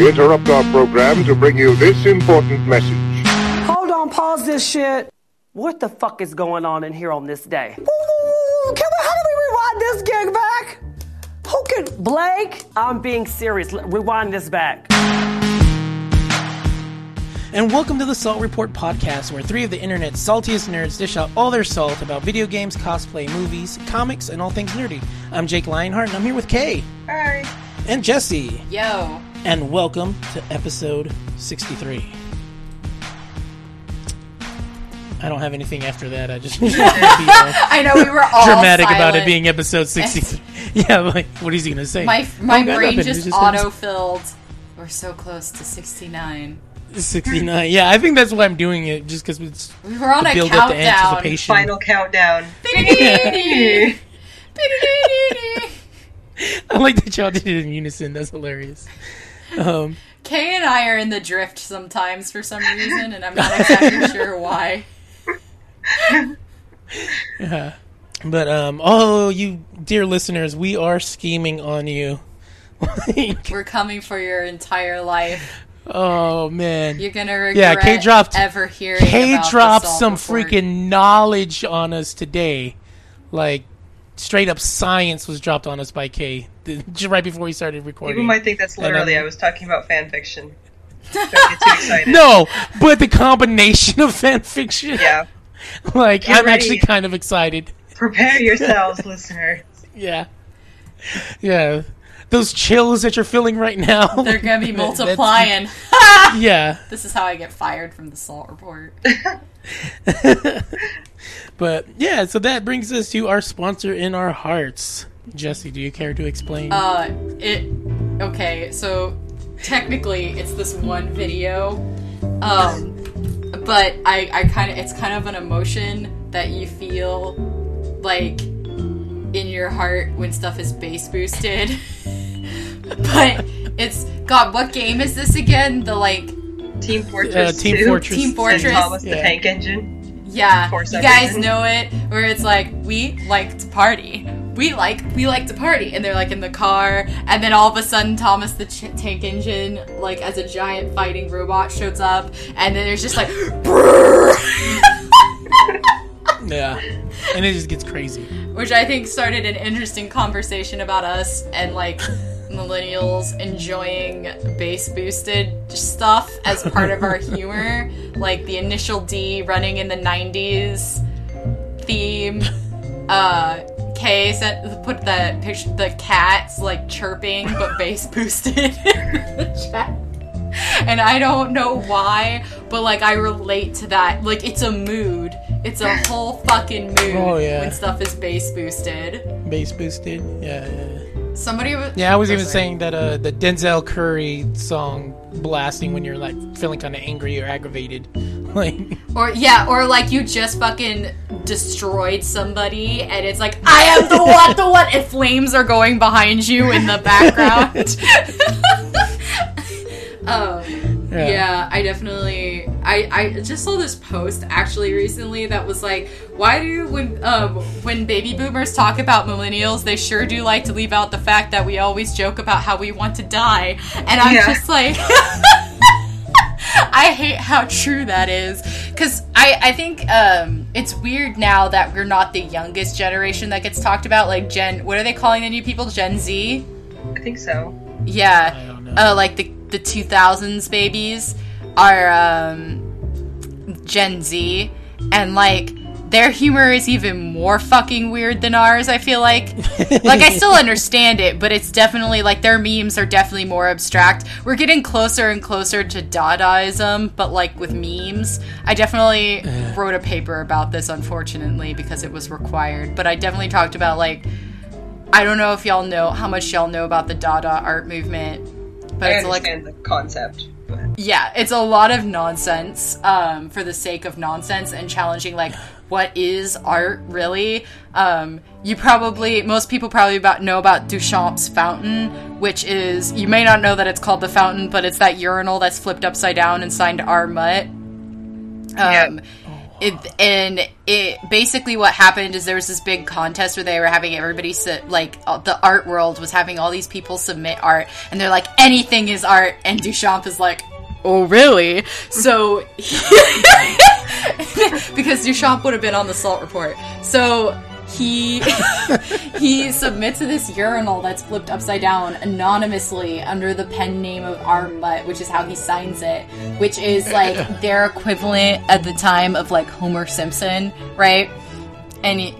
We interrupt our program to bring you this important message. Hold on, pause this shit. What the fuck is going on in here on this day? Woo, woo, woo, Can we, how do we rewind this gig back? Who can? Blake? I'm being serious. Rewind this back. And welcome to the Salt Report podcast, where three of the internet's saltiest nerds dish out all their salt about video games, cosplay, movies, comics, and all things nerdy. I'm Jake Lionheart, and I'm here with Kay Hi. and Jesse. Yo. And welcome to episode 63. I don't have anything after that. I just wanted to be uh, I know we were all dramatic about it being episode 63. yeah, like, what is he going to say? my my Oh, brain just just- auto filled. We're so close to 69. 69. Yeah, I think that's why I'm doing it, just because it's We were on a build up the countdown. anticipation. Final countdown. I like that y'all did it in unison. That's hilarious. Um, Kay and I are in the drift sometimes for some reason, and I'm not exactly sure why. Yeah. but um, oh, you dear listeners, we are scheming on you. We're coming for your entire life. oh man, You're gonna regret Yeah, Kay dropped- ever hearing Kay dropped some report. freaking knowledge on us today, like straight up science was dropped on us by Kay just right before we started recording. People might think that's literally um, I was talking about fan fiction. Don't get too excited. no, but the combination of fan fiction, Yeah. like Get I'm ready. actually kind of excited. Prepare yourselves, listener. Yeah. Yeah. Those chills that you're feeling right now. They're gonna be That's- multiplying. Yeah. this is how I get fired from the salt report. But yeah, so that brings us to our sponsor in our hearts. Jesse, do you care to explain? Uh, it okay. So technically, it's this one video, um, but I I kind of it's kind of an emotion that you feel like in your heart when stuff is bass boosted. but it's God. What game is this again? The like Team Fortress. Uh, Team 2, Fortress. Team and Fortress. Thomas the Tank Engine. Yeah, Force you guys know it. Where it's like we like to party. We like we like to party, and they're like in the car, and then all of a sudden Thomas the Ch- Tank Engine, like as a giant fighting robot, shows up, and then there's just like, yeah. And it just gets crazy. which I think started an interesting conversation about us and like millennials enjoying bass boosted stuff as part of our humor, like the initial D running in the '90s theme. Uh, Kay sent put the picture the cats like chirping but bass boosted in the chat. And I don't know why, but like I relate to that. Like it's a mood. It's a whole fucking mood Oh, yeah. when stuff is bass boosted. Bass boosted. Yeah, yeah. yeah. Somebody was Yeah, I was even sorry. saying that uh, the Denzel Curry song blasting when you're like feeling kind of angry or aggravated. Like, Or yeah, or like you just fucking destroyed somebody and it's like I am the one, the one, and flames are going behind you in the background. um, yeah. I definitely. I I just saw this post actually recently that was like, why do when um when baby boomers talk about millennials, they sure do like to leave out the fact that we always joke about how we want to die, and I'm Yeah. just like. I hate how true that is because I, I think um, it's weird now that we're not the youngest generation that gets talked about. Like Gen, what are they calling the new people? Gen Z? I think so. Yeah, I don't know. uh, like the the two thousands babies are um, Gen Z, and like their humor is even more fucking weird than ours. I feel like, like I still understand it, but it's definitely like their memes are definitely more abstract. We're getting closer and closer to Dadaism, but like with memes. I definitely wrote a paper about this, unfortunately, because it was required. But I definitely talked about like. I don't know if y'all know how much y'all know about the Dada art movement, but I it's like the concept. But yeah, it's a lot of nonsense um, for the sake of nonsense and challenging like what is art really. Um, you probably most people probably about know about Duchamp's fountain, which is you may not know that it's called the fountain, but it's that urinal that's flipped upside down and signed R Mutt. Um, Yeah. It, and it basically what happened is there was this big contest where they were having everybody su- like the art world was having all these people submit art and they're like anything is art. And Duchamp is like oh really? So because Duchamp would have been on the salt report. So he he submits this urinal that's flipped upside down anonymously under the pen name of R Mutt, which is how he signs it, which is like their equivalent at the time of like Homer Simpson, right? And he,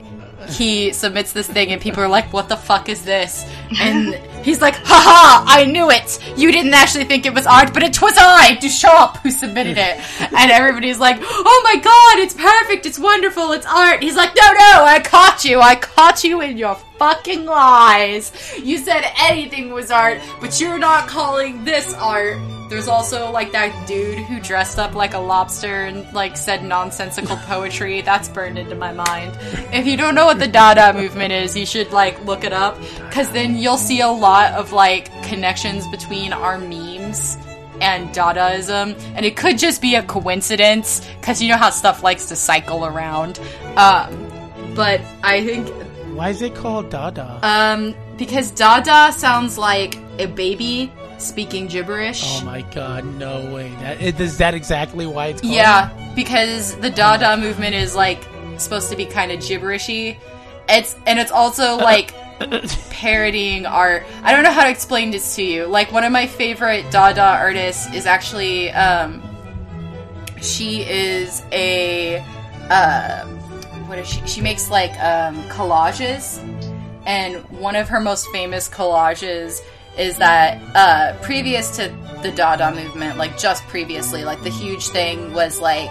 he submits this thing, and people are like, "What the fuck is this?" And he's like, "Haha! I knew it. You didn't actually think it was art, but it was I, Duchamp, who submitted it." And everybody's like, "Oh my god, it's perfect. It's wonderful. It's art." He's like, "No, no, I caught you. I caught you in your fucking lies. You said anything was art, but you're not calling this art." There's also like that dude who dressed up like a lobster and like said nonsensical poetry. That's burned into my mind. If you don't know what the Dada movement is, you should like look it up because then you'll see a lot of like connections between our memes and Dadaism, and it could just be a coincidence because you know how stuff likes to cycle around. Um, but I think Why is it called Dada? um, because Dada sounds like a baby speaking gibberish. oh my god, no way. That is, that exactly why it's called? Yeah, because the Dada movement is like supposed to be kind of gibberishy. It's and it's also like parodying art. I don't know how to explain this to you. Like one of my favorite Dada artists is actually um she is a uh what is she? She makes like um collages and one of her most famous collages is that uh, previous to the Dada movement, like just previously, like the huge thing was like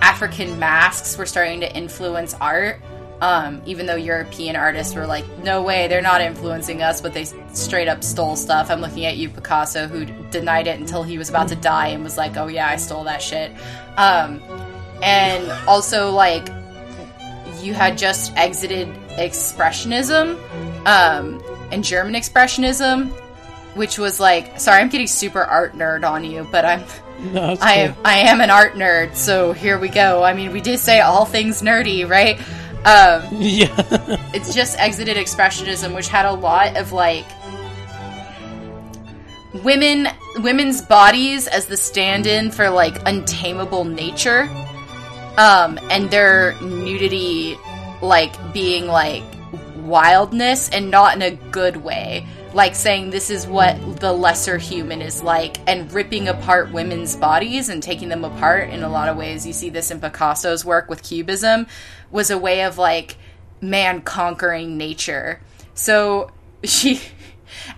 African masks were starting to influence art. Um, even though European artists were like, no way, they're not influencing us, but they straight up stole stuff. I'm looking at you, Picasso, who denied it until he was about to die and was like, oh yeah, I stole that shit. Um, and also, like, you had just exited expressionism um, and German expressionism, which was like, sorry, I'm getting super art nerd on you, but I'm No, I am I am an art nerd, so here we go. I mean, we did say all things nerdy, right? Um, Yeah. it's just exited expressionism, which had a lot of like women women's bodies as the stand-in for like untamable nature, um, and their nudity like being like wildness and not in a good way. Like saying this is what the lesser human is like, and ripping apart women's bodies and taking them apart in a lot of ways. You see this in Picasso's work with Cubism, was a way of like man conquering nature. So she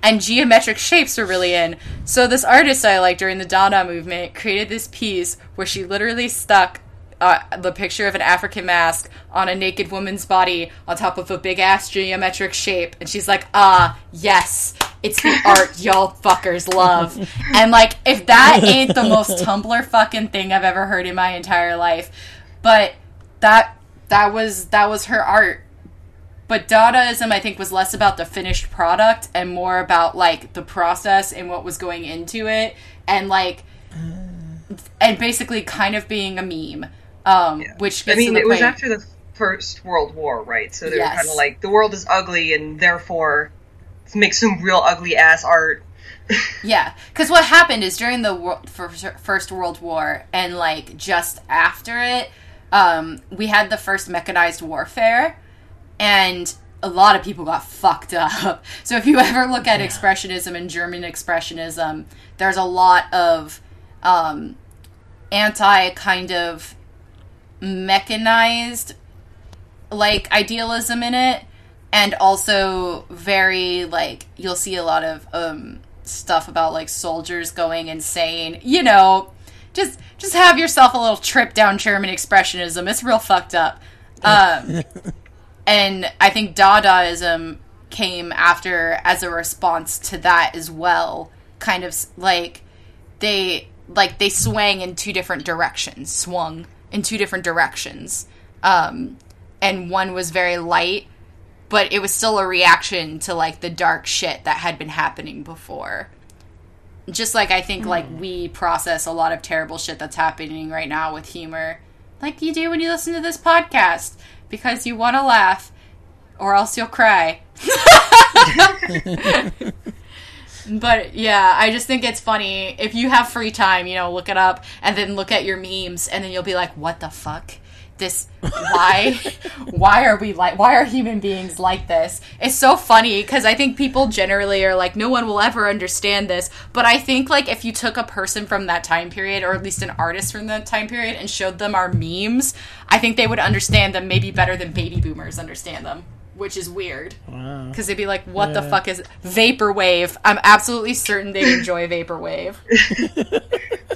and geometric shapes are really in. So this artist I like during the Dada movement created this piece where she literally stuck uh, the picture of an African mask on a naked woman's body on top of a big ass geometric shape, and she's like, "Ah, yes, it's the art y'all fuckers love." And like, if that ain't the most Tumblr fucking thing I've ever heard in my entire life, but that that was that was her art. But Dadaism, I think, was less about the finished product and more about like the process and what was going into it, and like, and basically kind of being a meme. Um, which I mean, it was after the First World War, right? So they Yes. were kind of like, the world is ugly, and therefore, make some real ugly ass art. Yeah, because what happened is during the wor- fir- First World War and like just after it, um, we had the first mechanized warfare, and a lot of people got fucked up. So if you ever look at expressionism and German expressionism, there's a lot of um, anti kind of mechanized like idealism in it and also very like you'll see a lot of um stuff about like soldiers going insane. You know just just have yourself a little trip down german expressionism. It's real fucked up. Um and i think dadaism came after as a response to that as well. Kind of like they like they swang in two different directions. Swung in two different directions. Um and one was very light but it was still a reaction to like the dark shit that had been happening before. Just like i think like we process a lot of terrible shit that's happening right now with humor like you do when you listen to this podcast because you want to laugh or else you'll cry. but yeah, I just think it's funny if you have free time, you know, look it up and then look at your memes and then you'll be like, "What the fuck?" This why why are we like why are human beings like this? It's so funny because I think people generally are like no one will ever understand this, but I think like if you took a person from that time period or at least an artist from that time period and showed them our memes, I think they would understand them maybe better than baby boomers understand them which is weird because they'd be like, "What the fuck is vaporwave?" I'm absolutely certain they'd enjoy vaporwave.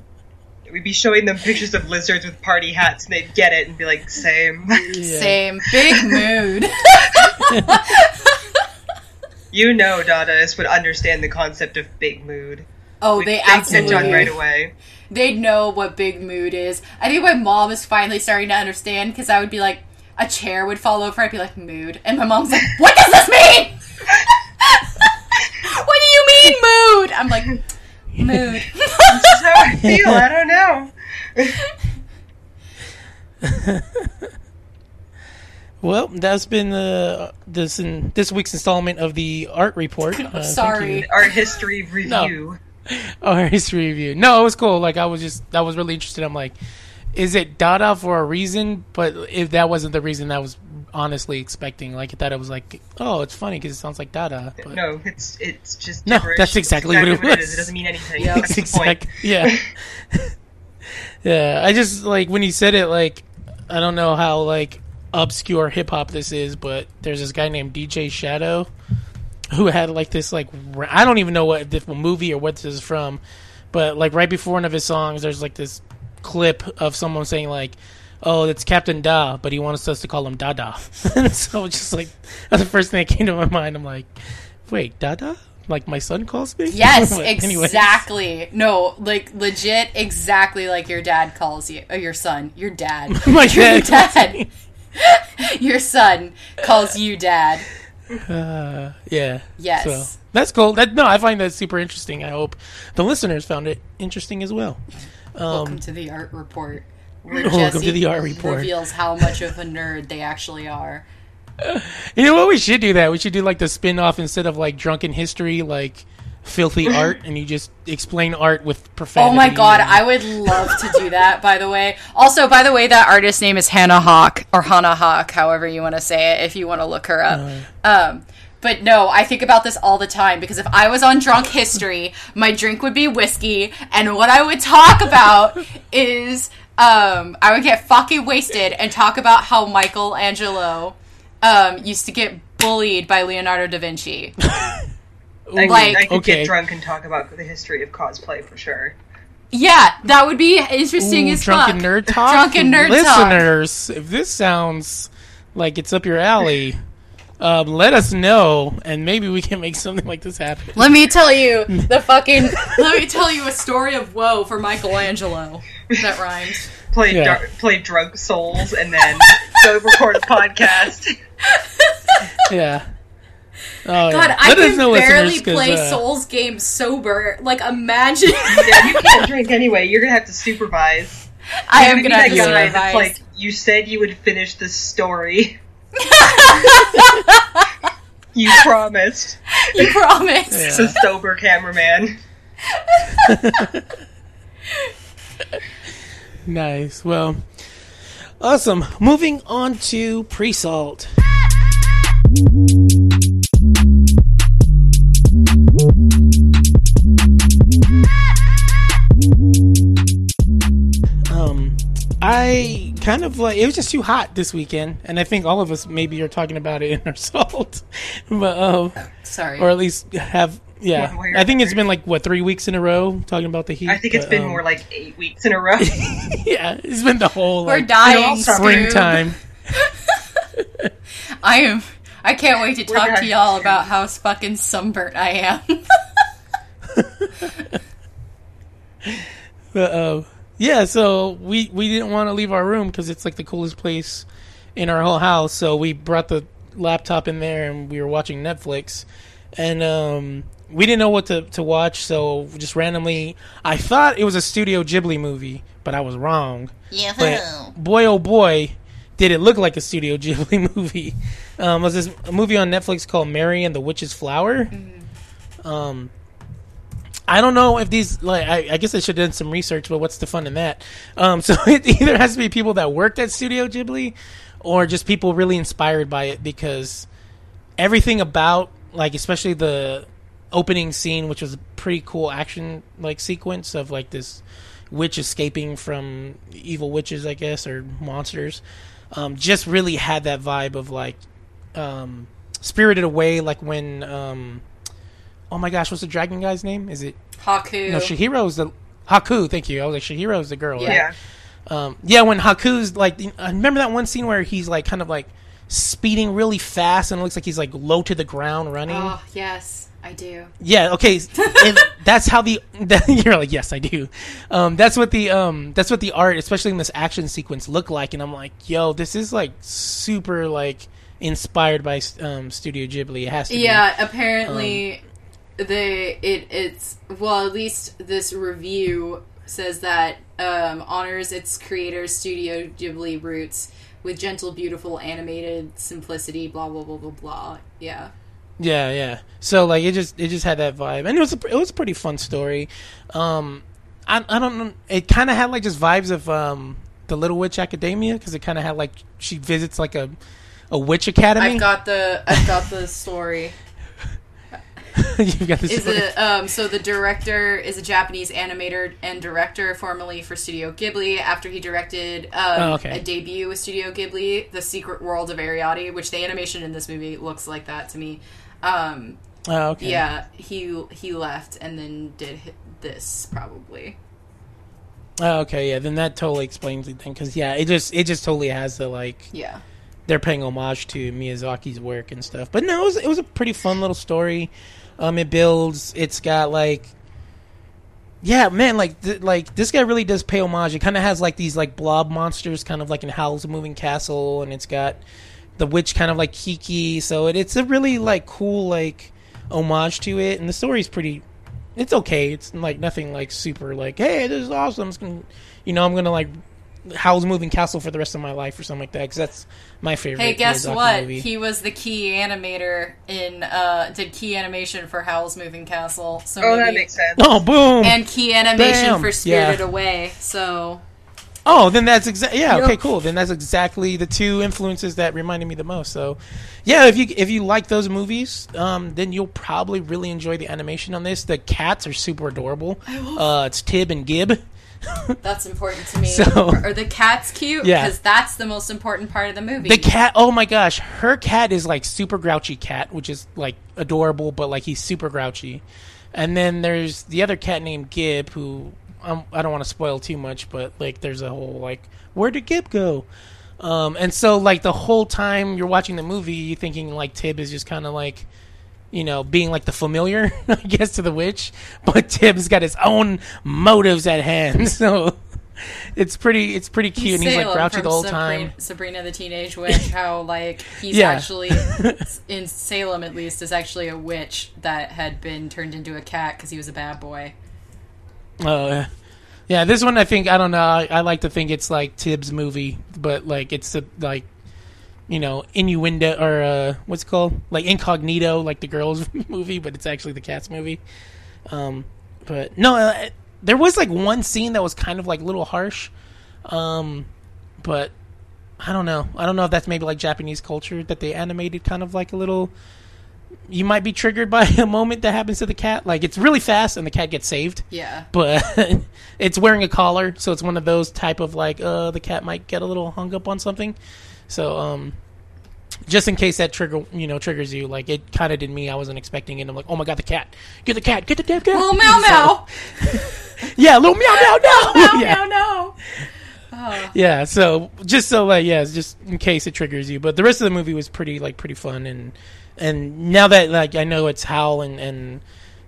We'd be showing them pictures of lizards with party hats, and they'd get it and be like, "Same." Same big mood. you know, Dadaists would understand the concept of big mood. Oh, We'd they they'd absolutely on right away. they'd know what big mood is. I think my mom is finally starting to understand because I would be like, a chair would fall over. I'd be like, mood, and my mom's like, "What does this mean? what do you mean mood?" I'm like, mood. That's how I feel. I don't know. Well, that's been uh, this in this week's installment of the art report. Uh, Sorry. you. Our history review. Our history review. No, it was cool. Like I was just, I was really interested. I'm like, is it Dada for a reason? But if that wasn't the reason, I was honestly expecting. Like I thought it was like, oh, it's funny because it sounds like Dada. But No, it's it's just No, gibberish. that's exactly It's what it is. was. It doesn't mean anything. Yep. That's the point. yeah, yeah. I just like when you said it. Like I don't know how like obscure hip hop this is, but there's this guy named DJ Shadow who had like this like ra- I don't even know what different movie or what this is from, but like right before one of his songs, there's like this clip of someone saying like. Oh, it's Captain Da, but he wants us to call him Dada. so it's just like that's the first thing that came to my mind. I'm like, wait, Dada? Like my son calls me? Yes, anyways. exactly. No, like legit, exactly like your dad calls you, or your son, your dad, My your dad calls dad, your son calls you dad. Uh, yeah. Yes. So that's cool. That no, I find that super interesting. I hope the listeners found it interesting as well. Welcome to the art report. Where Welcome Jesse to the art report. reveals how much of a nerd they actually are. You know what? We should do that. We should do like the spin off instead of like drunken history, like filthy art, and you just explain art with profanity. Oh my god, and- I would love to do that, by the way. Also, by the way, that artist's name is Hannah Hawk, or Hannah Hawk, however you want to say it, if you want to look her up. Um, but no, I think about this all the time because if I was on Drunk History, my drink would be whiskey, and what I would talk about is um, I would get fucking wasted and talk about how Michelangelo um, used to get bullied by Leonardo da Vinci. I, Like- could, I could Okay. get drunk and talk about the history of cosplay for sure. Yeah, that would be interesting Ooh, as drunken fuck. nerd talk. Drunken nerd talk. listeners, if this sounds like it's up your alley, um, let us know, and maybe we can make something like this happen. Let me tell you the fucking. let me tell you a story of woe for Michelangelo. That rhymes. Play Yeah. dar- play drunk souls and then go record a podcast. Yeah. Oh, God, yeah. I Let can know, barely play uh, Souls games sober. Like, imagine. Yeah, you can't drink anyway. You're gonna have to supervise. I You're am gonna that have to guy supervise. that's like, you said you would finish the story. You promised. you promise. Yeah. It's a sober cameraman. Nice. Well, awesome. Moving on to pre-salt. Um, I kind of like it was just too hot this weekend, and I think all of us maybe are talking about it in our salt, but um, Sorry. or at least have yeah. One way or I think it's been like what three weeks in a row talking about the heat. I think it's but, been um, more like eight weeks in a row. yeah. It's been the whole We're like, dying. Springtime. I am. I can't wait to talk to y'all Stu. about how fucking sunburnt I am. But uh, yeah, so we we didn't want to leave our room because it's like the coolest place in our whole house. So we brought the laptop in there and we were watching Netflix. and um, we didn't know what to, to watch, so just randomly, I thought it was a Studio Ghibli movie, but I was wrong. Yeah. But boy, oh boy, did it look like a Studio Ghibli movie. Um, it was this a movie on Netflix called Mary and the Witch's Flower. Um, I don't know if these like I, I guess I should have done some research, but what's the fun in that? Um, so it either has to be people that worked at Studio Ghibli, or just people really inspired by it because everything about like especially the opening scene, which was a pretty cool action like sequence of like this witch escaping from evil witches, I guess, or monsters. Um, just really had that vibe of like um, Spirited Away, like when um, oh my gosh, what's the dragon guy's name? Is it Haku. no Chihiro's the Haku? Thank you. I was like Chihiro's the girl. Yeah. Right? Yeah. Um, yeah, when Haku's like, I remember that one scene where he's like kind of like speeding really fast and it looks like he's like low to the ground running. Oh yes, I do. Yeah, okay. and that's how the that, you're like, yes, I do. Um, that's what the um, that's what the art, especially in this action sequence, look like. And I'm like, yo, this is like super like inspired by um, Studio Ghibli. It has to. Be. Yeah, be. apparently they it it's well at least this review says that um, honors its creator's Studio Ghibli roots with gentle, beautiful, animated simplicity. Blah blah blah blah blah. Yeah. Yeah, yeah. So like it just it just had that vibe, and it was a, it was a pretty fun story. Um, I I don't know. It kind of had like just vibes of um the Little Witch Academia because it kind of had like she visits like a a witch academy. I've got the I've got the story. You've got this. is a um, so the director is a Japanese animator and director, formerly for Studio Ghibli. After he directed um, Oh, okay. a debut with Studio Ghibli, The Secret World of Arrietty, which the animation in this movie looks like that to me. Um, oh, okay. yeah, he he left and then did this probably. Oh, okay, yeah. Then that totally explains the thing because yeah, it just it just totally has the like Yeah, they're paying homage to Miyazaki's work and stuff. But no, it was it was a pretty fun little story. Um, it builds. It's got like, yeah, man, like th- like this guy really does pay homage. It kind of has like these like blob monsters, kind of like in Howl's Moving Castle, and it's got the witch kind of like Kiki. So it, it's a really like cool like homage to it, and the story's pretty. It's okay. It's like nothing like super like, hey, this is awesome. Gonna, you know, I'm gonna like Howl's Moving Castle for the rest of my life or something like that because that's my favorite. Hey, guess Miyazaki what? Movie. He was the key animator in uh did key animation for Howl's Moving Castle. So Oh, maybe, that makes sense. oh, boom! and key animation Bam! for Spirited Yeah. Away. So oh, then that's exactly yeah. Yep. Okay, cool. Then that's exactly the two influences that reminded me the most. So, yeah, if you if you like those movies, um, then you'll probably really enjoy the animation on this. The cats are super adorable. Uh, it's Tib and Gib. that's important to me. So- are the cats cute? Yeah. because that's the most important part of the movie. The cat, oh my gosh, her cat is like super grouchy cat, which is like adorable, but like he's super grouchy. And then there's the other cat named Gib, who um, I don't want to spoil too much, but like there's a whole like, where did Gib go? Um, and so like the whole time you're watching the movie, you're thinking like Tib is just kind of like, you know, being like the familiar, I guess, to the witch, but Tib's got his own motives at hand, so. It's pretty. It's pretty cute, and he's like grouchy the whole Sabrina, time. Sabrina the Teenage Witch. How like he's Yeah. actually in Salem at least is actually a witch that had been turned into a cat because he was a bad boy. Oh, yeah. yeah. This one, I think, I don't know. I, I like to think it's like Tibbs' movie, but like it's a, like, you know, innuendo or uh, what's it called? Like incognito, like the girls' movie, but it's actually the cats' movie. Um, but no, uh, there was like one scene that was kind of like a little harsh. Um, but I don't know. I don't know if that's maybe like Japanese culture that they animated kind of like a little. You might be triggered by a moment that happens to the cat. Like it's really fast and the cat gets saved Yeah. but it's wearing a collar, so it's one of those type of like uh the cat might get a little hung up on something. So um just in case that trigger you know triggers you, like it kind of did me. I wasn't expecting it. I'm like, oh my god, the cat! Get the cat! Get the damn cat! Little meow meow. yeah, little meow meow no! meow yeah. meow no. yeah. So just so like yeah, just in case it triggers you. But the rest of the movie was pretty like pretty fun and and now that like I know it's Howl and and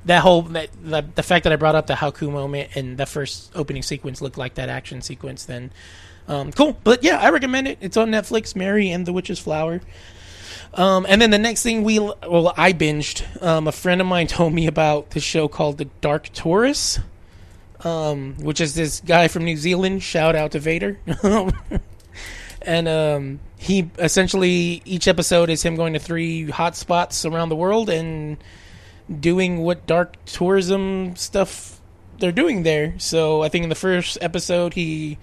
that whole that, the, the fact that I brought up the Haku moment and the first opening sequence looked like that action sequence, then um, cool. But yeah, I recommend it. It's on Netflix. Mary and the Witch's Flower. Um, and then the next thing we, well, I binged. Um, a friend of mine told me about this show called The Dark Tourist, um, which is this guy from New Zealand. Shout out to Vader. and um, he essentially each episode is him going to three hot spots around the world and doing what dark tourism stuff they're doing there. So I think in the first episode he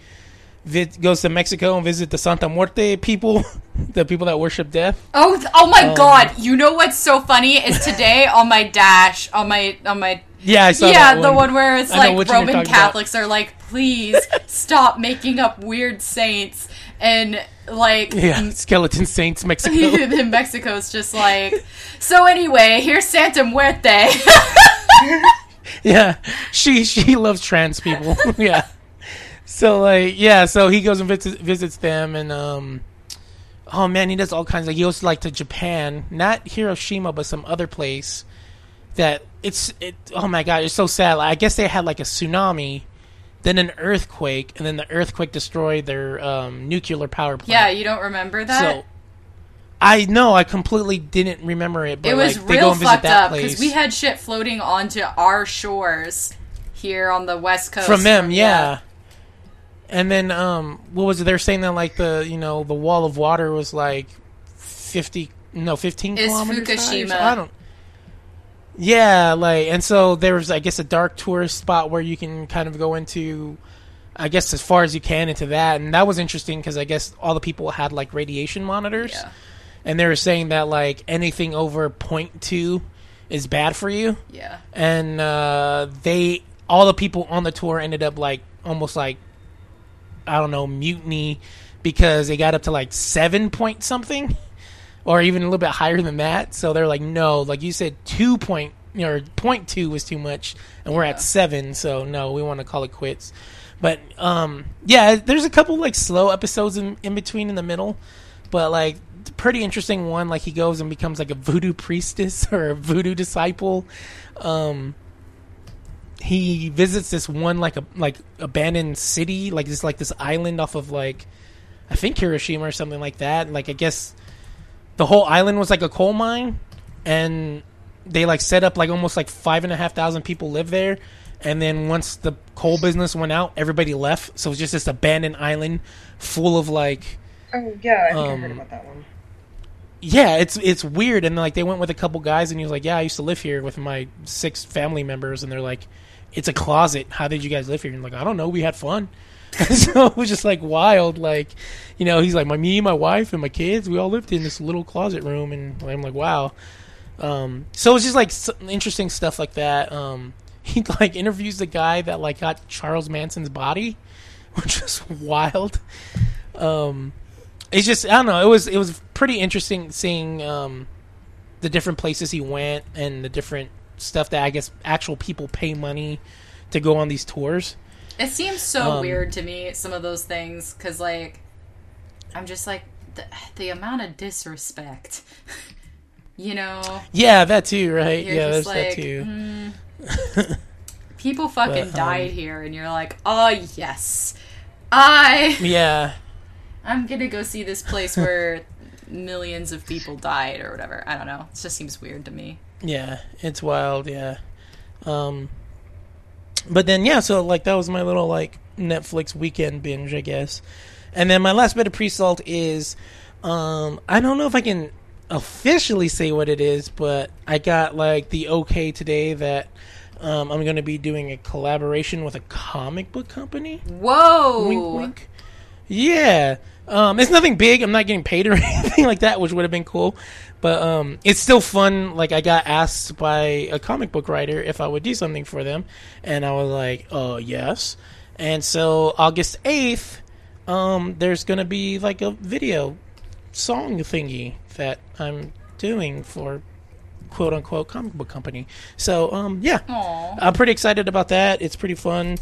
vi- goes to Mexico and visit the Santa Muerte people, the people that worship death. Oh, oh Um, my god! You know what's so funny is today on my dash on my on my Yeah, I saw yeah that the one where it's I like Roman Catholics are like, please stop making up weird saints and like Yeah, skeleton saints Mexico. in Mexico's just like so anyway here's Santa Muerte yeah, she she loves trans people. yeah. So like yeah, so he goes and visits, visits them and um oh man, he does all kinds of he goes like to Japan, not Hiroshima but some other place that it's it oh my god, it's so sad. Like, I guess they had like a tsunami, then an earthquake, and then the earthquake destroyed their um nuclear power plant. yeah you don't remember that So I know I completely didn't remember it, but it was like, they go real and visit fucked that up because we had shit floating onto our shores here on the west coast from them, yeah. And then, um, what was it? They're saying that like the you know the wall of water was like fifty, no, fifteen It's kilometers. Fukushima. I don't. Yeah, like, and so there was, I guess, a dark tourist spot where you can kind of go into, I guess, as far as you can into that, and that was interesting because I guess all the people had like radiation monitors, yeah and they were saying that like anything over 0.2 is bad for you yeah and uh, they all the people on the tour ended up like almost like I don't know mutiny because they got up to like seven point something or even a little bit higher than that. So they're like, no, like you said, two point or point two was too much, and we're at seven. So no, we want to call it quits. But um, yeah, there's a couple like slow episodes in, in between in the middle, but like pretty interesting one. Like he goes and becomes like a voodoo priestess or a voodoo disciple. Um, he visits this one like a like abandoned city, like this like this island off of like I think Hiroshima or something like that. Like I guess the whole island was like a coal mine, and they like set up like almost like five and a half thousand people live there. And then once the coal business went out, everybody left. So it's just this abandoned island full of like Oh yeah, I think I Um, heard about that one. yeah, it's it's weird. And like they went with a couple guys, and he was like, "Yeah, I used to live here with my six family members." And they're like, "It's a closet. How did you guys live here?" And like, "I don't know. We had fun." so it was just like wild. Like, you know, he's like, "My me, my wife, and my kids. We all lived in this little closet room." And I'm like, "Wow." Um, so it's just like interesting stuff like that. Um, he like interviews the guy that like got Charles Manson's body, which was wild. Um, it's just I don't know. It was it was pretty interesting seeing um, the different places he went and the different stuff that I guess actual people pay money to go on these tours. It seems so Um, weird to me, some of those things, because, like, I'm just like, the, the amount of disrespect. you know? Yeah, that too, right? You're yeah, there's like, that too. People fucking But, um, died here, and you're like, oh, yes. I. Yeah, I'm gonna go see this place where millions of people died or whatever. I don't know. It just seems weird to me. Yeah, it's wild. Yeah, um, but then yeah, so like that was my little like Netflix weekend binge, I guess. And then my last bit of pre-salt is, um, I don't know if I can officially say what it is, but I got like the okay today that um, I'm going to be doing a collaboration with a comic book company. Whoa! Wink, wink. Yeah. Um, it's nothing big. I'm not getting paid or anything like that, which would have been cool. But um, it's still fun. Like I got asked by a comic book writer if I would do something for them, and I was like, "Oh yes." And so August eighth, um, there's gonna be like a video song thingy that I'm doing for quote unquote comic book company. So um, yeah, Aw. I'm pretty excited about that. It's pretty fun.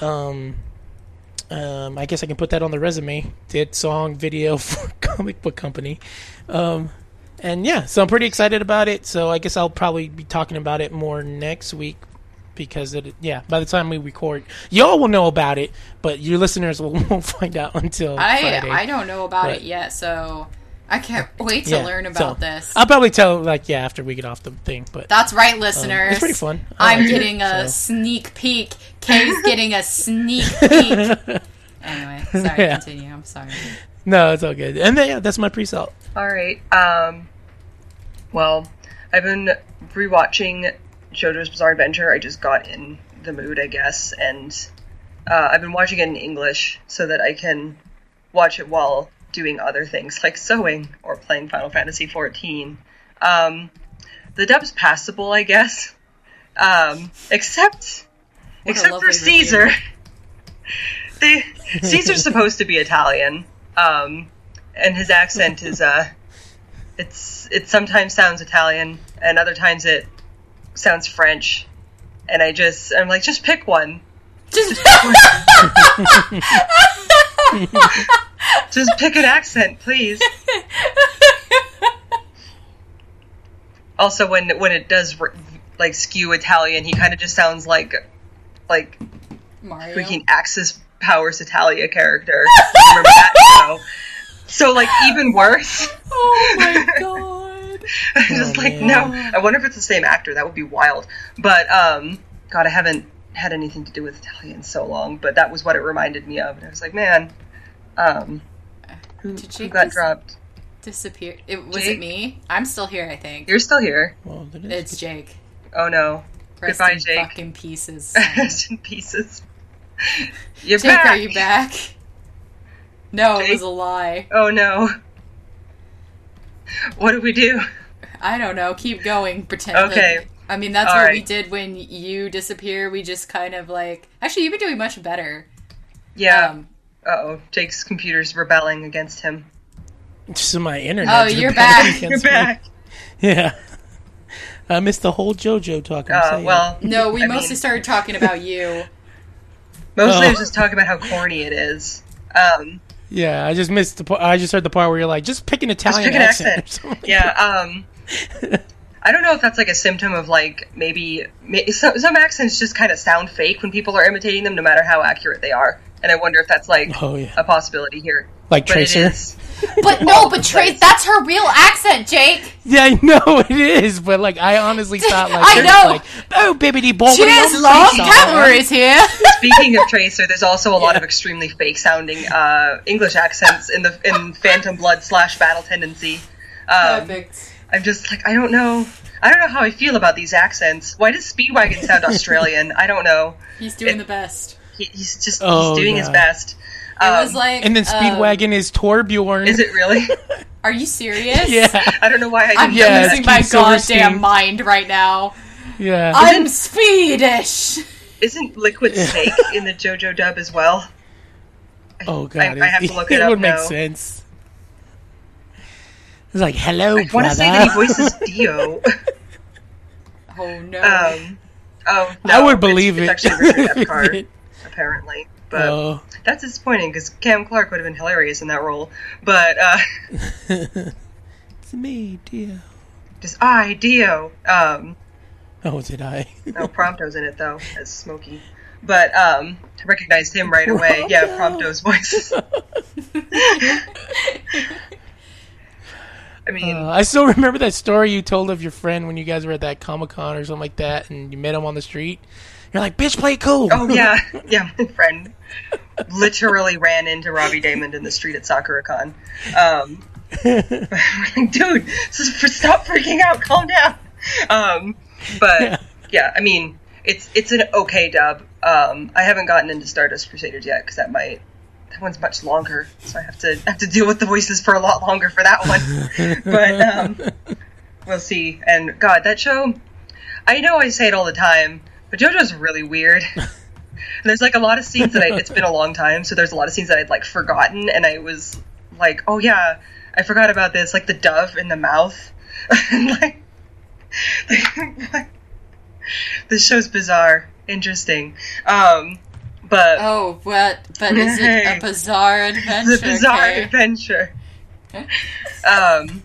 Um, um, I guess I can put that on the resume. Did song video for comic book company. Um, and yeah, so I'm pretty excited about it. So I guess I'll probably be talking about it more next week because it, yeah, by the time we record, y'all will know about it, but your listeners will, won't find out until I Friday. I don't know about But- it yet, so I can't wait to Yeah, learn so, about this. I'll probably tell like yeah after we get off the thing, but That's right, um, listeners. it's pretty fun. I I'm like it, getting a so. sneak peek. Kay's getting a sneak peek. Anyway, sorry, Yeah. continue. I'm sorry. no, it's all good. And then, yeah, that's my pre-salt. All right. Um, well, I've been rewatching JoJo's Bizarre Adventure. I just got in the mood, I guess, and uh, I've been watching it in English so that I can watch it while doing other things like sewing or playing Final Fantasy XIV. Um, the dub's passable, I guess, um, except What except for Caesar. they Caesar's supposed to be Italian, um, and his accent is uh, it's it sometimes sounds Italian, and other times it sounds French, and I just I'm like just pick one, Just just pick an accent, please. Also, when when it does like skew Italian, he kind of just sounds like like Mario. freaking Axis Powers Hetalia character. Remember that show? So like even worse. Oh my god. I'm just Oh, like man. no. I wonder if it's the same actor. That would be wild. But um, God, I haven't had anything to do with Italian so long. But that was what it reminded me of, and I was like, man, um, who, Did who got dis- dropped? Disappeared. It, was Jake? it me? I'm still here, I think. You're still here. Well, that is- It's Jake. Oh no. Rest Goodbye, in Jake. fucking pieces. Rest in pieces. You're Jake, back. are you back? No, it was a lie. Oh no. What do we do? I don't know. Keep going. Pretend. Okay. Like, I mean, that's All what right. we did when you disappear. We just kind of like. Actually, you've been doing much better. Yeah. Um, uh oh. Jake's computer's rebelling against him. just my internet. Oh, you're back. You're back. Yeah. I missed the whole JoJo talk. I'm Uh, well, no, we I mostly mean- started talking about you. mostly I was Oh. just talking about how corny it is. Um, yeah, I just missed the. part. I just heard the part where you're like, just pick an just Italian pick an accent. accent. or something. Yeah. Um, I don't know if that's like a symptom of like maybe some, some accents just kind of sound fake when people are imitating them, no matter how accurate they are. And I wonder if that's like Oh, yeah. a possibility here. Like But Tracer. But no, but Trace, that's her real accent, Jake. Yeah, I know it is, but like I honestly thought like I they're know. like oh bibbity bobbity. Cheers, I'm love. so is here. Speaking of Tracer, there's also a lot of extremely fake sounding uh, English accents in the in Phantom Blood slash Battle Tendency. Um, Perfect. I'm just like I don't know. I don't know how I feel about these accents. Why does Speedwagon sound Australian? I don't know. He's doing the best. He, he's just Oh, he's doing his God. best. It Um, was like. And then um, Speedwagon is Torbjorn. is it really? Are you serious? Yeah, I don't know why I I'm didn't Yeah, losing my Keith Silverstein. goddamn mind right now. yeah. I'm Swedish. Isn't Liquid Snake in the JoJo dub as well? oh god, I, I have to look it, up would make now. sense. It's like hello, I want brother. to say that he voices Dio. Oh no. um, oh, no, I would believe it's it. actually Richard Epcar, apparently. But oh, that's disappointing because Cam Clarke would have been hilarious in that role. But uh, it's me, Dio. just I Dio. Um, Oh, did I? no, Prompto's in it though as Smokey. But um, I recognized him right away. Yeah, Prompto. Prompto's voice. I mean, Uh, I still remember that story you told of your friend when you guys were at that Comic Con or something like that, and you met him on the street. You're like, "Bitch, play cool." oh yeah, yeah. My friend literally ran into Robbie Daymond in the street at SakuraCon. Um, like, dude, stop freaking out. Calm down. Um, but yeah, I mean, it's it's an okay dub. Um, I haven't gotten into Stardust Crusaders yet because that might that one's much longer, so I have to have to deal with the voices for a lot longer for that one. but um, we'll see. And God, that show. I know I say it all the time, but JoJo's really weird. And there's like a lot of scenes that I, it's been a long time, so there's a lot of scenes that I'd like forgotten, and I was like, oh yeah, I forgot about this, like the dove in the mouth. like, like, this show's bizarre, interesting. Um, but oh, what? But is it a bizarre adventure? it's a bizarre Kay? adventure. um,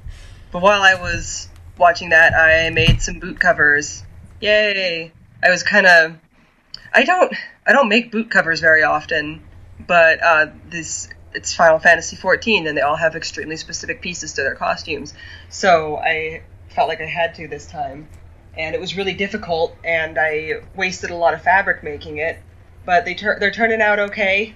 but while I was watching that, I made some boot covers. Yay! I was kind of. I don't. I don't make boot covers very often, but uh, this it's Final Fantasy 14 and they all have extremely specific pieces to their costumes. So I felt like I had to this time. And it was really difficult and I wasted a lot of fabric making it, but they tur- they're turning out okay.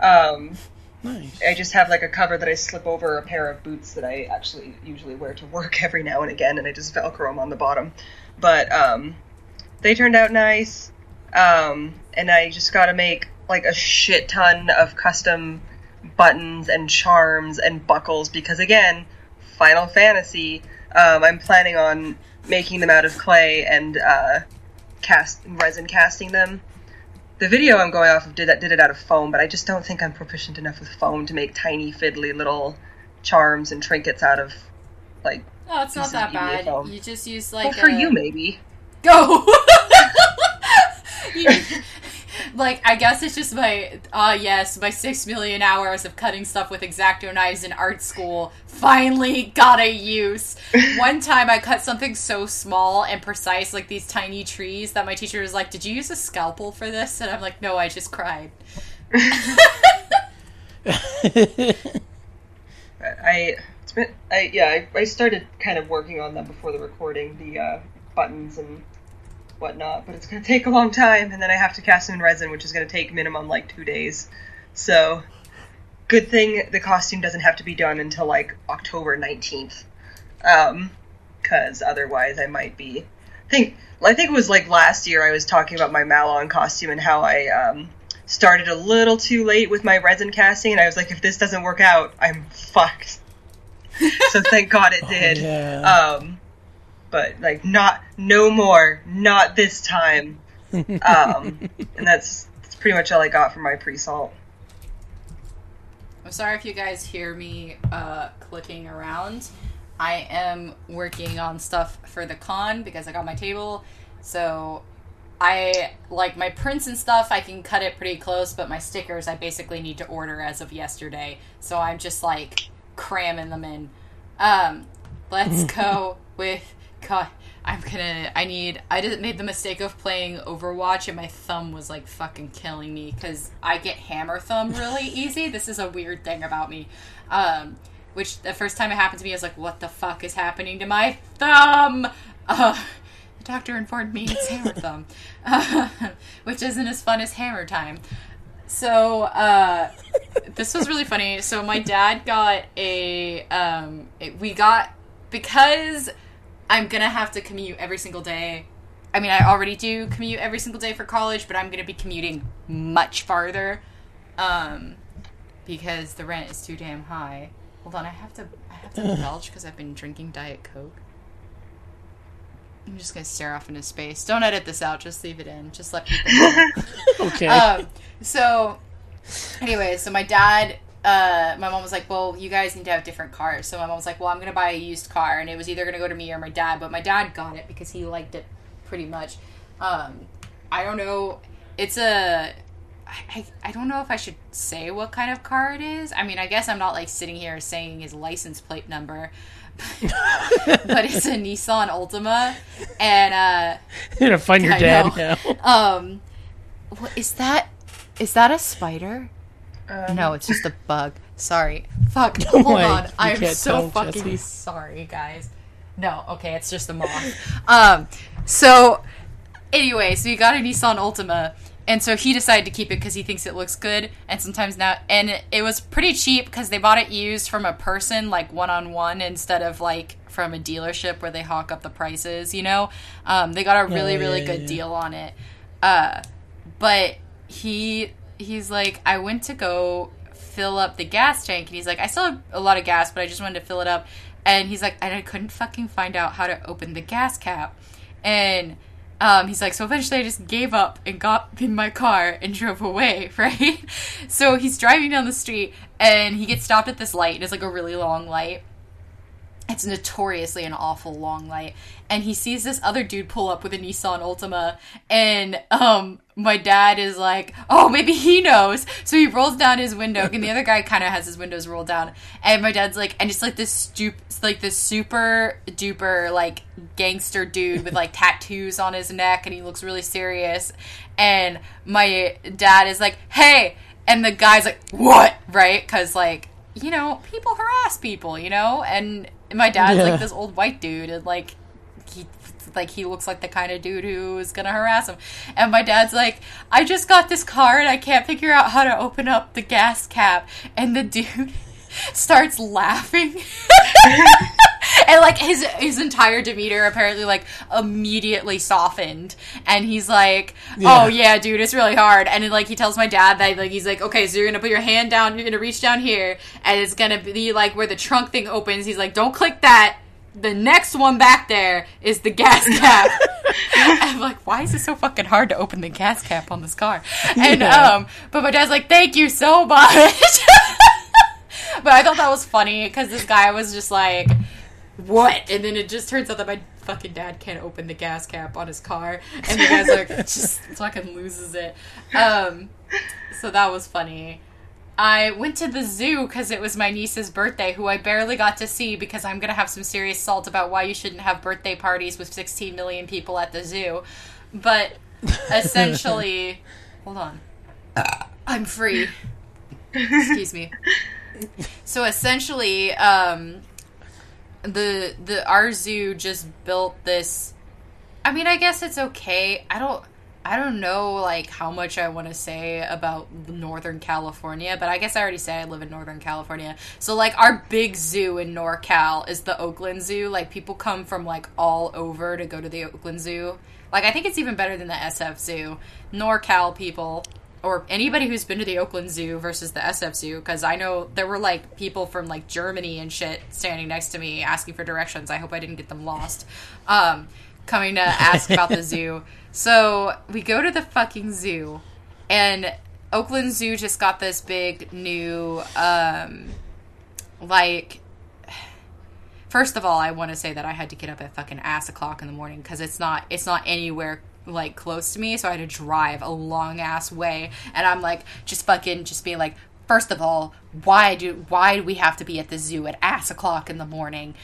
Um, Nice. I just have like a cover that I slip over a pair of boots that I actually usually wear to work every now and again, and I just velcro them on the bottom. But um, they turned out nice, um, and I just got to make like a shit ton of custom buttons and charms and buckles because again, Final Fantasy. Um, I'm planning on making them out of clay and uh, cast resin casting them the video I'm going off of did that did it out of foam, but I just don't think I'm proficient enough with foam to make tiny fiddly little charms and trinkets out of like Oh, it's not that bad. foam. You just use well, like for a- you maybe. Go. You- like I guess it's just my uh yes, my six million hours of cutting stuff with X-Acto knives in art school finally got a use. One time I cut something so small and precise, like these tiny trees, that my teacher was like, "Did you use a scalpel for this?" And I'm like, "No, I just cried." I it's been I yeah I, I started kind of working on them before the recording the uh, buttons and whatnot, but it's gonna take a long time, and then I have to cast them in resin, which is gonna take minimum like two days. So good thing the costume doesn't have to be done until like October nineteenth, um, because otherwise I might be I think I think it was like last year I was talking about my Malon costume and how I um, started a little too late with my resin casting, and I was like, if this doesn't work out, I'm fucked. so thank God it did. yeah. Um, but like, not no more, not this time. Um, and that's, that's pretty much all I got from my pre-salt. I'm sorry if you guys hear me uh, clicking around. I am working on stuff for the con because I got my table. So I like my prints and stuff. I can cut it pretty close, but my stickers I basically need to order as of yesterday. So I'm just like cramming them in. Um, let's go with. God, I'm gonna. I need. I did made the mistake of playing Overwatch, and my thumb was like fucking killing me because I get hammer thumb really easy. This is a weird thing about me. Um, which the first time it happened to me, I was like, "What the fuck is happening to my thumb?" Uh, the doctor informed me it's hammer thumb, which isn't as fun as hammer time. So uh, this was really funny. So my dad got a. Um, it- we got because I'm gonna have to commute every single day. I mean, I already do commute every single day for college, but I'm gonna be commuting much farther, um, because the rent is too damn high. Hold on, I have to. I have to belch because I've been drinking Diet Coke. I'm just gonna stare off into space. Don't edit this out. Just leave it in. Just let people okay. um, so, anyway, so my dad, uh, my mom was like, "Well, you guys need to have different cars." So my mom was like, "Well, I'm gonna buy a used car," and it was either gonna go to me or my dad. But my dad got it because he liked it pretty much. Um, I don't know. It's a. I, I, I don't know if I should say what kind of car it is. I mean, I guess I'm not like sitting here saying his license plate number, but it's a Nissan Altima, and uh, You're gonna find your I dad know. now. um, what is that? Is that a spider? Um, No, it's just a bug. Sorry. Fuck. Hold Like, on. you I'm so fucking Jesse. sorry, guys. No, okay, it's just a moth. um, so anyway, so we got a Nissan Altima, and so he decided to keep it because he thinks it looks good. And sometimes now, and it, was pretty cheap because they bought it used from a person, like one on one, instead of like from a dealership where they hawk up the prices. You know, um, they got a really Oh, really yeah, good yeah. deal on it. Uh, but he he's like, I went to go fill up the gas tank, and he's like, I still have a lot of gas, but I just wanted to fill it up. And he's like, and I couldn't fucking find out how to open the gas cap. And um, he's like, so eventually I just gave up and got in my car and drove away, right? So he's driving down the street and he gets stopped at this light, and it's like a really long light. It's notoriously an awful long light. And he sees this other dude pull up with a Nissan Altima. And um my dad is like, oh, maybe he knows. So he rolls down his window, and the other guy kind of has his windows rolled down. And my dad's like, and it's like this it's like this super duper like gangster dude with like tattoos on his neck, and he looks really serious. And my dad is like, hey, and the guy's like, "What?" Right? Because like you know, people harass people, you know, and my dad's Yeah. like this old white dude, and like he like he looks like the kind of dude who is gonna harass him. And my dad's like, I just got this car and I can't figure out how to open up the gas cap. And the dude starts laughing. and like his his entire demeanor apparently like immediately softened and he's like Yeah. oh yeah dude it's really hard and then like he tells my dad that like he's like okay so you're gonna put your hand down you're gonna reach down here and it's gonna be like where the trunk thing opens he's like don't click that the next one back there is the gas cap. I'm like, why is it so fucking hard to open the gas cap on this car? And Yeah. um, but my dad's like, thank you so much. but I thought that was funny because this guy was just like, what? And then it just turns out that my fucking dad can't open the gas cap on his car, and the guy's like, just fucking loses it. Um, so that was funny. I went to the zoo because it was my niece's birthday, who I barely got to see because I'm gonna have some serious salt about why you shouldn't have birthday parties with 16 million people at the zoo. But essentially, hold on, I'm free. Excuse me. So essentially, um, the the our zoo just built this. I mean, I guess it's okay. I don't. I don't know like how much I want to say about Northern California, but I guess I already said I live in Northern California. So like our big zoo in NorCal is the Oakland Zoo. Like people come from like all over to go to the Oakland Zoo. Like I think it's even better than the SF Zoo. NorCal people or anybody who's been to the Oakland Zoo versus the SF Zoo because I know there were like people from like Germany and shit standing next to me asking for directions. I hope I didn't get them lost. Um, coming to ask about the zoo. So we go to the fucking zoo, and Oakland Zoo just got this big new, um, like. First of all, I want to say that I had to get up at fucking ass o'clock in the morning because it's not it's not anywhere like close to me, so I had to drive a long ass way, and I'm like just fucking just being like. First of all, why do why do we have to be at the zoo at ass o'clock in the morning?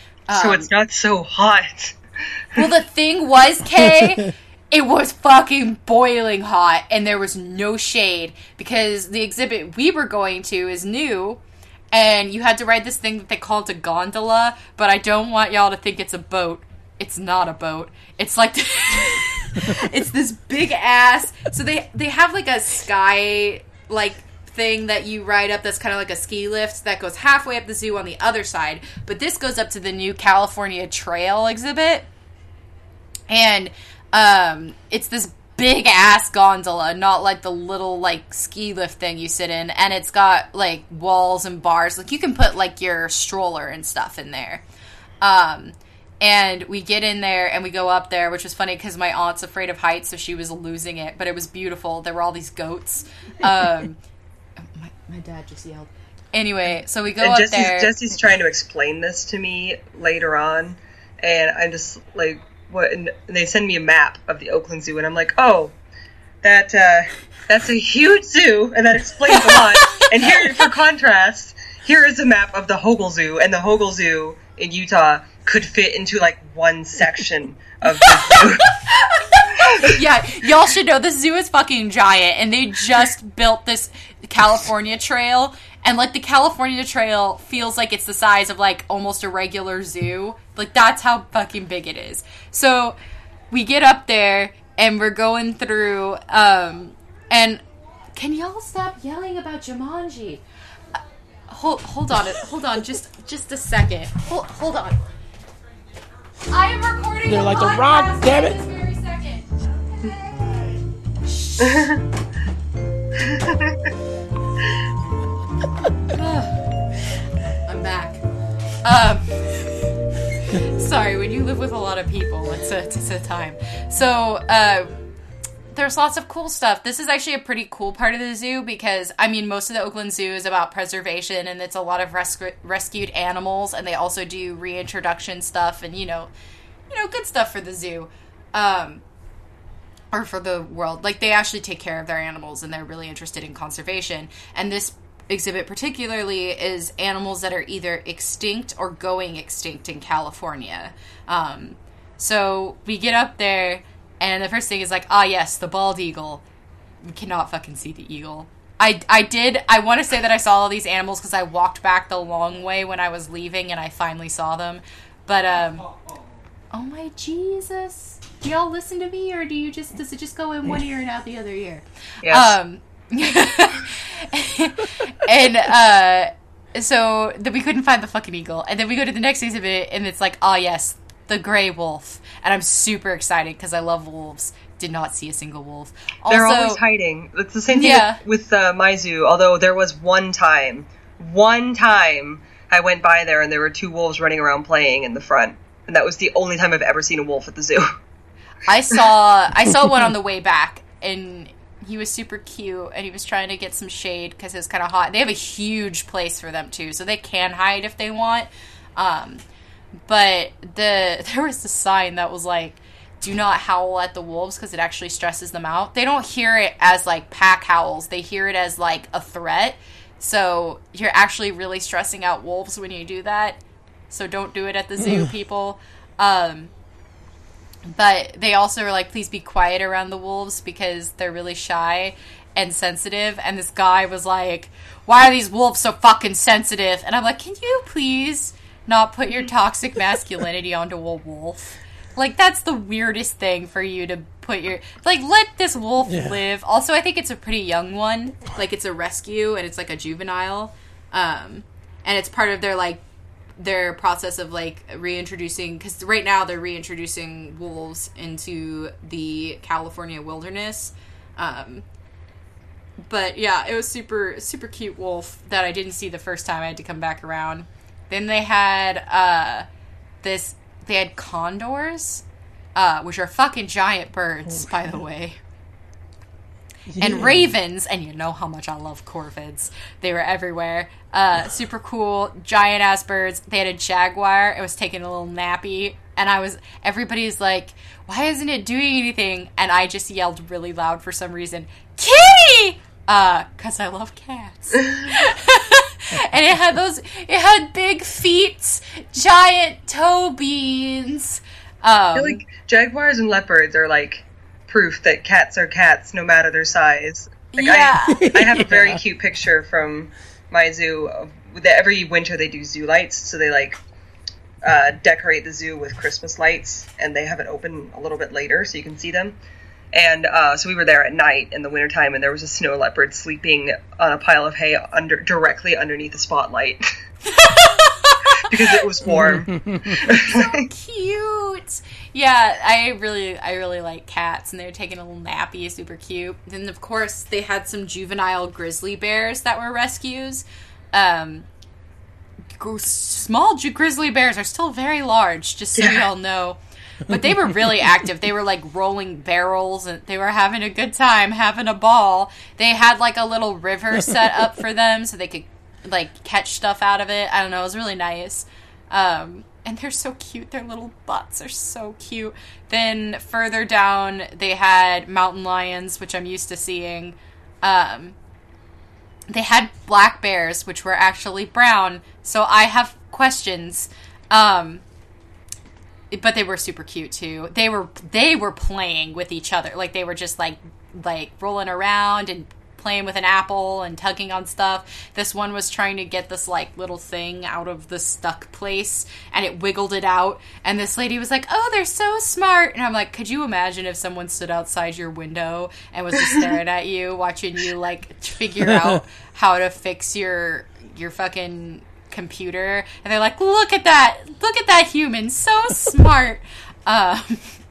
so Um, it's not so hot. well, the thing was, Kay, it was fucking boiling hot, and there was no shade because the exhibit we were going to is new, and you had to ride this thing that they called a gondola. But I don't want y'all to think it's a boat. It's not a boat. It's like it's this big ass. So they they have like a sky like thing that you ride up that's kind of like a ski lift that goes halfway up the zoo on the other side. But this goes up to the new California Trail exhibit. And um it's this big ass gondola, not like the little like ski lift thing you sit in, and it's got like walls and bars. Like you can put like your stroller and stuff in there. Um and we get in there and we go up there, which was funny because my aunt's afraid of heights, so she was losing it. But it was beautiful. There were all these goats. Um, my, my dad just yelled. Anyway, so we go and up Jesse's, there. Jesse's trying to explain this to me later on, and I'm just like, what? And they send me a map of the Oakland Zoo, and I'm like, oh, that uh, that's a huge zoo, and that explains a lot. and here, for contrast, here is a map of the Hogle Zoo, and the Hogle Zoo in Utah could fit into like one section of the zoo. yeah, y'all should know the zoo is fucking giant, and they just built this California Trail, and like the California Trail feels like it's the size of like almost a regular zoo. Like that's how fucking big it is. So we get up there and we're going through, um, and can y'all stop yelling about Jumanji? Uh, Hold, hold on, hold on, just, just a second. Hold, hold on. I am recording. They're like, "The Rock, damn it." this very second. I'm back. Um, sorry, when you live with a lot of people, it's a, it's a time. So, uh, there's lots of cool stuff. This is actually a pretty cool part of the zoo because, I mean, most of the Oakland Zoo is about preservation and it's a lot of rescu- rescued animals, and they also do reintroduction stuff and, you know, you know, good stuff for the zoo. Um, or for the world. Like they actually take care of their animals and they're really interested in conservation. And this exhibit particularly is animals that are either extinct or going extinct in California. Um, so we get up there and the first thing is like, ah yes, the bald eagle. We cannot fucking see the eagle. I, I did. I want to say that I saw all these animals because I walked back the long way when I was leaving and I finally saw them. But um, oh my Jesus! Do y'all listen to me or do you just does it just go in one ear and out the other ear? Yes. Um, and uh, so that we couldn't find the fucking eagle, and then we go to the next exhibit, and it's like, ah, yes, the gray wolf, and I'm super excited because I love wolves. Did not see a single wolf. Also, They're always hiding. It's the same thing Yeah. with, with uh, my zoo. Although there was one time, one time I went by there and there were two wolves running around playing in the front, and that was the only time I've ever seen a wolf at the zoo. I saw I saw one on the way back, and he was super cute, and he was trying to get some shade because it was kind of hot. They have a huge place for them too, so they can hide if they want. Um, but the there was a sign that was like, "Do not howl at the wolves because it actually stresses them out." They don't hear it as like pack howls; they hear it as like a threat. So you're actually really stressing out wolves when you do that. So don't do it at the zoo, people. Um, but they also are like, please be quiet around the wolves because they're really shy and sensitive. And this guy was like, why are these wolves so fucking sensitive? And I'm like, can you please not put your toxic masculinity onto a wolf? Like, that's the weirdest thing for you to put your. Like, let this wolf Yeah. live. Also, I think it's a pretty young one. Like, it's a rescue and it's like a juvenile. Um, and it's part of their, like, their process of like reintroducing because right now they're reintroducing wolves into the California wilderness. Um, but yeah, it was super super cute wolf that I didn't see the first time I had to come back around. Then they had uh, this they had condors, uh, which are fucking giant birds, by the way and ravens, and you know how much I love corvids. They were everywhere. Uh, super cool, giant ass birds. They had a jaguar. It was taking a little nappy, and I was. Everybody's like, "Why isn't it doing anything?" And I just yelled really loud for some reason, "Kitty!" Uh, cause I love cats. and it had those. It had big feet, giant toe beans. Um, I feel like jaguars and leopards are like proof that cats are cats no matter their size. Like Yeah. I, I have a very Yeah. cute picture from my zoo. Of, that every winter they do zoo lights, so they like uh, decorate the zoo with Christmas lights, and they have it open a little bit later so you can see them. And uh, so we were there at night in the wintertime, and there was a snow leopard sleeping on a pile of hay under directly underneath the spotlight because it was warm. So cute. Yeah, I really, I really like cats, and they were taking a little nappy, super cute. Then, of course, they had some juvenile grizzly bears that were rescues. Um, gr- small ju- grizzly bears are still very large, just so Yeah. y'all know. But they were really active. They were like rolling barrels, and they were having a good time, having a ball. They had like a little river set up for them, so they could like catch stuff out of it. I don't know. It was really nice. Um, and they're so cute. Their little butts are so cute. Then further down, they had mountain lions, which I'm used to seeing. Um, they had black bears, which were actually brown. So I have questions. Um, but they were super cute too. They were they were playing with each other. Like they were just like like rolling around and playing with an apple and tugging on stuff. This one was trying to get this like little thing out of the stuck place and it wiggled it out and this lady was like, "Oh, they're so smart." And I'm like, "Could you imagine if someone stood outside your window and was just staring at you watching you like figure out how to fix your your fucking computer and they're like look at that look at that human so smart um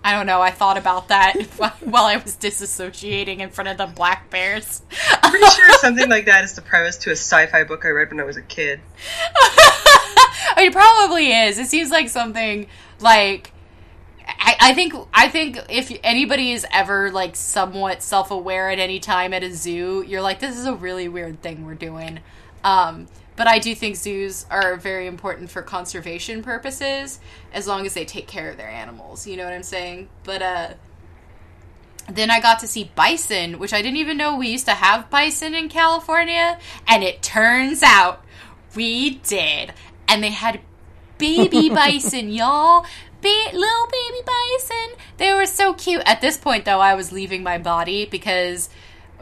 i don't know i thought about that while i was disassociating in front of the black bears i'm Pretty sure something like that is the premise to a sci-fi book I read when I was a kid. I mean, it probably is it seems like something like I, I think I think if anybody is ever like somewhat self aware at any time at a zoo, you're like, this is a really weird thing we're doing. Um, but I do think zoos are very important for conservation purposes, as long as they take care of their animals. You know what I'm saying? But uh, then I got to see bison, which I didn't even know we used to have bison in California, and it turns out we did. And they had baby bison, y'all. Ba- little baby bison. They were so cute. At this point, though, I was leaving my body because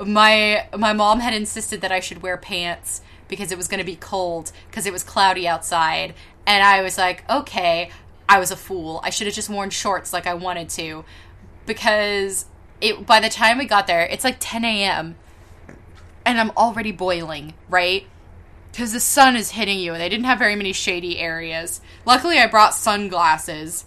my my mom had insisted that I should wear pants because it was going to be cold because it was cloudy outside, and I was like, okay, I was a fool. I should have just worn shorts like I wanted to, because it by the time we got there, it's like 10 a.m. and I'm already boiling, right? Because the sun is hitting you, and they didn't have very many shady areas. Luckily, I brought sunglasses.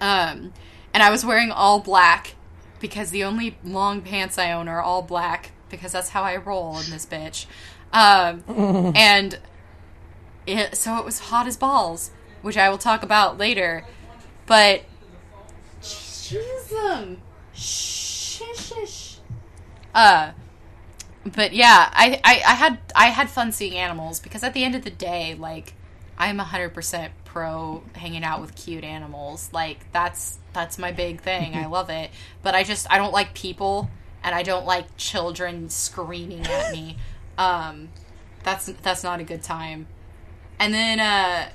Um, and I was wearing all black because the only long pants I own are all black because that's how I roll in this bitch. Um, and it, so it was hot as balls, which I will talk about later. But Jesus, shush. Uh, but yeah, I, I I had I had fun seeing animals because at the end of the day, like I'm hundred percent pro hanging out with cute animals. Like that's that's my big thing. I love it. But I just I don't like people and I don't like children screaming at me. Um that's that's not a good time. And then uh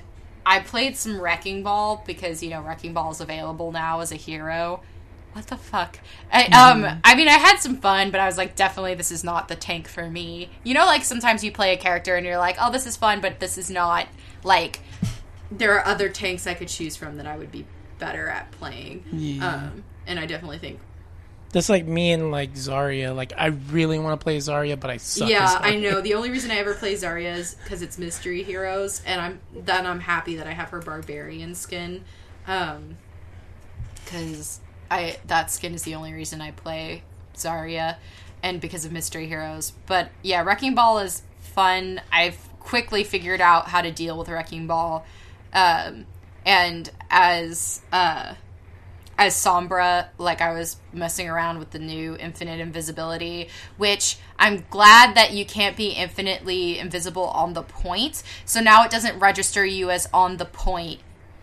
I played some Wrecking Ball because you know Wrecking Ball is available now as a hero. What the fuck? I, um, I mean, I had some fun, but I was like, definitely, this is not the tank for me. You know, like sometimes you play a character and you're like, oh, this is fun, but this is not like. There are other tanks I could choose from that I would be better at playing. Yeah. Um, and I definitely think. That's like me and like Zarya. Like I really want to play Zarya, but I suck. yeah, I know. The only reason I ever play Zarya is because it's mystery heroes, and I'm then I'm happy that I have her barbarian skin, um, because I that skin is the only reason I play Zarya, and because of mystery heroes. But yeah, Wrecking Ball is fun. I've quickly figured out how to deal with Wrecking Ball, um, and as uh as Sombra, like I was messing around with the new infinite invisibility, which I'm glad that you can't be infinitely invisible on the point. So now it doesn't register you as on the point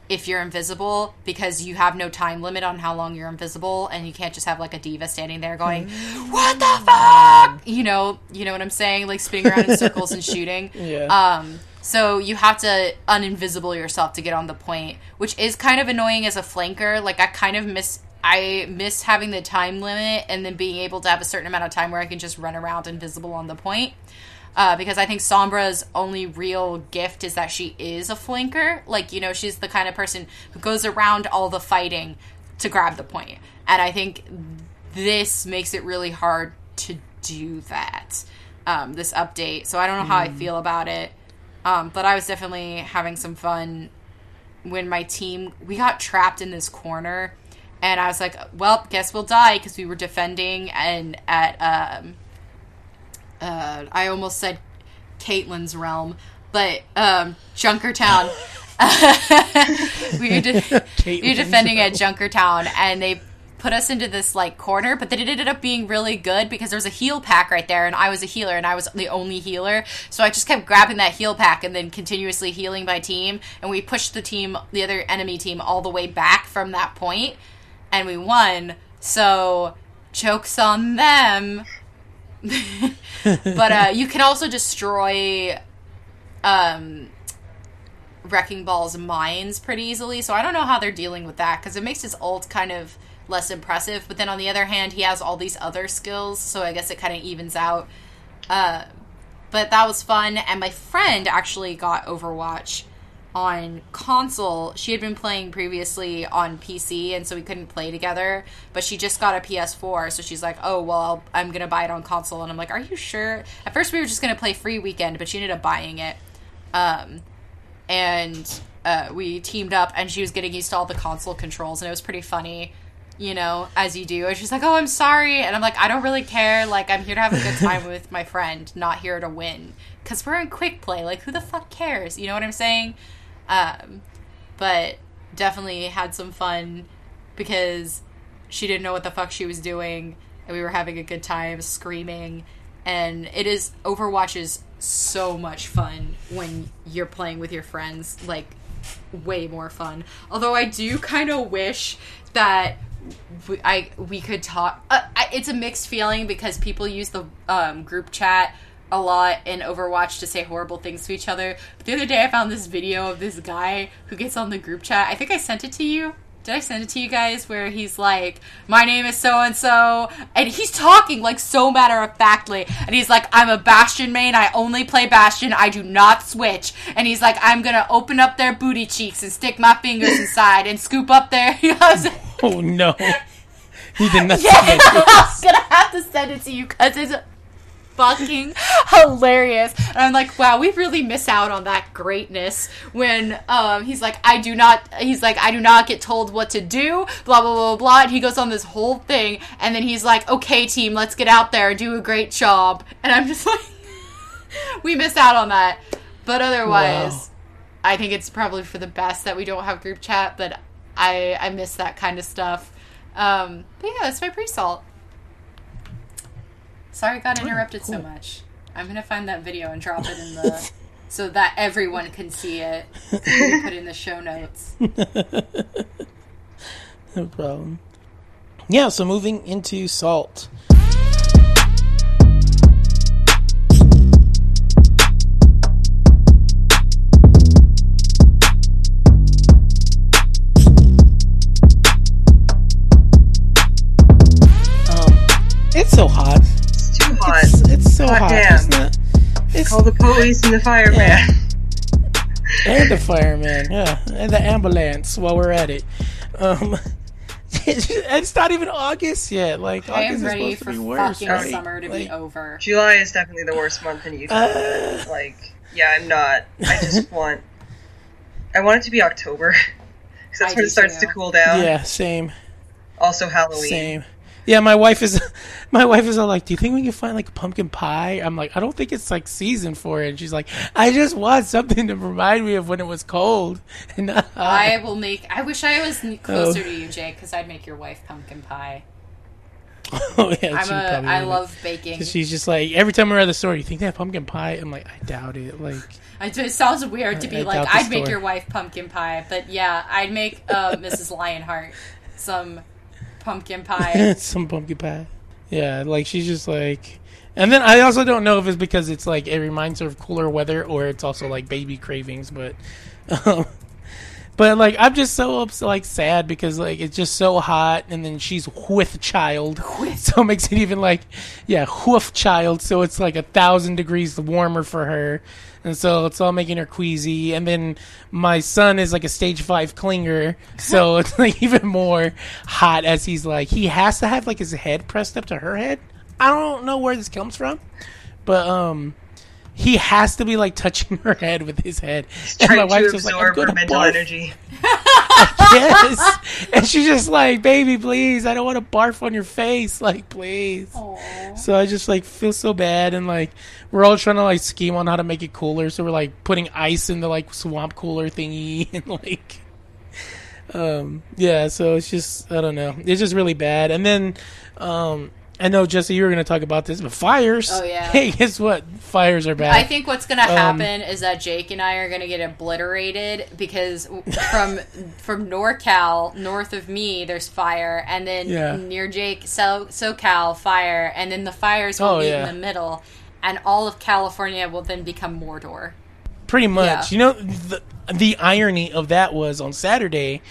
if you're invisible because you have no time limit on how long you're invisible and you can't just have like a D.Va standing there going, "What the fuck?" You know, you know what I'm saying? Like spinning around in circles and shooting. Yeah. Um, so you have to uninvisible yourself to get on the point, which is kind of annoying as a flanker. Like I kind of miss I miss having the time limit and then being able to have a certain amount of time where I can just run around invisible on the point. Uh, because I think Sombra's only real gift is that she is a flanker. Like, you know, she's the kind of person who goes around all the fighting to grab the point. And I think this makes it really hard to do that, um, this update. So I don't know how I feel about it. Um, but I was definitely having some fun when my team we got trapped in this corner and I was like, well, guess we'll die because we were defending and at um uh I almost said Caitlin's realm, but um Junkertown. we were, de- we were defending at. Junkertown and they put us into this like corner, but then it ended up being really good because there was a heal pack right there, and I was a healer, and I was the only healer. So I just kept grabbing that heal pack and then continuously healing my team, and we pushed the team, the other enemy team, all the way back from that point, and we won. So jokes on them. but uh, you can also destroy um, wrecking ball's mines pretty easily so i don't know how they're dealing with that because it makes his ult kind of less impressive but then on the other hand he has all these other skills so i guess it kind of evens out. Uh, but that was fun and my friend actually got overwatch on console she had been playing previously on pc and so we couldn't play together but she just got a ps4 so she's like oh well I'll, i'm gonna buy it on console and i'm like are you sure? At first we were just gonna play free weekend but she ended up buying it um, and uh, we teamed up and she was getting used to all the console controls and it was pretty funny you know as you do. And she's like oh i'm sorry and i'm like i don't really care like i'm here to have a good time with my friend not here to win because we're in quick play like who the fuck cares? You know what i'm saying um, but definitely had some fun because she didn't know what the fuck she was doing and we were having a good time screaming and it is overwatch is so much fun when you're playing with your friends like way more fun although i do kind of wish that we, I we could talk. Uh, I, it's a mixed feeling because people use the um, group chat a lot in Overwatch to say horrible things to each other. But the other day, I found this video of this guy who gets on the group chat. I think I sent it to you. Did I send it to you guys where he's like, "My name is so and so," and he's talking like so matter of factly, and he's like, "I'm a Bastion main. I only play Bastion. I do not switch." And he's like, "I'm gonna open up their booty cheeks and stick my fingers inside and scoop up their." Oh no, he did not. yeah, I'm gonna have to send it to you because it's fucking hilarious. And I'm like, wow, we really miss out on that greatness when um he's like, I do not he's like, I do not get told what to do, blah blah blah blah and he goes on this whole thing and then he's like, Okay team, let's get out there, do a great job and I'm just like we miss out on that. But otherwise Wow. I think it's probably for the best that we don't have group chat, but I I miss that kind of stuff. Um, but yeah, that's my pre-salt. Sorry, I got oh, interrupted so cool. much. I'm gonna find that video and drop it in the so that everyone can see it. Put it in the show notes. No problem. Yeah, so moving into salt. The police and the fireman. Yeah. and the fireman, yeah, and the ambulance while we're at it. Um, it's not even August yet. Like I August am is ready supposed to for be worse, fucking right? summer to be over. July is definitely the worst month in Utah. Uh, like, yeah, I'm not. I just want. I want it to be October. Because that's I when it starts too. to cool down. yeah, same, Also Halloween. same. Yeah, my wife is, my wife is all like, "Do you think we can find like pumpkin pie?" I'm like, "I don't think it's like season for it." And she's like, "I just want something to remind me of when it was cold." And not. I will make. I wish I was closer Oh. to you, Jake, because I'd make your wife pumpkin pie. oh yeah, I'm a. I love baking. She's just like every time we're at the store, you think they have pumpkin pie? I'm like, I doubt it. Like, I, it sounds weird to be I like, doubt I'd make your wife pumpkin pie, but yeah, I'd make uh, Mrs. Lionheart some pumpkin pie. some pumpkin pie. Yeah, like she's just like, and then I also don't know if it's because it's like it reminds her of cooler weather or it's also like baby cravings, but, um, but like I'm just so ups like sad because like it's just so hot, and then she's with child, so it makes it even like, yeah, with child, so it's like a thousand degrees warmer for her. And so it's all making her queasy. And then my son is like a stage five clinger. So it's like even more hot as he's like, he has to have like his head pressed up to her head. I don't know where this comes from, but, um, he has to be like touching her head with his head. And Trying to absorb her gonna mental barf." energy. yes. And she's just like, baby, please, I don't want to barf on your face. Like, please. So I just like feel so bad. And like, we're all trying to like scheme on how to make it cooler. So we're like putting ice in the like swamp cooler thingy. And like, um, yeah. So it's just, I don't know. It's just really bad. And then, um, I know Jesse, you were going to talk about this, but fires. Oh, yeah. Hey, guess what? Fires are bad. I think what's gonna Um, happen is that Jake and I are gonna get obliterated because from from NorCal, north of me, there's fire, and then Yeah. near Jake, so SoCal, fire, and then the fires will Oh, meet yeah. in the middle, and all of California will then become Mordor. Pretty much. Yeah. You know, the, the irony of that was on Saturday,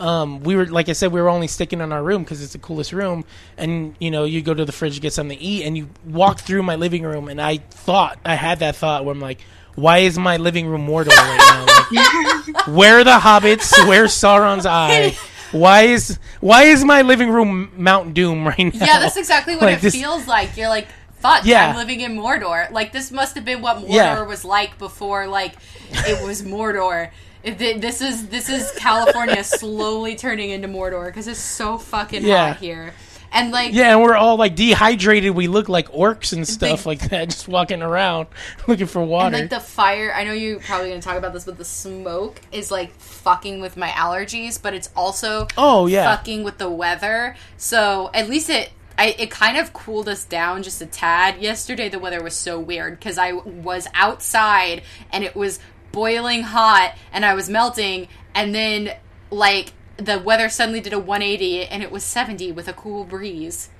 um, we were, like I said, we were only sticking in our room because it's the coolest room. And, you know, you go to the fridge to get something to eat, and you walk through my living room, and I thought, I had that thought where I'm like, why is my living room Mordor right now? Like, where are the hobbits? Where's Sauron's eye? Why is why is my living room Mount Doom right now? Yeah, that's exactly what Like it this- feels like. You're like, fuck, Yeah. I'm living in Mordor. Like, this must have been what Mordor Yeah. was like before, like, it was Mordor. This is this is California slowly turning into Mordor because it's so fucking Yeah. hot here. And like, Yeah, and we're all like dehydrated. We look like orcs and stuff Big- like that, just walking around looking for water. like the fire. I know you're probably gonna talk about this, but the smoke is like fucking with my allergies, but it's also oh yeah, fucking with the weather. So at least it I, it kind of cooled us down just a tad. Yesterday the weather was so weird because I was outside and it was boiling hot and I was melting, and then like the weather suddenly did a 180 and it was 70 with a cool breeze.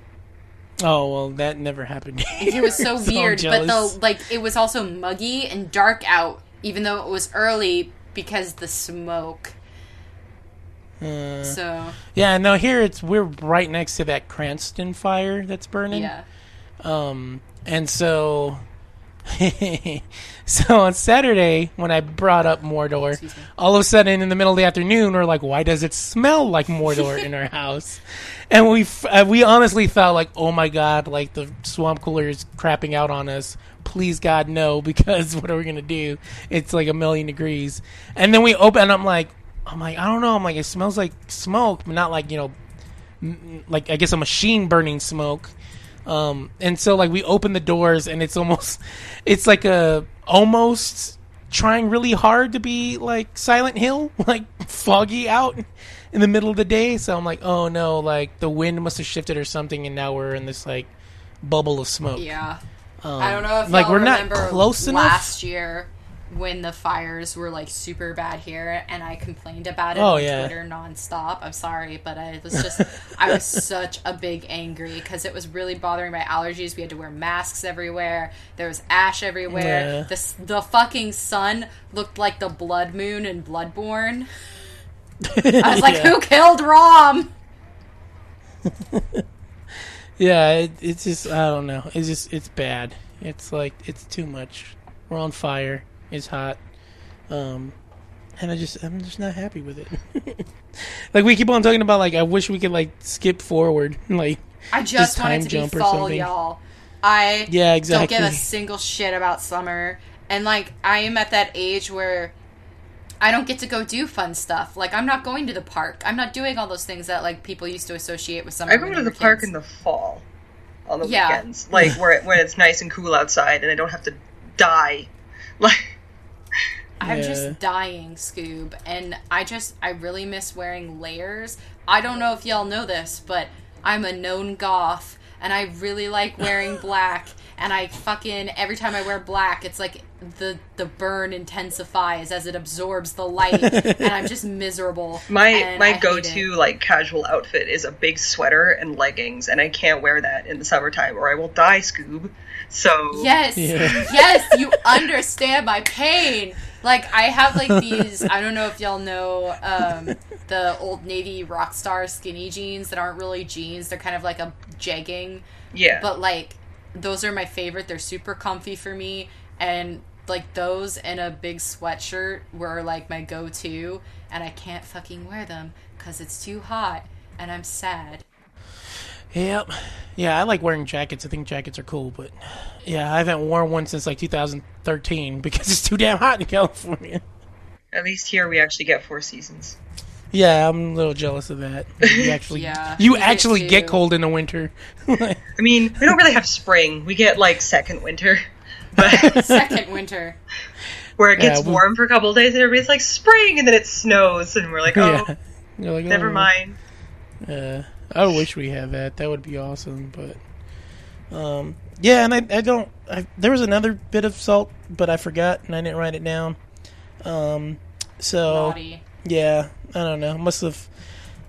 Oh well, that never happened. It was so So weird, but jealous. the like it was also muggy and dark out, even though it was early because the smoke. so Yeah, no, here it's we're right next to that Cranston fire that's burning. yeah. Um, and so, so on Saturday when I brought up Mordor, all of a sudden in the middle of the afternoon, we're like, "Why does it smell like Mordor in our house?" And we f- uh, we honestly thought like, "Oh my god, like the swamp cooler is crapping out on us." Please God, no, because what are we gonna do? It's like a million degrees. And then we open, and I'm like, I'm like, I don't know. I'm like, it smells like smoke, but not like you know, m- like I guess a machine burning smoke. Um, and so like we open the doors and it's almost, it's like a almost trying really hard to be like Silent Hill, like foggy out in the middle of the day. So I'm like, oh no, like the wind must have shifted or something, and now we're in this like bubble of smoke. Yeah. Um, I don't know if like we're not close enough. last year when the fires were like super bad here and I complained about it Oh, on yeah. Twitter nonstop. I'm sorry, but I was just I was such a big angry because it was really bothering my allergies. We had to wear masks everywhere. There was ash everywhere. Yeah. The the fucking sun looked like the blood moon in Bloodborne. I was like, Yeah. who killed Rom? Yeah, it, it's just I don't know. It's just it's bad. It's like it's too much. We're on fire. It's hot. Um and I just I'm just not happy with it. like we keep on talking about like I wish we could like skip forward. Like I just time wanted to be jump or fall, something. y'all. I Yeah, exactly. don't exactly. give a single shit about summer. And like I am at that age where I don't get to go do fun stuff. Like I'm not going to the park. I'm not doing all those things that like people used to associate with summer. I go to the were park in the fall on the Yeah. weekends, like where it, when it's nice and cool outside, and I don't have to die. Like I'm Yeah. just dying, Scoob, and I just I really miss wearing layers. I don't know if y'all know this, but I'm a known goth, and I really like wearing black. And I fucking every time I wear black, it's like the the burn intensifies as it absorbs the light, and I'm just miserable. my my go to like casual outfit is a big sweater and leggings, and I can't wear that in the summertime or I will die, Scoob. So Yes, Yeah. yes, you understand my pain. Like I have like these. I don't know if y'all know um, the old Navy rock star skinny jeans that aren't really jeans. They're kind of like a jegging, yeah, but like those are my favorite. They're super comfy for me, and like those and a big sweatshirt were like my go-to. And I can't fucking wear them because it's too hot, and I'm sad. Yep. Yeah, I like wearing jackets. I think jackets are cool, but yeah, I haven't worn one since like 2013 because it's too damn hot in California. at least here we actually get four seasons. Yeah, I'm a little jealous of that. You actually, Yeah, you we get actually get cold in the winter. I mean, we don't really have spring. We get like second winter, but Second winter. where it gets Yeah, we- warm for a couple of days and everybody's like spring, and then it snows, and we're like, oh, yeah. Like, never oh. mind. Uh, I wish we had that. That would be awesome. But um, yeah, and I, I don't. I, there was another bit of salt, but I forgot and I didn't write it down. Um, so Naughty. yeah, I don't know. Must have.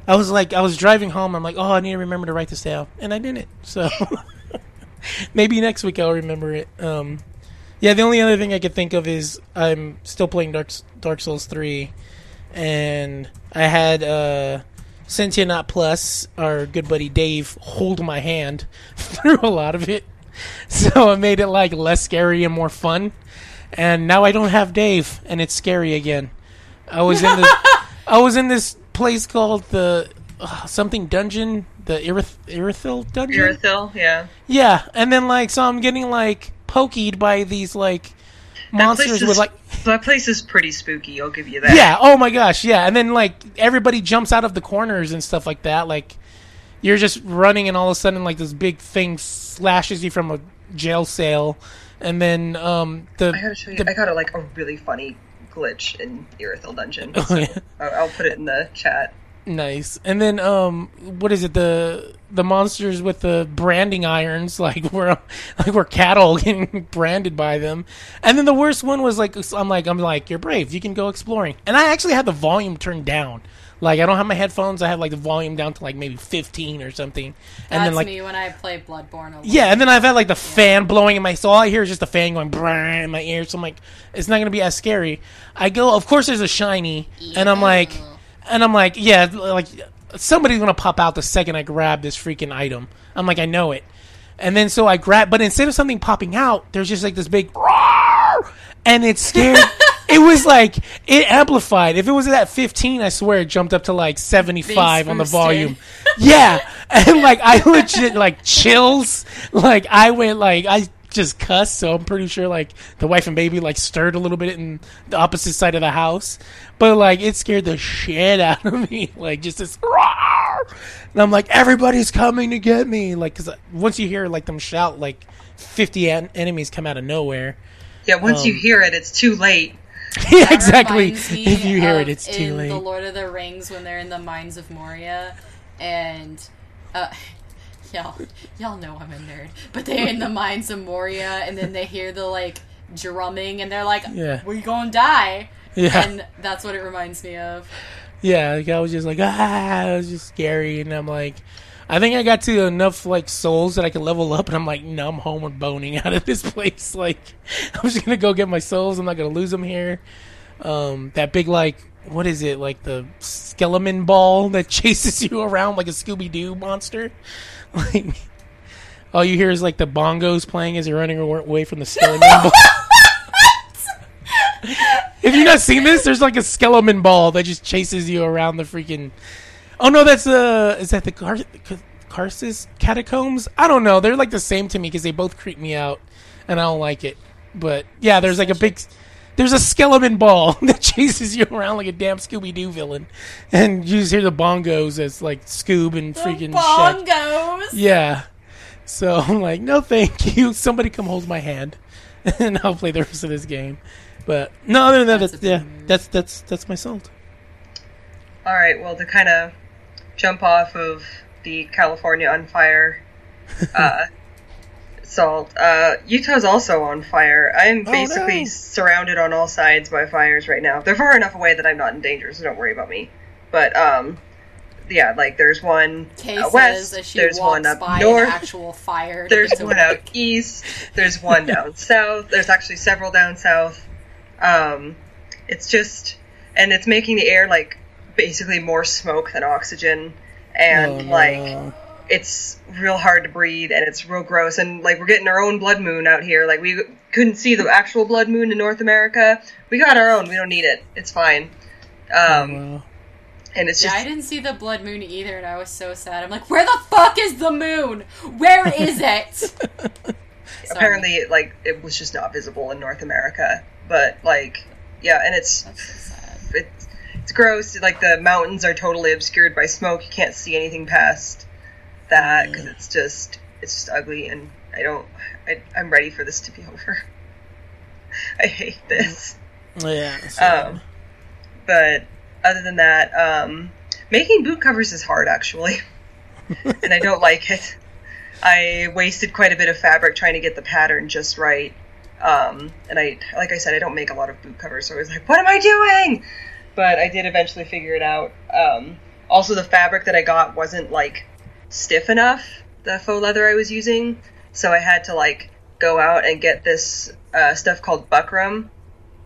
I was like, I was driving home. I'm like, oh, I need to remember to write this down, and I didn't. So maybe next week I'll remember it. Um, yeah, the only other thing I could think of is I'm still playing Dark Dark Souls three, and I had uh, Sentient Not Plus, our good buddy Dave, hold my hand through a lot of it, so it made it like less scary and more fun. And now I don't have Dave, and it's scary again. I was in the, I was in this place called the uh, something dungeon, the Irith- Irithyll dungeon. Irithyll, yeah. Yeah, and then like so I'm getting like poked by these like monsters with like that place is pretty spooky. I'll give you that. yeah, oh my gosh, yeah, and then like everybody jumps out of the corners and stuff like that. Like you're just running, and all of a sudden like this big thing slashes you from a jail cell, and then um the I gotta show you. the- I got a, like a really funny glitch in Irithyll Dungeon. Oh, So yeah. I'll, I'll put it in the chat. Nice. And then um what is it the the monsters with the branding irons like we're like we're cattle getting branded by them. And then the worst one was like I'm like I'm like you're brave. You can go exploring. And I actually had the volume turned down. Like I don't have my headphones. I have like the volume down to like maybe 15 or something. And That's then like me when I play Bloodborne. A lot. yeah, and then I've had like the fan blowing in my so all I hear is just the fan going in my ear. So I'm like, it's not gonna be as scary. I go, of course, there's a shiny, and I'm like, and I'm like, yeah, like somebody's gonna pop out the second I grab this freaking item. I'm like, I know it. And then so I grab, but instead of something popping out, there's just like this big, roar, and it scared. it was like it amplified. If it was at 15, I swear it jumped up to like 75 on the volume. Yeah, and like I legit like chills. Like I went like I just cussed. So I'm pretty sure like the wife and baby like stirred a little bit in the opposite side of the house. But like it scared the shit out of me. Like just this. roar. And I'm like, everybody's coming to get me. Like, cause once you hear like them shout, like 50 en- enemies come out of nowhere. Yeah, once you Um, hear it, it's too late. yeah, exactly. If you hear it, it's too late. The Lord of the Rings when they're in the mines of Moria, and uh, y'all y'all know I'm a nerd, but they're in the mines of Moria, and then they hear the like drumming, and they're like, Yeah. "We're gonna die," yeah. and that's what it reminds me of. Yeah, like I was just like, ah, it was just scary, and I'm like, I think I got to enough like souls that I can level up, and I'm like, no, I'm home and boning out of this place. Like, I'm just gonna go get my souls. I'm not gonna lose them here. Um, that big like, what is it? Like the skeleton ball that chases you around like a Scooby Doo monster. Like, all you hear is like the bongos playing as you're running away from the skeleton ball. Have you not seen this? There's like a skeleton ball that just chases you around the freaking. Oh no, that's uh, is that the Car- Car- Carthus catacombs? I don't know. They're like the same to me because they both creep me out, and I don't like it. But yeah, there's like a big, there's a skeleton ball that chases you around like a damn Scooby Doo villain, and you just hear the bongos as like Scoob and freaking Shaq. Bongos. Yeah. So I'm like, no, thank you. Somebody come hold my hand, and I'll play the rest of this game. But no, other than that, That's that's, yeah, that's that's that's my salt. All right, well, to kind of jump off of the California on fire uh, salt, uh, Utah's also on fire. I'm Oh, basically no. surrounded on all sides by fires right now. They're far enough away that I'm not in danger, so don't worry about me. But um, yeah, like there's one Kay out says west, she there's walks one up by north, an actual fire. there's It's a one out east, there's one down south, there's actually several down south. Um, it's just, and it's making the air like basically more smoke than oxygen, and Oh, no. Like it's real hard to breathe and it's real gross. And like we're getting our own blood moon out here. Like we couldn't see the actual blood moon in North America. We got our own. We don't need it. It's fine. Um, Well, and it's Yeah, just I didn't see the blood moon either, and I was so sad. I'm like, where the fuck is the moon? Where is it? Sorry. apparently like it was just not visible in North America. But like yeah, and it's That's so sad. it's it's gross. Like the mountains are totally obscured by smoke. You can't see anything past that because it's just it's just ugly, and I don't. I, I'm ready for this to be over. I hate this. yeah. So, Um, but other than that, um, making boot covers is hard actually, and I don't like it. I wasted quite a bit of fabric trying to get the pattern just right. Um, and I, like I said, I don't make a lot of boot covers, so I was like, what am I doing? But I did eventually figure it out. Um, also, the fabric that I got wasn't like stiff enough, the faux leather I was using, so I had to like go out and get this uh, stuff called buckram.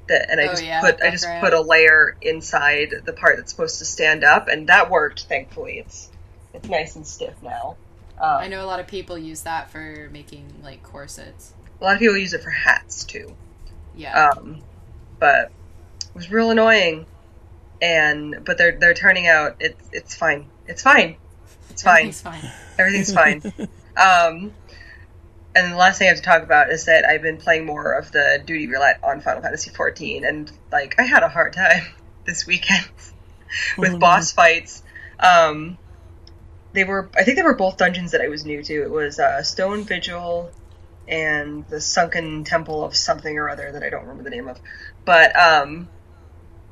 That, and I Oh, just yeah, put I just put a layer inside the part that's supposed to stand up, and that worked. Thankfully, it's it's nice and stiff now. Um, I know a lot of people use that for making like corsets. a lot of people use it for hats too. Yeah. um, but it was real annoying. And but they're they're turning out it's it's fine. It's fine. It's fine. Everything's fine. Everything's fine. Um, and the last thing I have to talk about is that I've been playing more of the duty roulette on Final Fantasy XIV, and like I had a hard time this weekend with Oh, no. boss fights. Um, they were I think they were both dungeons that I was new to. It was uh, Stone Vigil and the Sunken Temple of something or other that I don't remember the name of. But um,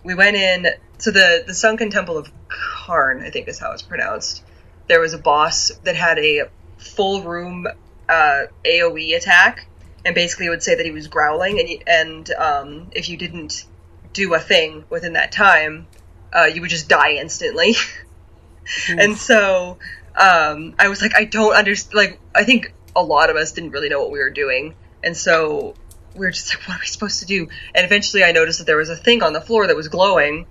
we went in. So the the Sunken Temple of Qarn, I think is how it's pronounced. There was a boss that had a full room uh, AOE attack, and basically would say that he was growling, and and um, if you didn't do a thing within that time, uh, you would just die instantly. and so um, I was like, I don't understand. Like, I think a lot of us didn't really know what we were doing, and so we were just like, what are we supposed to do? And eventually, I noticed that there was a thing on the floor that was glowing,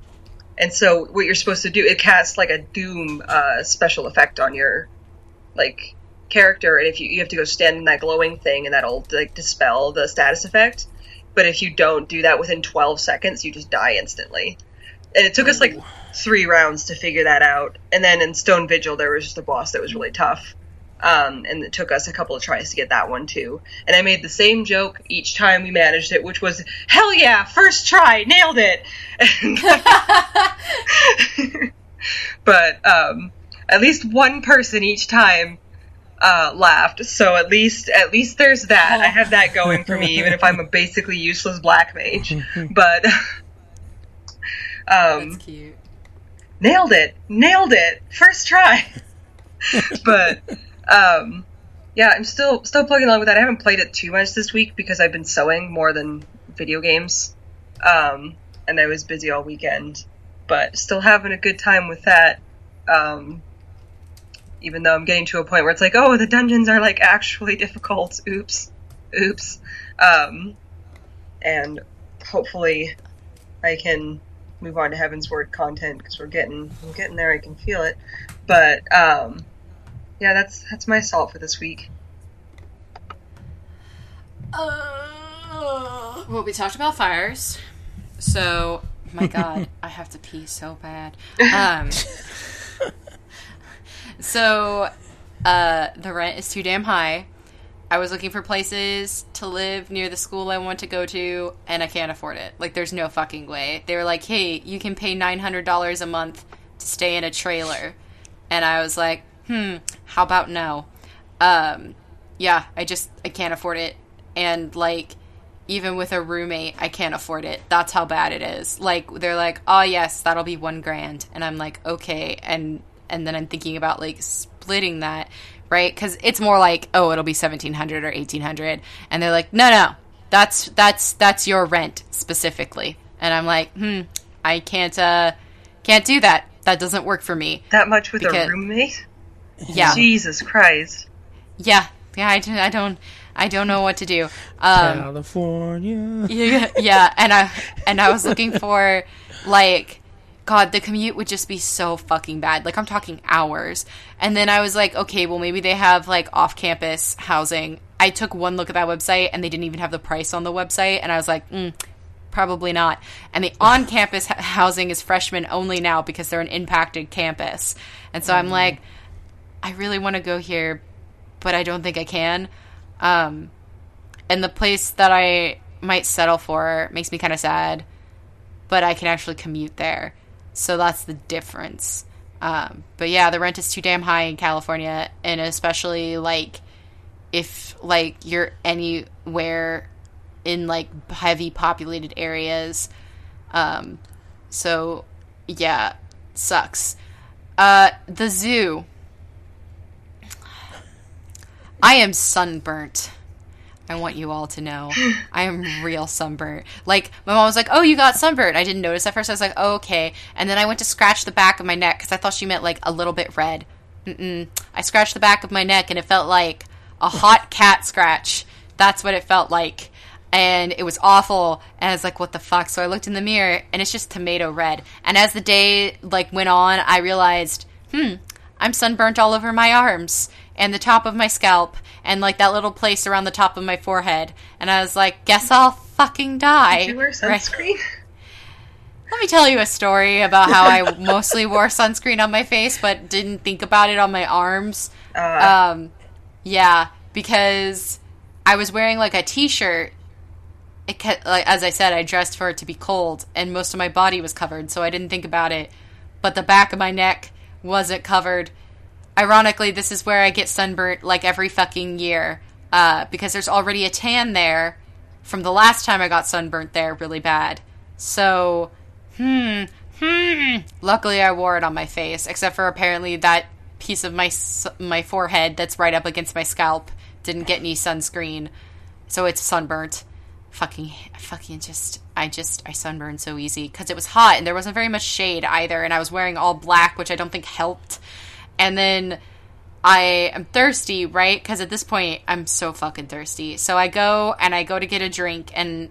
and so what you're supposed to do it casts like a doom uh, special effect on your like character. And if you you have to go stand in that glowing thing and that'll like dispel the status effect. But if you don't do that within 12 seconds you just die instantly. And it took us like three rounds to figure that out. And then in stone vigil there was just a boss that was really tough um, and it took us a couple of tries to get that one too and i made the same joke each time we managed it which was hell yeah first try nailed it but um, at least one person each time uh, laughed. So at least at least there's that. I have that going for me, even if I'm a basically useless black mage. But um, That's cute. nailed it, nailed it, first try. but um, yeah, I'm still still plugging along with that. I haven't played it too much this week because I've been sewing more than video games, um, and I was busy all weekend. But still having a good time with that. Um, even though I'm getting to a point where it's like, oh, the dungeons are like actually difficult. Oops, oops. Um, and hopefully, I can move on to Heavensward content because we're getting I'm getting there. I can feel it. But um, yeah, that's that's my salt for this week. Well, we talked about fires. So, my God, I have to pee so bad. Um, so, uh, the rent is too damn high. I was looking for places to live near the school I want to go to, and I can't afford it. Like, there's no fucking way. They were like, hey, you can pay $900 a month to stay in a trailer. And I was like, hmm, how about no? Um, yeah, I just, I can't afford it. And, like, even with a roommate, I can't afford it. That's how bad it is. Like they're like, "Oh yes, that'll be 1 grand." And I'm like, "Okay." And and then I'm thinking about like splitting that, right? Cuz it's more like, "Oh, it'll be 1700 or 1800." And they're like, "No, no. That's that's that's your rent specifically." And I'm like, "Hmm, I can't uh can't do that. That doesn't work for me." That much with Because- a roommate? Yeah. Jesus Christ. Yeah. Yeah, I, don't- I don't I don't know what to do. Um California. yeah, yeah, and I and I was looking for like God, the commute would just be so fucking bad. Like I'm talking hours. And then I was like, okay, well maybe they have like off-campus housing. I took one look at that website and they didn't even have the price on the website and I was like, mm, probably not. And the on-campus housing is freshman only now because they're an impacted campus. And so I'm like, I really want to go here, but I don't think I can. Um, and the place that I might settle for makes me kind of sad, but I can actually commute there. So that's the difference. Um, but yeah, the rent is too damn high in California, and especially like if like you're anywhere in like heavy populated areas. Um, so yeah, sucks. Uh, the zoo. I am sunburnt. I want you all to know. I am real sunburnt. Like, my mom was like, Oh, you got sunburnt. I didn't notice at first. I was like, Oh, okay. And then I went to scratch the back of my neck because I thought she meant like a little bit red. Mm-mm. I scratched the back of my neck and it felt like a hot cat scratch. That's what it felt like. And it was awful. And I was like, what the fuck? So I looked in the mirror and it's just tomato red. And as the day like went on, I realized, hmm, I'm sunburnt all over my arms and the top of my scalp and like that little place around the top of my forehead. And I was like, guess I'll fucking die. Do you wear Right. sunscreen? Let me tell you a story about how I mostly wore sunscreen on my face, but didn't think about it on my arms. Uh, Um, yeah, because I was wearing like a t-shirt. It ca- like as I said, I dressed for it to be cold, and most of my body was covered, so I didn't think about it. But the back of my neck wasn't covered. Ironically, this is where I get sunburnt like every fucking year, uh, because there's already a tan there from the last time I got sunburnt there really bad. So, hmm, hmm. Luckily, I wore it on my face, except for apparently that piece of my my forehead that's right up against my scalp didn't get any sunscreen, so it's sunburnt. Fucking, fucking, just I just I sunburned so easy because it was hot and there wasn't very much shade either, and I was wearing all black, which I don't think helped. And then I am thirsty, right? Because at this point, I'm so fucking thirsty. So I go and I go to get a drink, and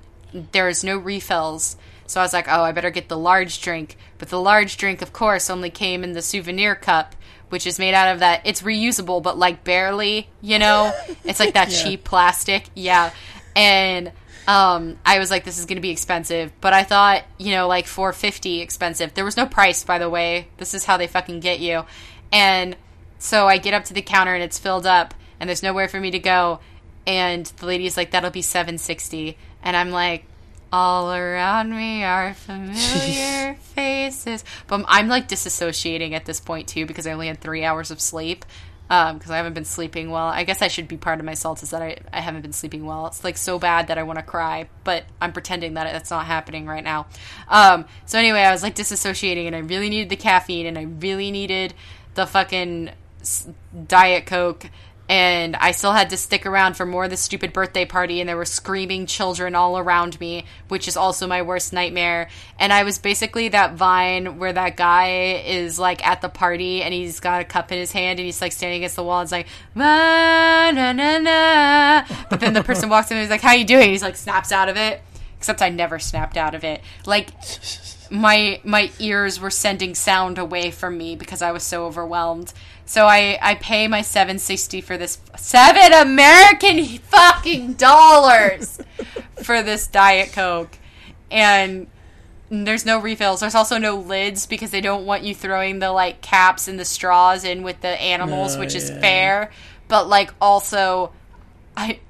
there's no refills. So I was like, oh, I better get the large drink. But the large drink, of course, only came in the souvenir cup, which is made out of that. It's reusable, but like barely, you know? It's like that cheap plastic. Yeah. And um, I was like, this is going to be expensive. But I thought, you know, like 450 expensive. There was no price, by the way. This is how they fucking get you. And so I get up to the counter and it's filled up and there's nowhere for me to go. And the lady's like, that'll be 760. And I'm like, all around me are familiar faces. But I'm like disassociating at this point too because I only had three hours of sleep because I haven't been sleeping well. I guess I should be part of my salt is that I, I haven't been sleeping well. It's like so bad that I want to cry, but I'm pretending that it's not happening right now. Um, so anyway, I was like disassociating and I really needed the caffeine and I really needed the fucking Diet Coke. And I still had to stick around for more of the stupid birthday party, and there were screaming children all around me, which is also my worst nightmare. And I was basically that vine where that guy is like at the party and he's got a cup in his hand and he's like standing against the wall and it's like, na na na. But then the person walks in and he's like, How you doing? He's like, snaps out of it. Except I never snapped out of it. Like, my my ears were sending sound away from me because I was so overwhelmed. So I I pay my 760 for this 7 American fucking dollars for this diet coke. And there's no refills. There's also no lids because they don't want you throwing the like caps and the straws in with the animals, Oh, which is fair. But like also I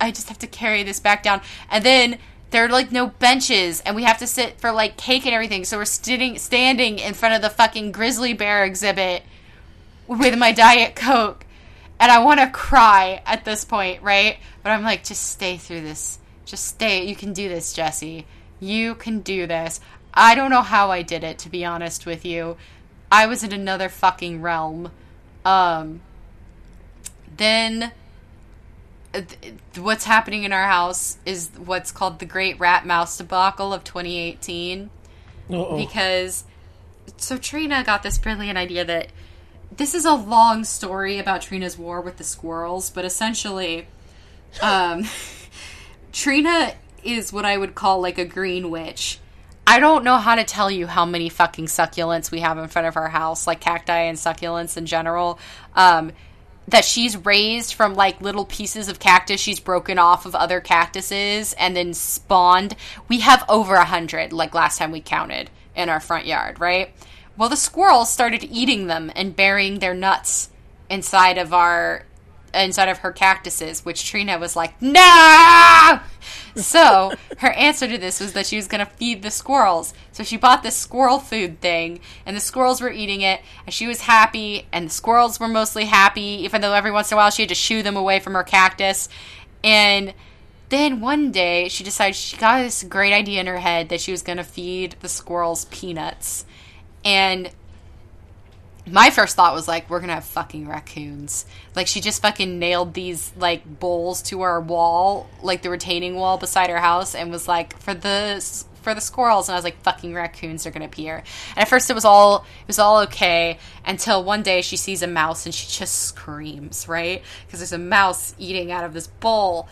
I just have to carry this back down. And then there are like no benches and we have to sit for like cake and everything. So we're sitting standing in front of the fucking grizzly bear exhibit with my diet coke. And I want to cry at this point, right? But I'm like just stay through this. Just stay. You can do this, Jesse. You can do this. I don't know how I did it to be honest with you. I was in another fucking realm. Um then th- what's happening in our house is what's called the Great Rat Mouse debacle of 2018 Uh-oh. because so Trina got this brilliant idea that this is a long story about Trina's war with the squirrels, but essentially, um, Trina is what I would call like a green witch. I don't know how to tell you how many fucking succulents we have in front of our house, like cacti and succulents in general. Um, that she's raised from like little pieces of cactus she's broken off of other cactuses and then spawned. We have over a hundred, like last time we counted in our front yard, right? Well, the squirrels started eating them and burying their nuts inside of our inside of her cactuses, which Trina was like, no! So her answer to this was that she was going to feed the squirrels. So she bought this squirrel food thing, and the squirrels were eating it, and she was happy, and the squirrels were mostly happy, even though every once in a while she had to shoo them away from her cactus. And then one day she decided she got this great idea in her head that she was going to feed the squirrels peanuts. And my first thought was like, we're gonna have fucking raccoons. Like she just fucking nailed these like bowls to our wall, like the retaining wall beside her house, and was like, for the for the squirrels. And I was like, fucking raccoons are gonna appear. And at first it was all it was all okay until one day she sees a mouse and she just screams, right? Because there's a mouse eating out of this bowl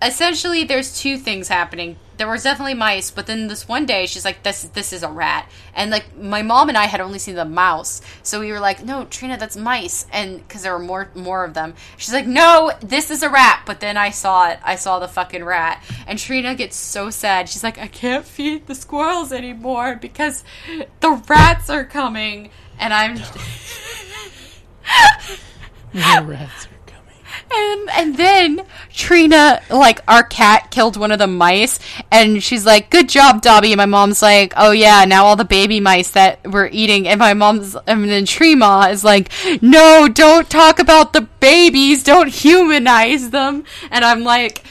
essentially there's two things happening. There was definitely mice but then this one day she's like this this is a rat. And like my mom and i had only seen the mouse. So we were like no trina that's mice. And because there were more more of them. She's like no this is a rat. But then i saw it. I saw the fucking rat. And trina gets so sad. She's like i can't feed the squirrels anymore because the rats are coming. And i'm The rats. And and then Trina, like our cat, killed one of the mice, and she's like, "Good job, Dobby." And my mom's like, "Oh yeah, now all the baby mice that we're eating." And my mom's, and then Trima is like, "No, don't talk about the babies. Don't humanize them." And I'm like,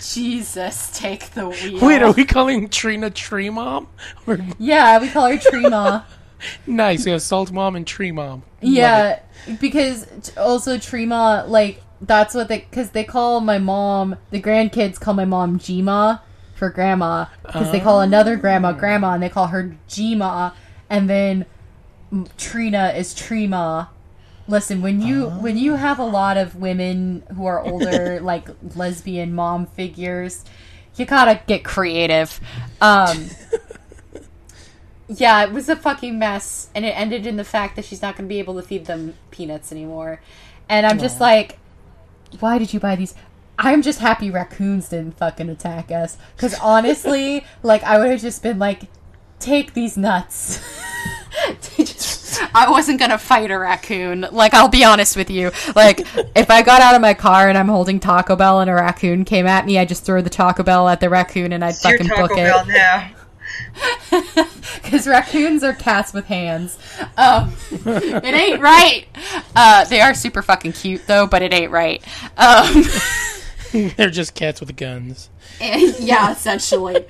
"Jesus, take the wheel." Wait, are we calling Trina Tree Mom? Or, Yeah, we call her Trima. nice, we have Salt Mom and Tree Mom. Yeah, because also Trima, like that's what they because they call my mom. The grandkids call my mom Jima for grandma because they call another grandma grandma and they call her Jima, and then Trina is Trima. Listen, when you when you have a lot of women who are older, like lesbian mom figures, you gotta get creative. Um, yeah, it was a fucking mess, and it ended in the fact that she's not gonna be able to feed them peanuts anymore. And I'm just like, why did you buy these? I'm just happy raccoons didn't fucking attack us. Because honestly, like, I would have just been like, take these nuts. Just- I wasn't gonna fight a raccoon. Like, I'll be honest with you. Like, if I got out of my car and I'm holding Taco Bell and a raccoon came at me, I'd just throw the Taco Bell at the raccoon and I'd It's your fucking Taco book Bell it. now. Because raccoons are cats with hands. um, it ain't right. Uh, they are super fucking cute though, but it ain't right. Um, They're just cats with guns. and- yeah, essentially.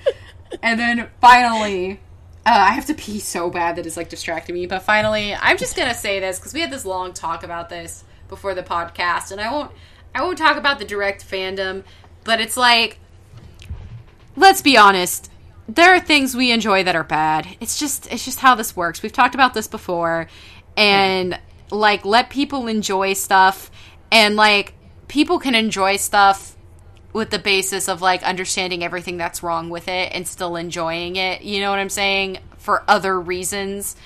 And then finally, uh, I have to pee so bad that it's like distracting me. But finally, I'm just gonna say this because we had this long talk about this before the podcast, and I won't, I won't talk about the direct fandom, but it's like, let's be honest. There are things we enjoy that are bad. It's just, it's just how this works. We've talked about this before, and like, let people enjoy stuff, and like, people can enjoy stuff with the basis of like understanding everything that's wrong with it and still enjoying it. You know what I'm saying? For other reasons.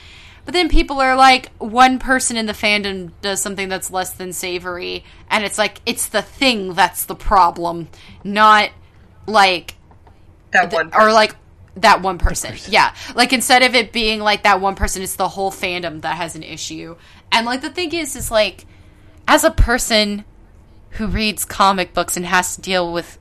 But then people are like, one person in the fandom does something that's less than savory, and it's like, it's the thing that's the problem, not like That one. or like that one person. Yeah. Like instead of it being like that one person, it's the whole fandom that has an issue. And like the thing is, is like as a person who reads comic books and has to deal with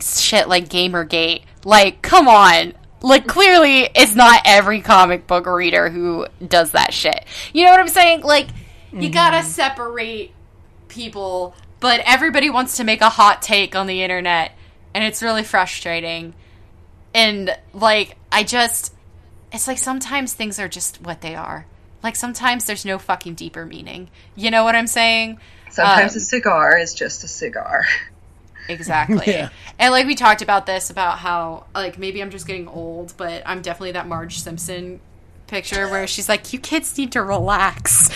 shit like Gamergate, like come on. Like clearly it's not every comic book reader who does that shit. You know what I'm saying? Like you mm-hmm. gotta separate people, but everybody wants to make a hot take on the internet, and it's really frustrating. And like, I just, it's like sometimes things are just what they are. Like sometimes there's no fucking deeper meaning. You know what I'm saying? Sometimes um, a cigar is just a cigar. Exactly. Yeah. And like we talked about this about how like maybe I'm just getting old, but I'm definitely that Marge Simpson picture where she's like, "You kids need to relax,"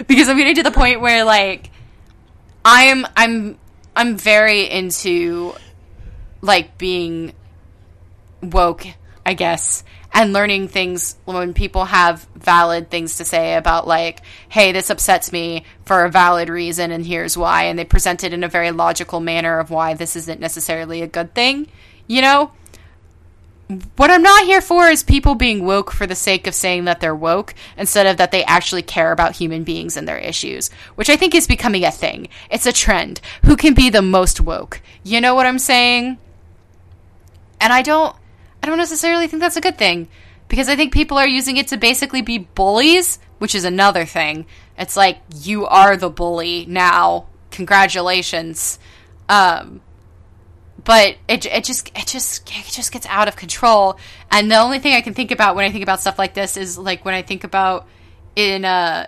because I'm getting to the point where like I'm I'm I'm very into like being woke, I guess, and learning things when people have valid things to say about like, hey, this upsets me for a valid reason and here's why, and they present it in a very logical manner of why this isn't necessarily a good thing, you know? What I'm not here for is people being woke for the sake of saying that they're woke instead of that they actually care about human beings and their issues, which I think is becoming a thing. It's a trend. Who can be the most woke? You know what I'm saying? And I don't don't necessarily think that's a good thing because I think people are using it to basically be bullies, which is another thing. It's like you are the bully now. Congratulations. Um but it, it just it just it just gets out of control and the only thing i can think about when i think about stuff like this is like when i think about in uh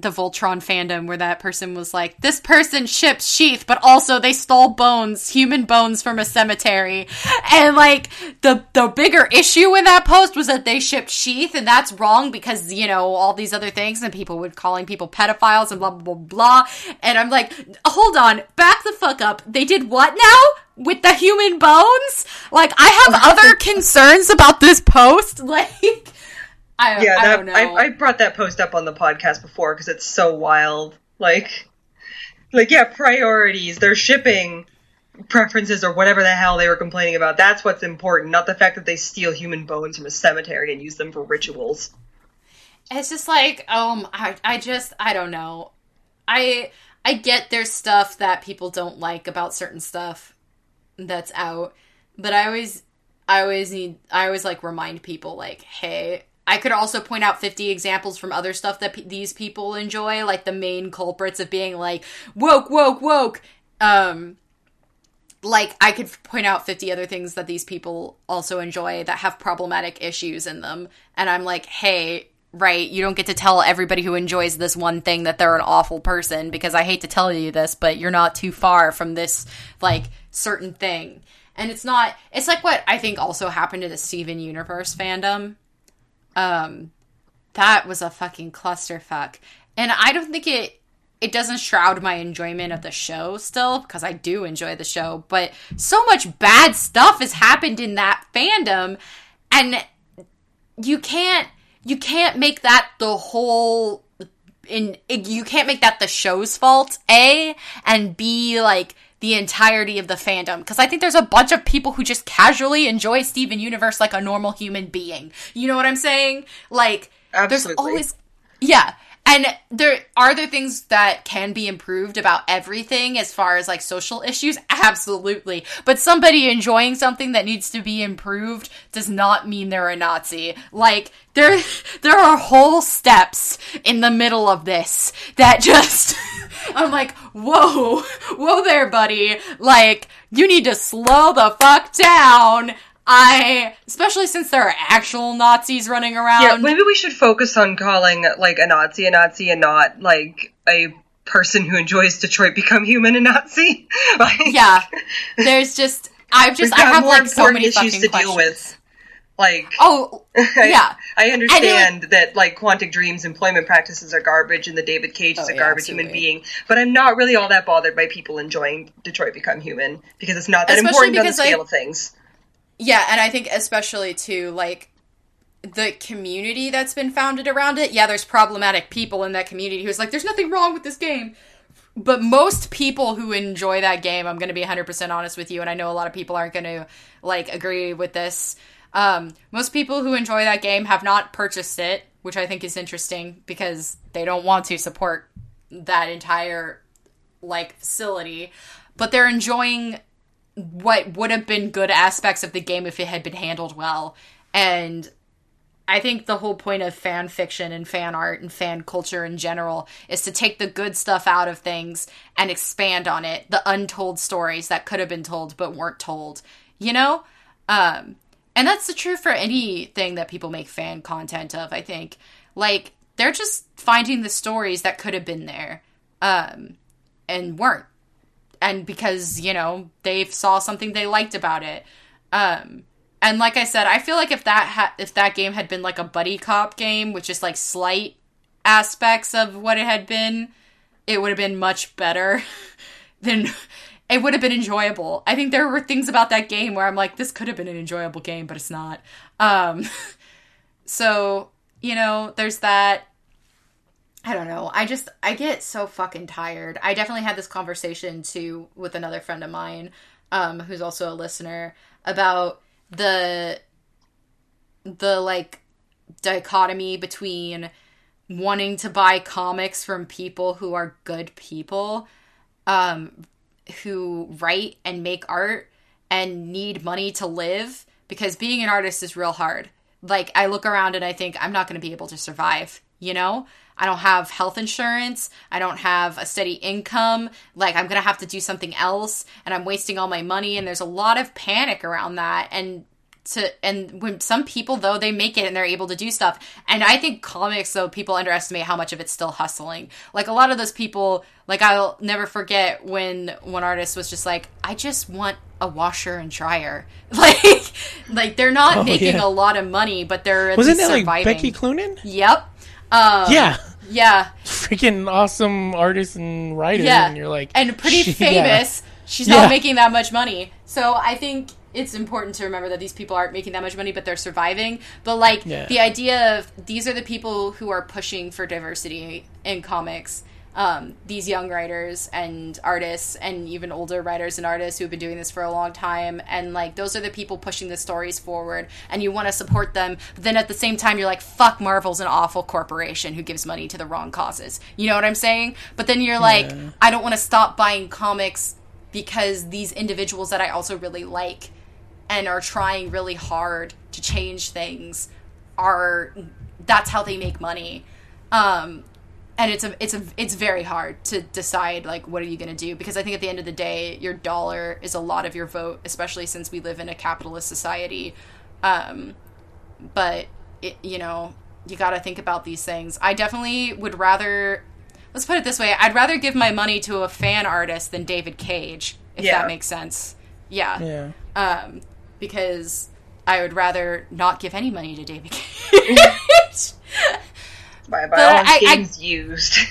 the voltron fandom where that person was like this person ships Sheith but also they stole bones human bones from a cemetery. And like the the bigger issue in that post was that they shipped Sheith and that's wrong because you know all these other things and people were calling people pedophiles and blah blah blah blah. And i'm like hold on back the fuck up. They did what now? With the human bones? Like i have other concerns about this post? Like I, Yeah, I that, don't know. I, I brought that post up on the podcast before because it's so wild. Like, like yeah, priorities. They're shipping preferences or whatever the hell they were complaining about. That's what's important, not the fact that they steal human bones from a cemetery and use them for rituals. it's just like um I, I just i don't know i i get there's stuff that people don't like about certain stuff that's out but i always i always need i always like remind people like hey i could also point out 50 examples from other stuff that p- these people enjoy like the main culprits of being like woke woke woke um like I could point out 50 other things that these people also enjoy that have problematic issues in them and I'm like, "Hey, right, you don't get to tell everybody who enjoys this one thing that they're an awful person because I hate to tell you this, but you're not too far from this like certain thing." And it's not it's like what I think also happened to the Steven Universe fandom. Um that was a fucking clusterfuck. And I don't think it it doesn't shroud my enjoyment of the show still because I do enjoy the show, but so much bad stuff has happened in that fandom and you can't you can't make that the whole in you can't make that the show's fault a and b like the entirety of the fandom. Because i think there's a bunch of people who just casually enjoy steven universe like a normal human being. You know what i'm saying? Like there's always yeah and there are there things that can be improved about everything as far as like social issues? Absolutely. But somebody enjoying something that needs to be improved does not mean they're a nazi. Like there there are whole steps in the middle of this that just i'm like whoa whoa there buddy. Like you need to slow the fuck down I, especially since there are actual Nazis running around. Yeah, maybe we should focus on calling like a Nazi a Nazi and not like a person who enjoys Detroit Become Human a Nazi. like, yeah, there's just I've just I have more like so many issues to questions. deal with. Like, Oh, I- yeah. I understand like- that like Quantic Dream's employment practices are garbage and the David Cage is Oh, a yeah, garbage human being, but I'm not really all that bothered by people enjoying Detroit Become Human because it's not that Especially important on the scale like, of things. Yeah, and I think especially too like the community that's been founded around it. Yeah, there's problematic people in that community who's like, there's nothing wrong with this game. But most people who enjoy that game, I'm going to be 100% honest with you, and I know a lot of people aren't going to like agree with this. Um, most people who enjoy that game have not purchased it, which I think is interesting because they don't want to support that entire like facility, but they're enjoying what would have been good aspects of the game if it had been handled well. And I think the whole point of fan fiction and fan art and fan culture in general is to take the good stuff out of things and expand on it, the untold stories that could have been told but weren't told. You know? Um and that's the truth for anything that people make fan content of, I think. Like they're just finding the stories that could have been there um and weren't and because you know they saw something they liked about it. Um and like i said i feel like if that ha- if that game had been like a buddy cop game with just like slight aspects of what it had been it would have been much better than it would have been enjoyable. I think there were things about that game where i'm like this could have been an enjoyable game but it's not. Um so you know there's that I don't know. I just I get so fucking tired. I definitely had this conversation too with another friend of mine, um, who's also a listener, about the the like dichotomy between wanting to buy comics from people who are good people, um, who write and make art and need money to live because being an artist is real hard. Like I look around and I think I'm not going to be able to survive, you know? I don't have health insurance. I don't have a steady income. Like I'm going to have to do something else and I'm wasting all my money and there's a lot of panic around that and to and when some people though they make it and they're able to do stuff and i think comics though people underestimate how much of it's still hustling like a lot of those people like i'll never forget when one artist was just like i just want a washer and dryer like like they're not Oh, making yeah. a lot of money but they're Wasn't that like surviving Becky Cloonan? yep um, Yeah, yeah. Freaking awesome artist and writer. yeah. and you're like and pretty she- famous. She's Yeah. not making that much money. So i think it's important to remember that these people aren't making that much money but they're surviving. But like Yeah. the idea of these are the people who are pushing for diversity in comics um, these young writers and artists and even older writers and artists who've been doing this for a long time. And like those are the people pushing the stories forward and you want to support them. But then at the same time you're like fuck marvel's an awful corporation who gives money to the wrong causes. You know what i'm saying? But then you're like Yeah. i don't want to stop buying comics because these individuals that i also really like and are trying really hard to change things are that's how they make money. Um and it's a it's a it's very hard to decide like what are you going to do because i think at the end of the day your dollar is a lot of your vote especially since we live in a capitalist society um but it, you know you got to think about these things i definitely would rather let's put it this way i'd rather give my money to a fan artist than david cage if Yeah. that makes sense yeah yeah. um, because I would rather not give any money to David Cage. By, by all I- I- used.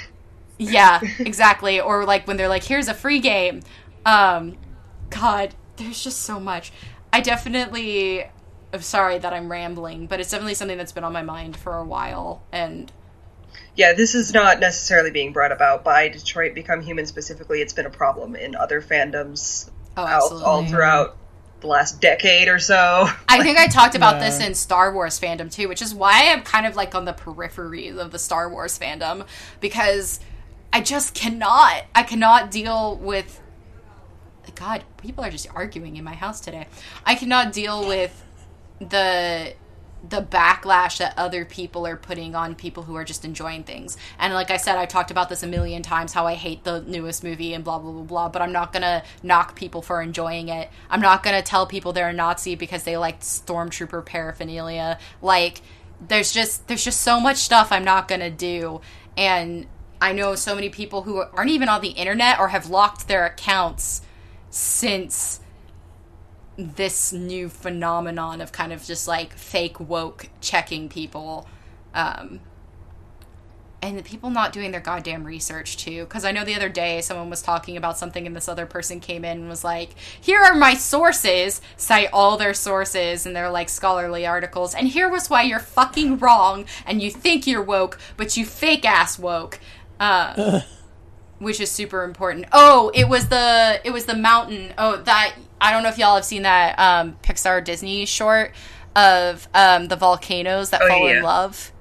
Yeah, exactly. Or like when they're like, "Here's a free game." Um, God, there's just so much. I definitely. I'm sorry that I'm rambling, but it's definitely something that's been on my mind for a while, and Yeah, this is not necessarily being brought about by Detroit Become Human specifically. It's been a problem in other fandoms oh, out all throughout the last decade or so. I think I talked about Yeah. this in Star Wars fandom too, which is why I'm kind of like on the periphery of the Star Wars fandom because I just cannot. I cannot deal with. God, people are just arguing in my house today. I cannot deal with the the backlash that other people are putting on people who are just enjoying things. And like I said, I've talked about this a million times how I hate the newest movie and blah blah blah blah, but I'm not going to knock people for enjoying it. I'm not going to tell people they're a Nazi because they liked stormtrooper paraphernalia. Like there's just there's just so much stuff I'm not going to do. And I know so many people who aren't even on the internet or have locked their accounts since this new phenomenon of kind of just like fake woke checking people um and the people not doing their goddamn research too. Because i know the other day someone was talking about something and this other person came in and was like here are my sources cite all their sources and their like scholarly articles and here was why you're fucking wrong and you think you're woke but you fake ass woke. Uh which is super important. Oh, it was the it was the mountain. Oh, that I don't know if y'all have seen that um, Pixar Disney short of um, the volcanoes that Oh, fall yeah. in love.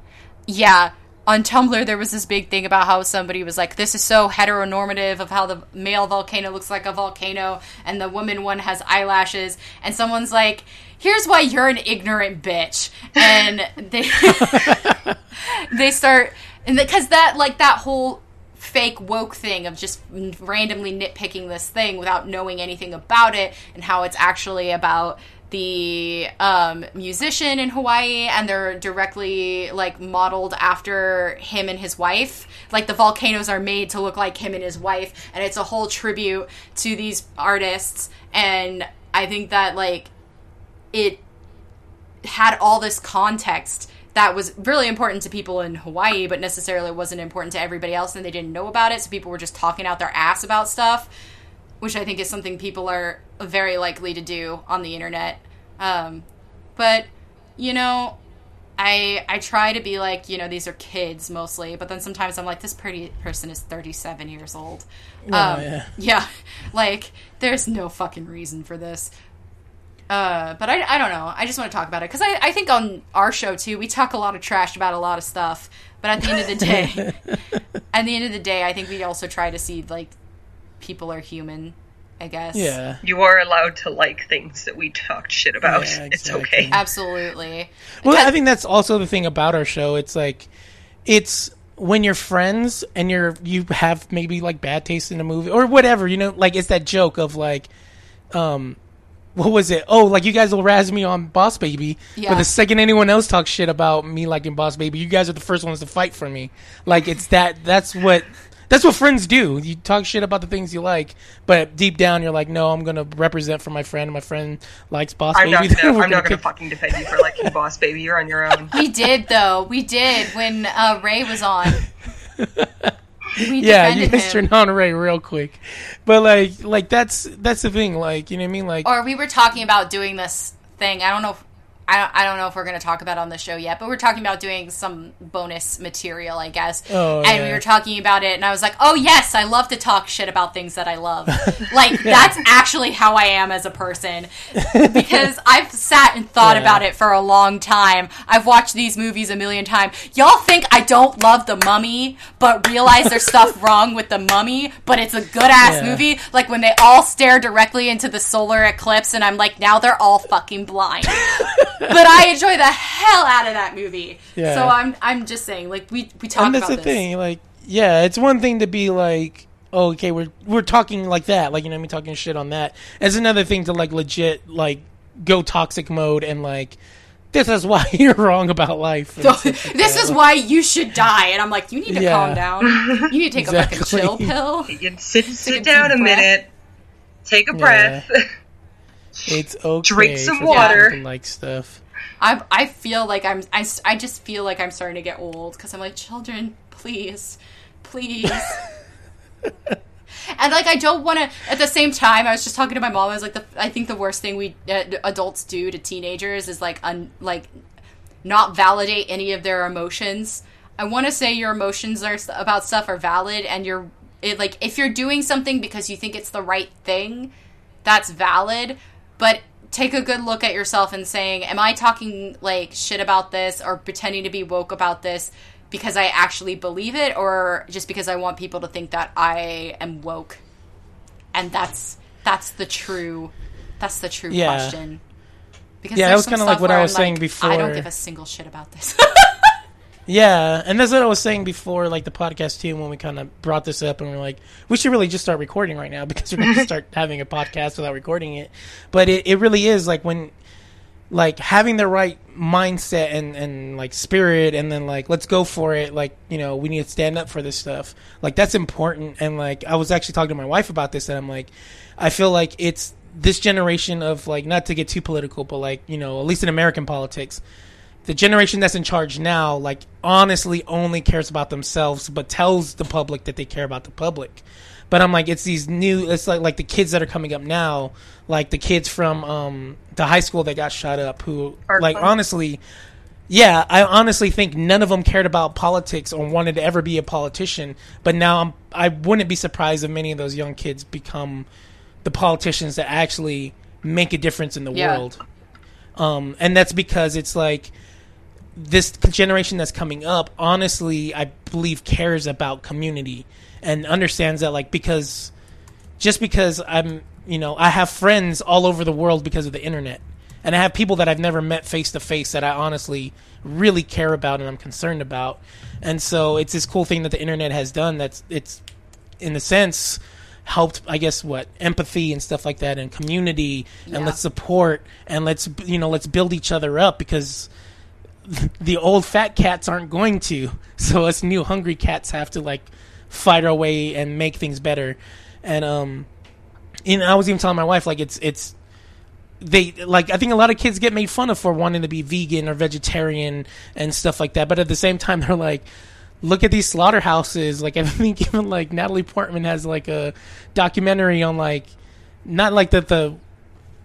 Yeah, on Tumblr there was this big thing about how somebody was like, "This is so heteronormative of how the male volcano looks like a volcano, and the woman one has eyelashes." And someone's like, "Here's why you're an ignorant bitch," and they they start and because that like that whole fake woke thing of just randomly nitpicking this thing without knowing anything about it and how it's actually about the um, musician in Hawaii and they're directly like modeled after him and his wife. Like the volcanoes are made to look like him and his wife, and it's a whole tribute to these artists. And I think that like it had all this context that was really important to people in Hawaii, but necessarily wasn't important to everybody else, and they didn't know about it. So people were just talking out their ass about stuff, which I think is something people are very likely to do on the internet. Um, but you know, I I try to be like you know these are kids mostly, but then sometimes I'm like this pretty person is 37 years old. um, yeah. yeah, like there's no fucking reason for this. Uh, but I, I don't know. I just want to talk about it because I, I think on our show too, we talk a lot of trash about a lot of stuff. But at the end of the day, at the end of the day, I think we also try to see like people are human. I guess. Yeah. You are allowed to like things that we talked shit about. Yeah, It's okay. Absolutely. Well, I think that's also the thing about our show. It's like, it's when you're friends and you're you have maybe like bad taste in a movie or whatever. You know, like it's that joke of like, um, what was it? Oh, like you guys will razz me on Boss Baby, Yeah. but the second anyone else talks shit about me liking Boss Baby, you guys are the first ones to fight for me. Like it's that. That's what. That's what friends do. You talk shit about the things you like, but deep down you're like, no, I'm gonna represent for my friend. My friend likes Boss I'm Baby. not gonna, We're I'm not gonna pick- fucking defend you for liking Boss Baby. You're on your own. We did though. We did when uh, Ray was on. We yeah, you missed him. your non-Ray real quick, but like, like that's that's the thing. Like, you know what I mean? Like, or we were talking about doing this thing. I don't know. If, I don't, I don't know if we're going to talk about it on the show yet, but we're talking about doing some bonus material, I guess. Oh, and we were talking about it, and I was like, "Oh yes, I love to talk shit about things that I love." like that's actually how I am as a person because I've sat and thought Yeah. about it for a long time. I've watched these movies a million times. Y'all think I don't love the Mummy, but realize there's stuff wrong with the Mummy, but it's a good ass Yeah. movie. Like when they all stare directly into the solar eclipse, and I'm like, now they're all fucking blind. But I enjoy the hell out of that movie. Yeah. So I'm I'm just saying, like we we talk and that's about the this. thing. Like, yeah, it's one thing to be like, oh, okay, we're we're talking like that, like you know, what I mean, talking shit on that. It's another thing to like legit like go toxic mode and like. This is why you're wrong about life. and stuff like this that. is why you should die, and I'm like, you need to Yeah. calm down. You need to take a fucking chill pill. You sit, sit down a deep breath. minute, take a breath. It's okay. Drink some water. Like stuff. I I feel like I'm I, s- I just feel like I'm starting to get old because I'm like children, please, please. and like I don't want to. At the same time, I was just talking to my mom. I was like, the, I think the worst thing we uh, adults do to teenagers is like un, like not validate any of their emotions. I want to say your emotions are about stuff are valid, and you're it, like if you're doing something because you think it's the right thing, that's valid. But take a good look at yourself and saying, "Am I talking like shit about this or pretending to be woke about this?" because I actually believe it or just because I want people to think that I am woke. And that's that's the true that's the true Yeah. question. Because Yeah, that was kinda like what I was saying like, before. I don't give a single shit about this. Yeah, and that's what I was saying before, like the podcast too, when we kind of brought this up, and we are like, we should really just start recording right now because we're going to mm-hmm. start having a podcast without recording it. But it, it really is like when, like having the right mindset and and like spirit, and then like let's go for it. Like you know, we need to stand up for this stuff. Like that's important. And like I was actually talking to my wife about this, and I'm like, I feel like it's this generation of like not to get too political, but like you know, at least in American politics the generation that's in charge now, like honestly, only cares about themselves, but tells the public that they care about the public. But I'm like, it's these new, it's like like the kids that are coming up now, like the kids from um, the high school that got shot up, who like Parkland? honestly, yeah, I honestly think none of them cared about politics or wanted to ever be a politician. But now I'm, I wouldn't be surprised if many of those young kids become the politicians that actually make a difference in the Yeah. world. Um, and that's because it's like this generation that's coming up, honestly, I believe cares about community and understands that, like, because just because I'm, you know, I have friends all over the world because of the internet, and I have people that I've never met face to face that I honestly really care about and I'm concerned about, and so it's this cool thing that the internet has done. That's it's, in a sense, helped I guess what empathy and stuff like that and community and Yeah. let's support and let's you know let's build each other up because the old fat cats aren't going to. So us new hungry cats have to like fight our way and make things better. And um, and I was even telling my wife like it's it's they like I think a lot of kids get made fun of for wanting to be vegan or vegetarian and stuff like that. But at the same time, they're like. Look at these slaughterhouses. Like I think even like Natalie Portman has like a documentary on like not like that the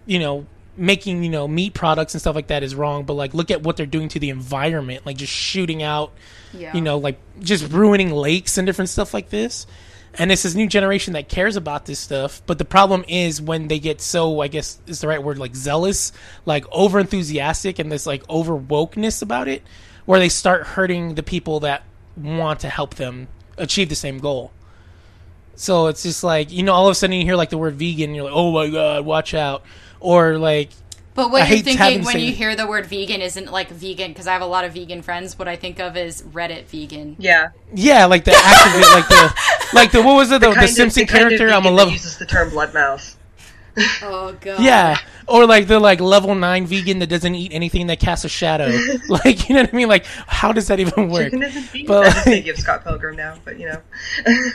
you know making you know meat products and stuff like that is wrong but like look at what they're doing to the environment like just shooting out Yeah. you know like just ruining lakes and different stuff like this. And it's this new generation that cares about this stuff but the problem is when they get so i guess is the right word like zealous like over enthusiastic and this like over wokeness about it where they start hurting the people that want to help them achieve the same goal. So it's just like you know, all of a sudden you hear like the word vegan, and you're like, oh my god, watch out, or like But what I you're thinking when you hear the word vegan isn't like vegan because I have a lot of vegan friends. What I think of is Reddit vegan. Yeah. yeah, like the activist, like the like the what was it the, the, Kind of- Simpson the kind of character? I'm a love that level uses the term blood mouth. Oh god. yeah, or like the like level nine vegan that doesn't eat anything that casts a shadow. like you know what I mean? Like how does that even work? Chicken isn't vegan. But, like- of Scott Pilgrim now, but you know.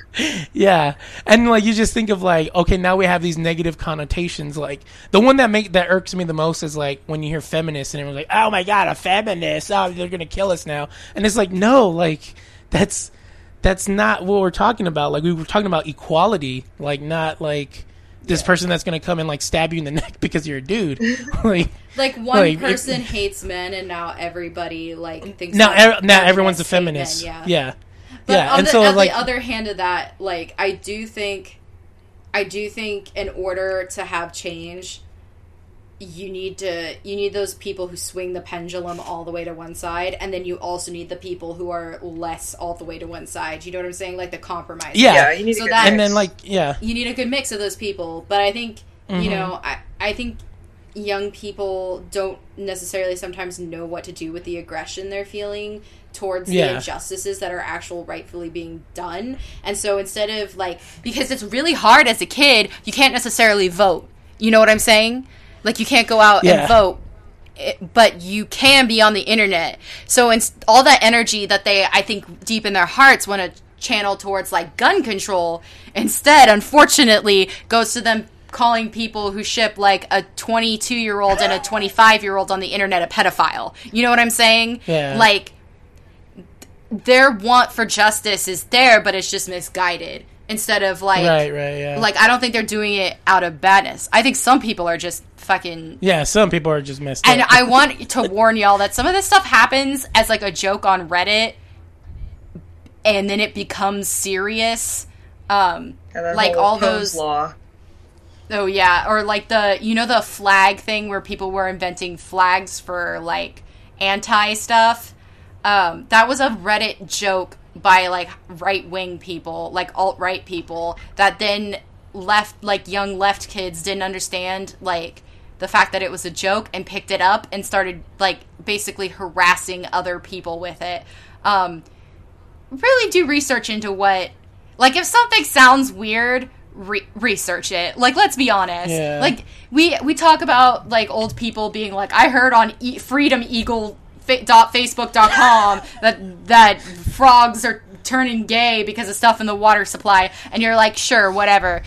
Yeah, and like you just think of like, okay, now we have these negative connotations. Like the one that make that irks me the most is like when you hear feminists and everyone's like, oh my god, a feminist, oh they're gonna kill us now, and it's like no, like that's that's not what we're talking about. Like we were talking about equality, like not like this person that's gonna come and like stab you in the neck because you're a dude. like Like one Like, person hates men, and now everybody like thinks now, now everyone's a feminist. men, yeah, But yeah, on and the, so on like the other hand of that, like I do think, I do think in order to have change, you need to you need those people who swing the pendulum all the way to one side, and then you also need the people who are less all the way to one side. You know what I'm saying? Like the compromise. yeah, Yeah, you need So a good that- and then like yeah, you need a good mix of those people. But I think Mm-hmm. you know, I I think young people don't necessarily sometimes know what to do with the aggression they're feeling towards Yeah. the injustices that are actual rightfully being done. And so instead of like because it's really hard as a kid, you can't necessarily vote. You know what I'm saying? Like you can't go out Yeah. and vote but you can be on the internet. So in, all that energy that they, I think, deep in their hearts want to channel towards like gun control, instead, unfortunately, goes to them calling people who ship like a 22 year old and a 25 year old on the internet a pedophile. You know what I'm saying? Yeah. Like their want for justice is there, but it's just misguided. Instead of like, Right, right, yeah. like I don't think they're doing it out of badness. I think some people are just fucking yeah, some people are just messed up. and up. I want to warn y'all that some of this stuff happens as like a joke on Reddit, and then it becomes serious. Um, like all those. law. Oh yeah, or like the you know the flag thing where people were inventing flags for like anti stuff. Um, that was a Reddit joke by like right wing people, like alt right people, that then left like young left kids didn't understand like the fact that it was a joke and picked it up and started like basically harassing other people with it. Um, really do research into what like if something sounds weird re- research it like let's be honest Yeah. like we we talk about like old people being like i heard on e- freedom eagle fa- dot facebook.com that that frogs are turning gay because of stuff in the water supply and you're like sure whatever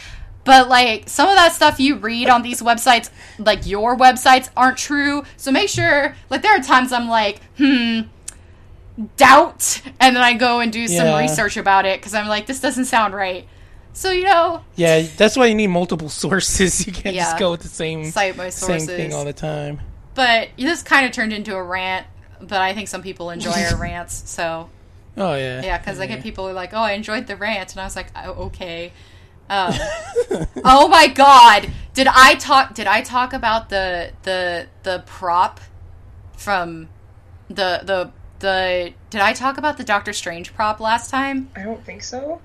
but like some of that stuff you read on these websites like your websites aren't true so make sure like there are times i'm like hmm doubt and then i go and do some Yeah. research about it because i'm like this doesn't sound right so you know yeah, that's why you need multiple sources. You can't Yeah. just go with the same cite my same thing all the time. but this kind of turned into a rant but i think some people enjoy our rants so. Oh yeah, yeah because i get people who are like oh i enjoyed the rant and i was like oh, okay. Um, oh my god. Did i talk did i talk about the the the prop from the the the did i talk about the doctor strange prop last time? I don't think so.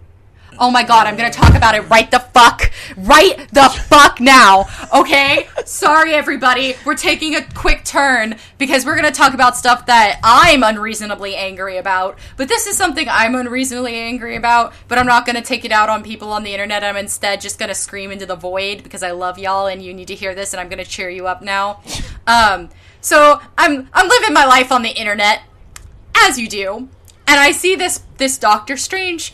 Oh my god, I'm gonna talk about it right the fuck, right the fuck now, okay? Sorry, everybody. We're taking a quick turn because we're gonna talk about stuff that I'm unreasonably angry about. But this is something I'm unreasonably angry about, but I'm not gonna take it out on people on the internet. I'm instead just gonna scream into the void because I love y'all and you need to hear this and I'm gonna cheer you up now. Um, so I'm I'm living my life on the internet as you do, and I see this this Doctor Strange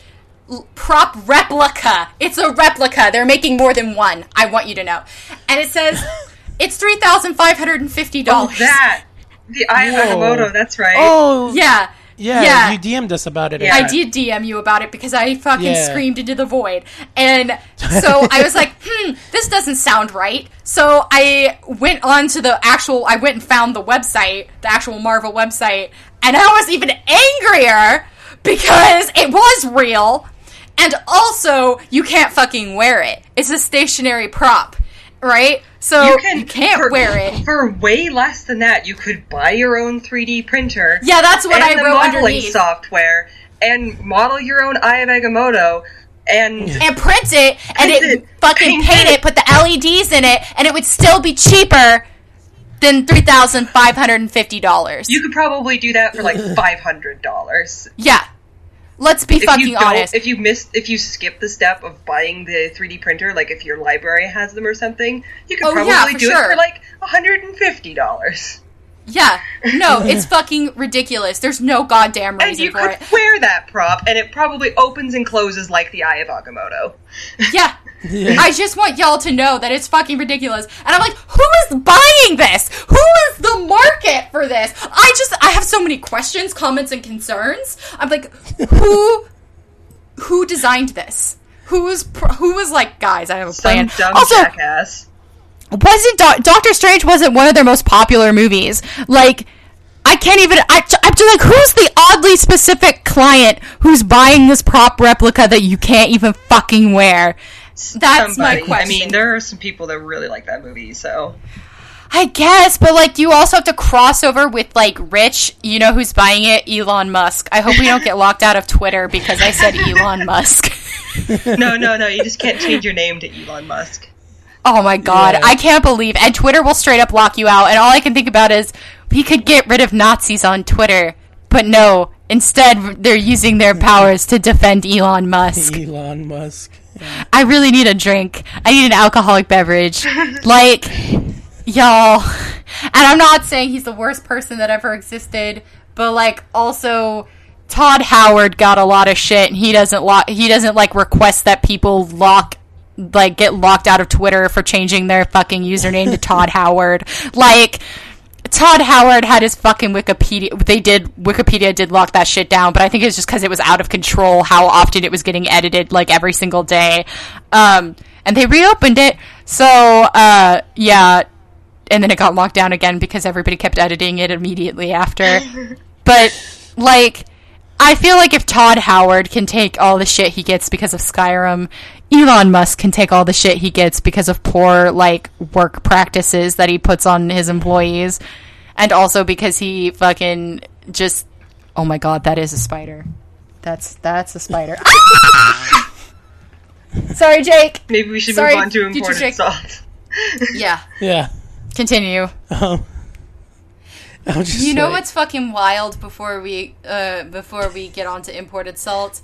prop replica. It's a replica. They're making more than one. I want you to know, and it says it's three thousand five hundred and fifty dollars. Oh, that the Eye Whoa. Agamotto. That's right. Oh yeah. yeah, yeah. you DM'd us about it. Yeah. I did DM you about it because I fucking Yeah. screamed into the void. And so I was like, hmm, this doesn't sound right. So I went on to the actual, I went and found the website, the actual Marvel website, and I was even angrier because it was real. And also, you can't fucking wear it. It's a stationary prop, right? So you, can't for, wear it. for way less than that. You could buy your own 3D printer. Yeah, that's what and I the wrote modeling underneath. software and model your own Eye of Agamotto and and print it and it, it, fucking paint paint it. it, put the LEDs in it, and it would still be cheaper than three thousand five hundred and fifty dollars. you could probably do that for like five hundred dollars. Yeah. Let's be If fucking you don't, honest. if you miss, if you skip the step of buying the 3D printer, like if your library has them or something, you could Oh, probably yeah, for do it for like hundred and fifty dollars, yeah. No, it's fucking ridiculous. There's no goddamn reason and you for could it. wear that prop, and it probably opens and closes like the Eye of Agamotto. Yeah. I just want y'all to know that it's fucking ridiculous. And I'm like, who is buying this? Who is the market for this? I just I have so many questions, comments, and concerns. I'm like, who who designed this? Who's who was like, guys, I have a Some plan. dumb also, jackass. wasn't Do- Doctor Strange wasn't one of their most popular movies. Like, I can't even. I, I'm just like, who's the oddly specific client who's buying this prop replica that you can't even fucking wear? That's Somebody. my question. I mean, there are some people that really like that movie, so I guess, but like, you also have to cross over with like Rich. You know who's buying it? Elon Musk. I hope we don't get locked out of Twitter because I said Elon Musk. no, no, no. You just can't change your name to Elon Musk. Oh my god, Yeah. I can't believe and Twitter will straight up lock you out and all I can think about is we could get rid of Nazis on Twitter. But no, instead they're using their powers to defend Elon Musk. Elon Musk. I really need a drink. I need an alcoholic beverage. like y'all. And I'm not saying he's the worst person that ever existed, but like also Todd Howard got a lot of shit and he doesn't lock he doesn't like request that people lock like get locked out of Twitter for changing their fucking username to Todd Howard. Like Todd Howard had his fucking Wikipedia. They did Wikipedia did lock that shit down, but I think it's just because it was out of control how often it was getting edited, like every single day. Um, and they reopened it. So uh, yeah, and then it got locked down again because everybody kept editing it immediately after. but like, I feel like if Todd Howard can take all the shit he gets because of Skyrim, Elon Musk can take all the shit he gets because of poor like work practices that he puts on his employees, and also because he fucking just oh my god, that is a spider. That's that's a spider. Sorry, Jake. Maybe we should Sorry, move on to future imported Jake. salt. Yeah, Yeah. continue. Um, just You know say- what's fucking wild before we uh before we get on to imported salt?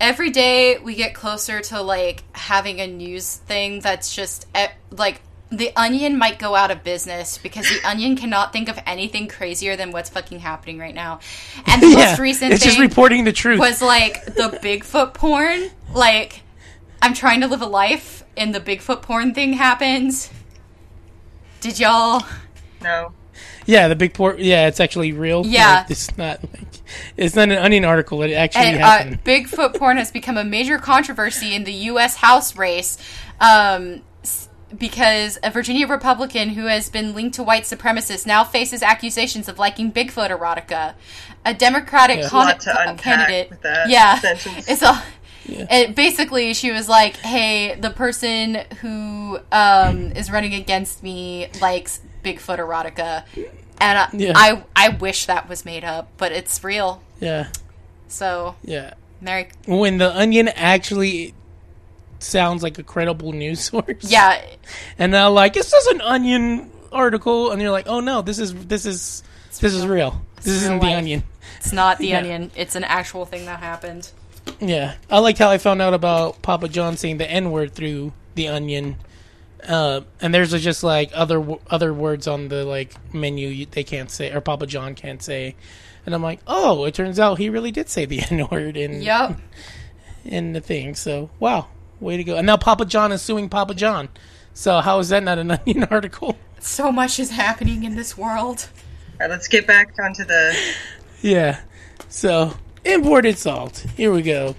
Every day we get closer to like having a news thing that's just like the onion might go out of business because the onion cannot think of anything crazier than what's fucking happening right now. And the Yeah, most recent it's thing just reporting the truth. was like the Bigfoot porn. Like I'm trying to live a life and the Bigfoot porn thing happens. Did y'all No. Yeah, the big port. Yeah, it's actually real. Yeah. Like, it's not. Like, it's not an onion article. It actually And, uh, happened. Bigfoot porn has become a major controversy in the U.S. House race um, because a Virginia Republican who has been linked to white supremacists now faces accusations of liking Bigfoot erotica. A Democratic Yeah. con- Lot to unpack candidate, with that yeah, sentence. it's a. It, basically, she was like, "Hey, the person who um, is running against me likes Bigfoot erotica," and I, Yeah. I, I wish that was made up, but it's real. yeah, So, yeah. Mary, When the onion actually sounds like a credible news source. yeah, and they're like, "This is an onion article," and you're like, "Oh no, this is this is this is real. This isn't real the onion." it's not the Yeah. onion. It's an actual thing that happened. Yeah, I liked how I found out about Papa John saying the N word through the onion. Uh, and there's just like other other words on the like menu you, they can't say or Papa John can't say, and I'm like, oh, it turns out he really did say the N word in Yep. in the thing. So wow, way to go! And now Papa John is suing Papa John. So how is that not an onion article? So much is happening in this world. All right, let's get back onto the. Yeah. So imported salt. Here we go.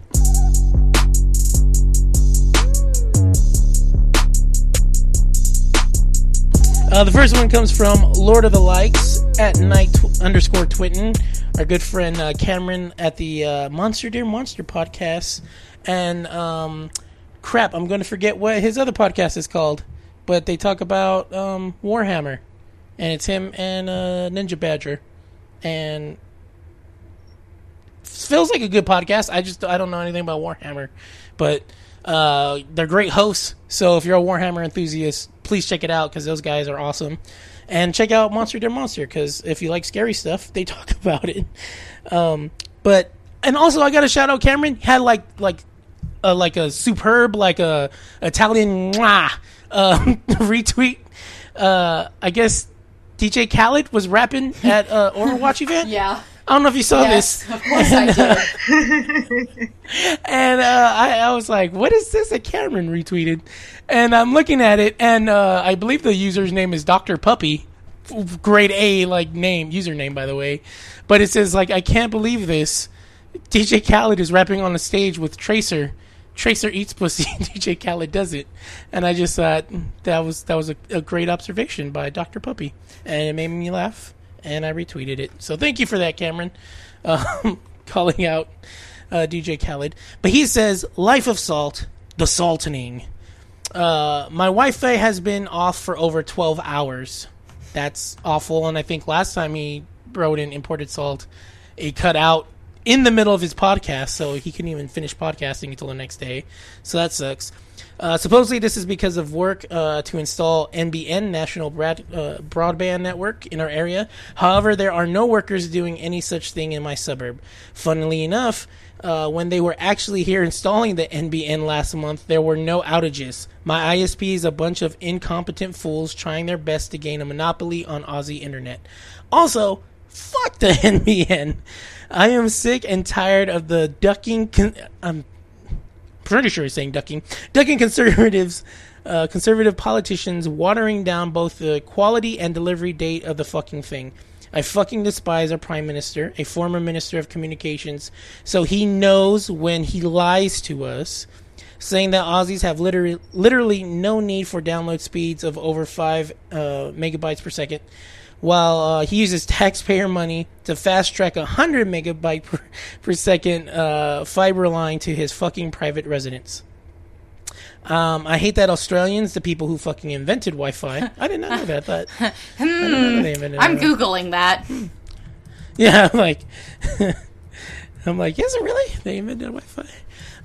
Uh, the first one comes from Lord of the Likes at night tw- underscore twitten. Our good friend uh, Cameron at the uh, Monster Dear Monster podcast. And um, crap, I'm going to forget what his other podcast is called. But they talk about um, Warhammer. And it's him and uh, Ninja Badger. And feels like a good podcast. I just I don't know anything about Warhammer, but uh, they're great hosts. So if you're a Warhammer enthusiast, please check it out because those guys are awesome. And check out Monster Dear Monster because if you like scary stuff, they talk about it. Um, but and also I got a shout out Cameron had like like uh, like a superb like a Italian mwah, um, retweet. Uh, I guess DJ Khaled was rapping at uh, Overwatch event. Yeah. I don't know if you saw this. Of course I did. and uh, I, I was like, "What is this?" that Cameron retweeted, and I'm looking at it, and uh, I believe the user's name is Doctor Puppy, grade A like name username by the way, but it says like, "I can't believe this." DJ Khaled is rapping on the stage with Tracer. Tracer eats pussy. DJ Khaled does it, and I just thought that was that was a, a great observation by Doctor Puppy, and it made me laugh, and I retweeted it. So thank you for that, Cameron, um, calling out uh, DJ Khaled. But he says, "Life of Salt, the saltening." Uh, my Wi-Fi has been off for over twelve hours. That's awful. And I think last time he wrote in imported salt, it cut out in the middle of his podcast, so he couldn't even finish podcasting until the next day. So that sucks. Uh, supposedly, this is because of work uh, to install NBN National Brad, uh, Broadband Network in our area. However, there are no workers doing any such thing in my suburb. Funnily enough, uh, when they were actually here installing the NBN last month, there were no outages. My ISP is a bunch of incompetent fools trying their best to gain a monopoly on Aussie internet. Also, fuck the NBN. I am sick and tired of the ducking. Con- I'm pretty sure he's saying ducking, ducking conservatives, uh, conservative politicians, watering down both the quality and delivery date of the fucking thing. I fucking despise our prime minister, a former minister of communications, so he knows when he lies to us, saying that Aussies have literally, literally no need for download speeds of over five uh, megabytes per second while uh, he uses taxpayer money to fast track a 100 megabyte per, per second uh, fiber line to his fucking private residence. Um, I hate that Australians, the people who fucking invented Wi-Fi. I did not know that. But hmm, I'm googling that. Yeah, I'm like, I'm like, is it really? They invented Wi-Fi.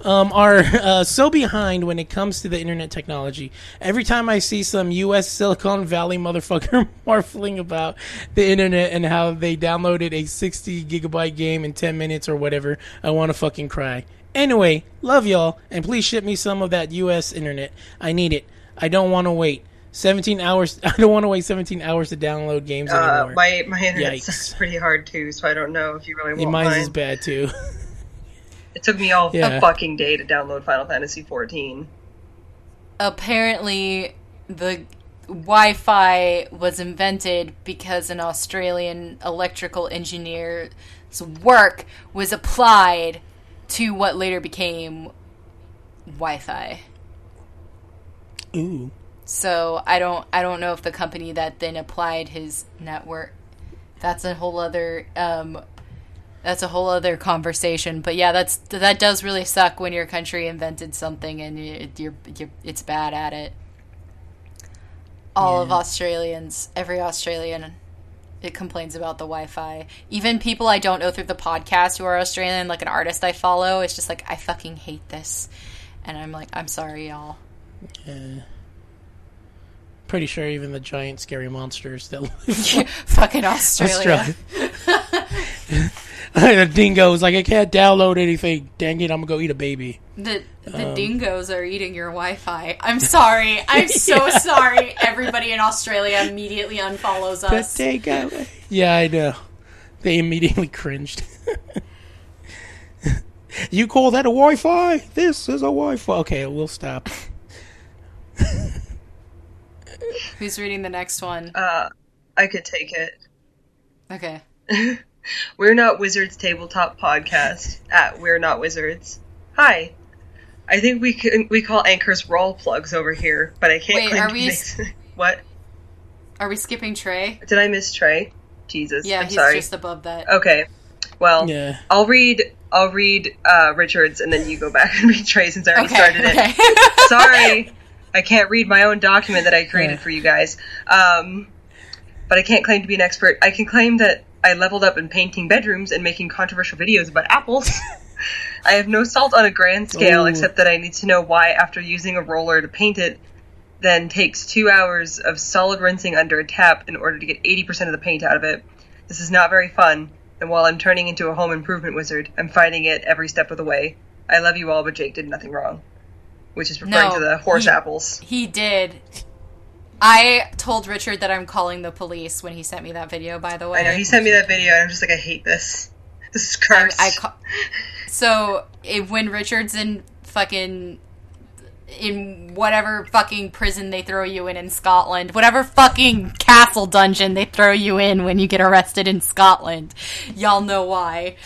Um, are uh, so behind when it comes to the internet technology. Every time I see some U.S. Silicon Valley motherfucker marveling about the internet and how they downloaded a 60 gigabyte game in 10 minutes or whatever, I want to fucking cry. Anyway, love y'all, and please ship me some of that U.S. internet. I need it. I don't want to wait 17 hours. I don't want to wait 17 hours to download games Uh, anymore. my my internet's Yikes. pretty hard too, so I don't know if you really want Mine's mine. is bad too. It took me all Yeah. a fucking day to download Final Fantasy 14. Apparently, the Wi-Fi was invented because an Australian electrical engineer's work was applied to what later became Wi-Fi. Ooh. So I don't I don't know if the company that then applied his network that's a whole other um that's a whole other conversation. But yeah, that's that does really suck when your country invented something and you, you're you're it's bad at it. All of Australians, every Australian it complains about the Wi-Fi. Even people I don't know through the podcast who are Australian, like an artist I follow, it's just like I fucking hate this. And I'm like, I'm sorry, y'all. Yeah Pretty sure even the giant scary monsters that live fucking Australia. Australia. the dingo's like, I can't download anything. Dang it, I'm gonna go eat a baby. The the Um, dingoes are eating your Wi-Fi. I'm sorry. I'm so sorry. Everybody in Australia immediately unfollows The us. dingo. Yeah, I know. They immediately cringed. you call that a Wi-Fi? This is a Wi-Fi. Okay, we'll stop. Who's reading the next one? Uh, I could take it. Okay. We're Not Wizards Tabletop Podcast at We're Not Wizards. Hi. I think we can we call anchors roll plugs over here, but I can't Wait, claim are to we make- what? Are we skipping Trey? Did I miss Trey? Jesus. Yeah, I'm he's sorry. just above that. Okay. Well, Yeah. I'll read I'll read uh, Richards and then you go back and read Trey since I already Okay. started it. okay. Sorry, I can't read my own document that I created Yeah. for you guys. Um, but I can't claim to be an expert. I can claim that I leveled up in painting bedrooms and making controversial videos about apples. I have no salt on a grand scale, Ooh. except that I need to know why, after using a roller to paint it, then takes two hours of solid rinsing under a tap in order to get 80% of the paint out of it. This is not very fun, and while I'm turning into a home improvement wizard, I'm fighting it every step of the way. I love you all, but Jake did nothing wrong. Which is referring No, to the horse he- apples. he did. I told Richard that I'm calling the police when he sent me that video. By the way, I know, he sent me that video, and I'm just like, I hate this. This is I, cursed. I ca- so if, when Richard's in fucking in whatever fucking prison they throw you in in Scotland, whatever fucking castle dungeon they throw you in when you get arrested in Scotland, y'all know why.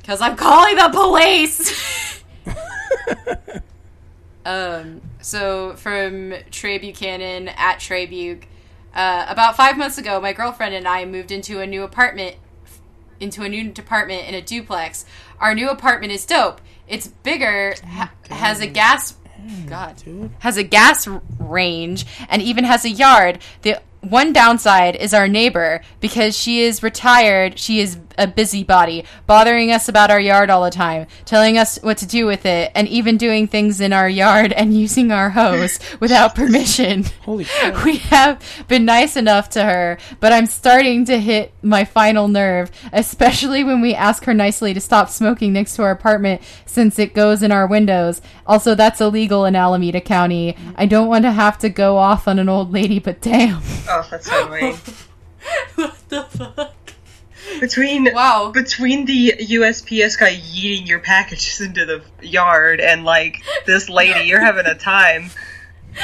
Because I'm calling the police. um. So from Trey Buchanan at Trey Buke. Uh, about five months ago, my girlfriend and I moved into a new apartment into a new apartment in a duplex. Our new apartment is dope. It's bigger, ha- has a gas God dude. has a gas range and even has a yard. The one downside is our neighbor because she is retired. She is a busybody, bothering us about our yard all the time, telling us what to do with it, and even doing things in our yard and using our hose without permission. Holy. We have been nice enough to her, but I'm starting to hit my final nerve, especially when we ask her nicely to stop smoking next to our apartment since it goes in our windows. Also, that's illegal in Alameda County. I don't want to have to go off on an old lady, but damn. Oh, that's so annoying. what the fuck? Between Wow. between the USPS guy yeeting your packages into the yard and like this lady, you're having a time.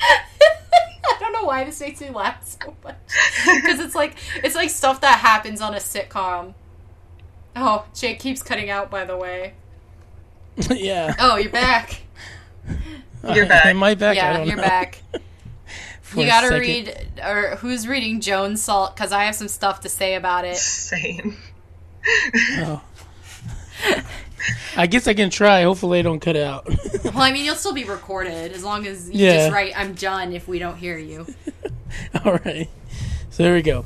I don't know why this makes me laugh so much because it's like it's like stuff that happens on a sitcom. Oh, Jake keeps cutting out. By the way. yeah. Oh, you're back. You're back. Am I back? I yeah, don't you're know. back. For you gotta second. read, or who's reading Joan Salt? Because I have some stuff to say about it. Same. Oh. I guess I can try. Hopefully, I don't cut out. Well, I mean, you'll still be recorded as long as you Yeah. just write "I'm done" if we don't hear you. All right. So there we go.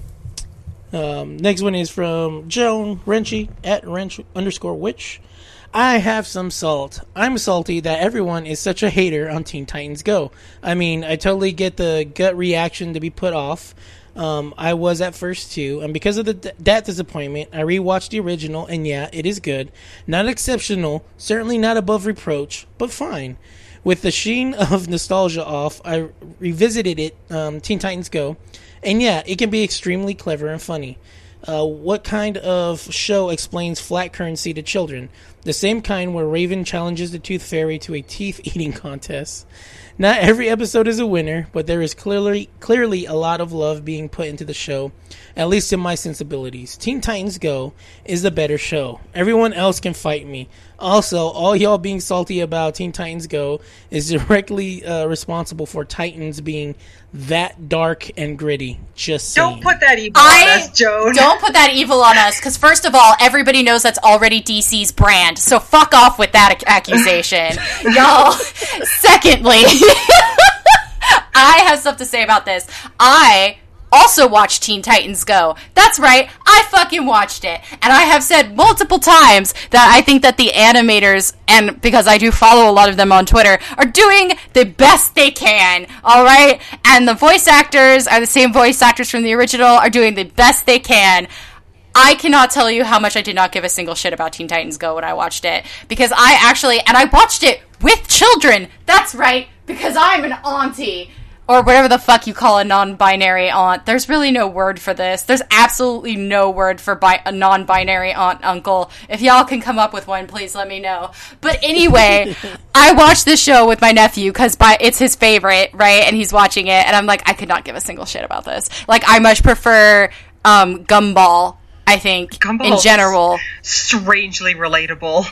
Um, next one is from Joan Wrenchy at wrench underscore witch. I have some salt. I'm salty that everyone is such a hater on Teen Titans Go. I mean, I totally get the gut reaction to be put off. Um, I was at first too, and because of the that disappointment, I rewatched the original, and yeah, it is good. Not exceptional, certainly not above reproach, but fine. With the sheen of nostalgia off, I revisited it, um, Teen Titans Go, and yeah, it can be extremely clever and funny. Uh, what kind of show explains flat currency to children? The same kind where Raven challenges the Tooth Fairy to a teeth eating contest. Not every episode is a winner, but there is clearly clearly a lot of love being put into the show, at least in my sensibilities. Teen Titans Go is the better show. Everyone else can fight me. Also, all y'all being salty about Teen Titans Go is directly uh, responsible for Titans being that dark and gritty. Just saying. Don't put that evil eye on us, Joan. Don't put that evil on us, because first of all, everybody knows that's already DC's brand. So fuck off with that ac- accusation, y'all. Secondly, I have stuff to say about this. I also watched Teen Titans Go. That's right, I fucking watched it. And I have said multiple times that I think that the animators, and because I do follow a lot of them on Twitter, are doing the best they can, alright? And the voice actors are the same voice actors from the original, are doing the best they can. I cannot tell you how much I did not give a single shit about Teen Titans Go when I watched it. Because I actually, and I watched it with children. That's right, because I'm an auntie. Or whatever the fuck you call a non binary aunt. There's really no word for this. There's absolutely no word for bi- a non binary aunt uncle. If y'all can come up with one, please let me know. But anyway, I watched this show with my nephew because it's his favorite, right? And he's watching it, and I'm like, I could not give a single shit about this. Like, I much prefer um, Gumball I think Gumball in is general. Strangely relatable.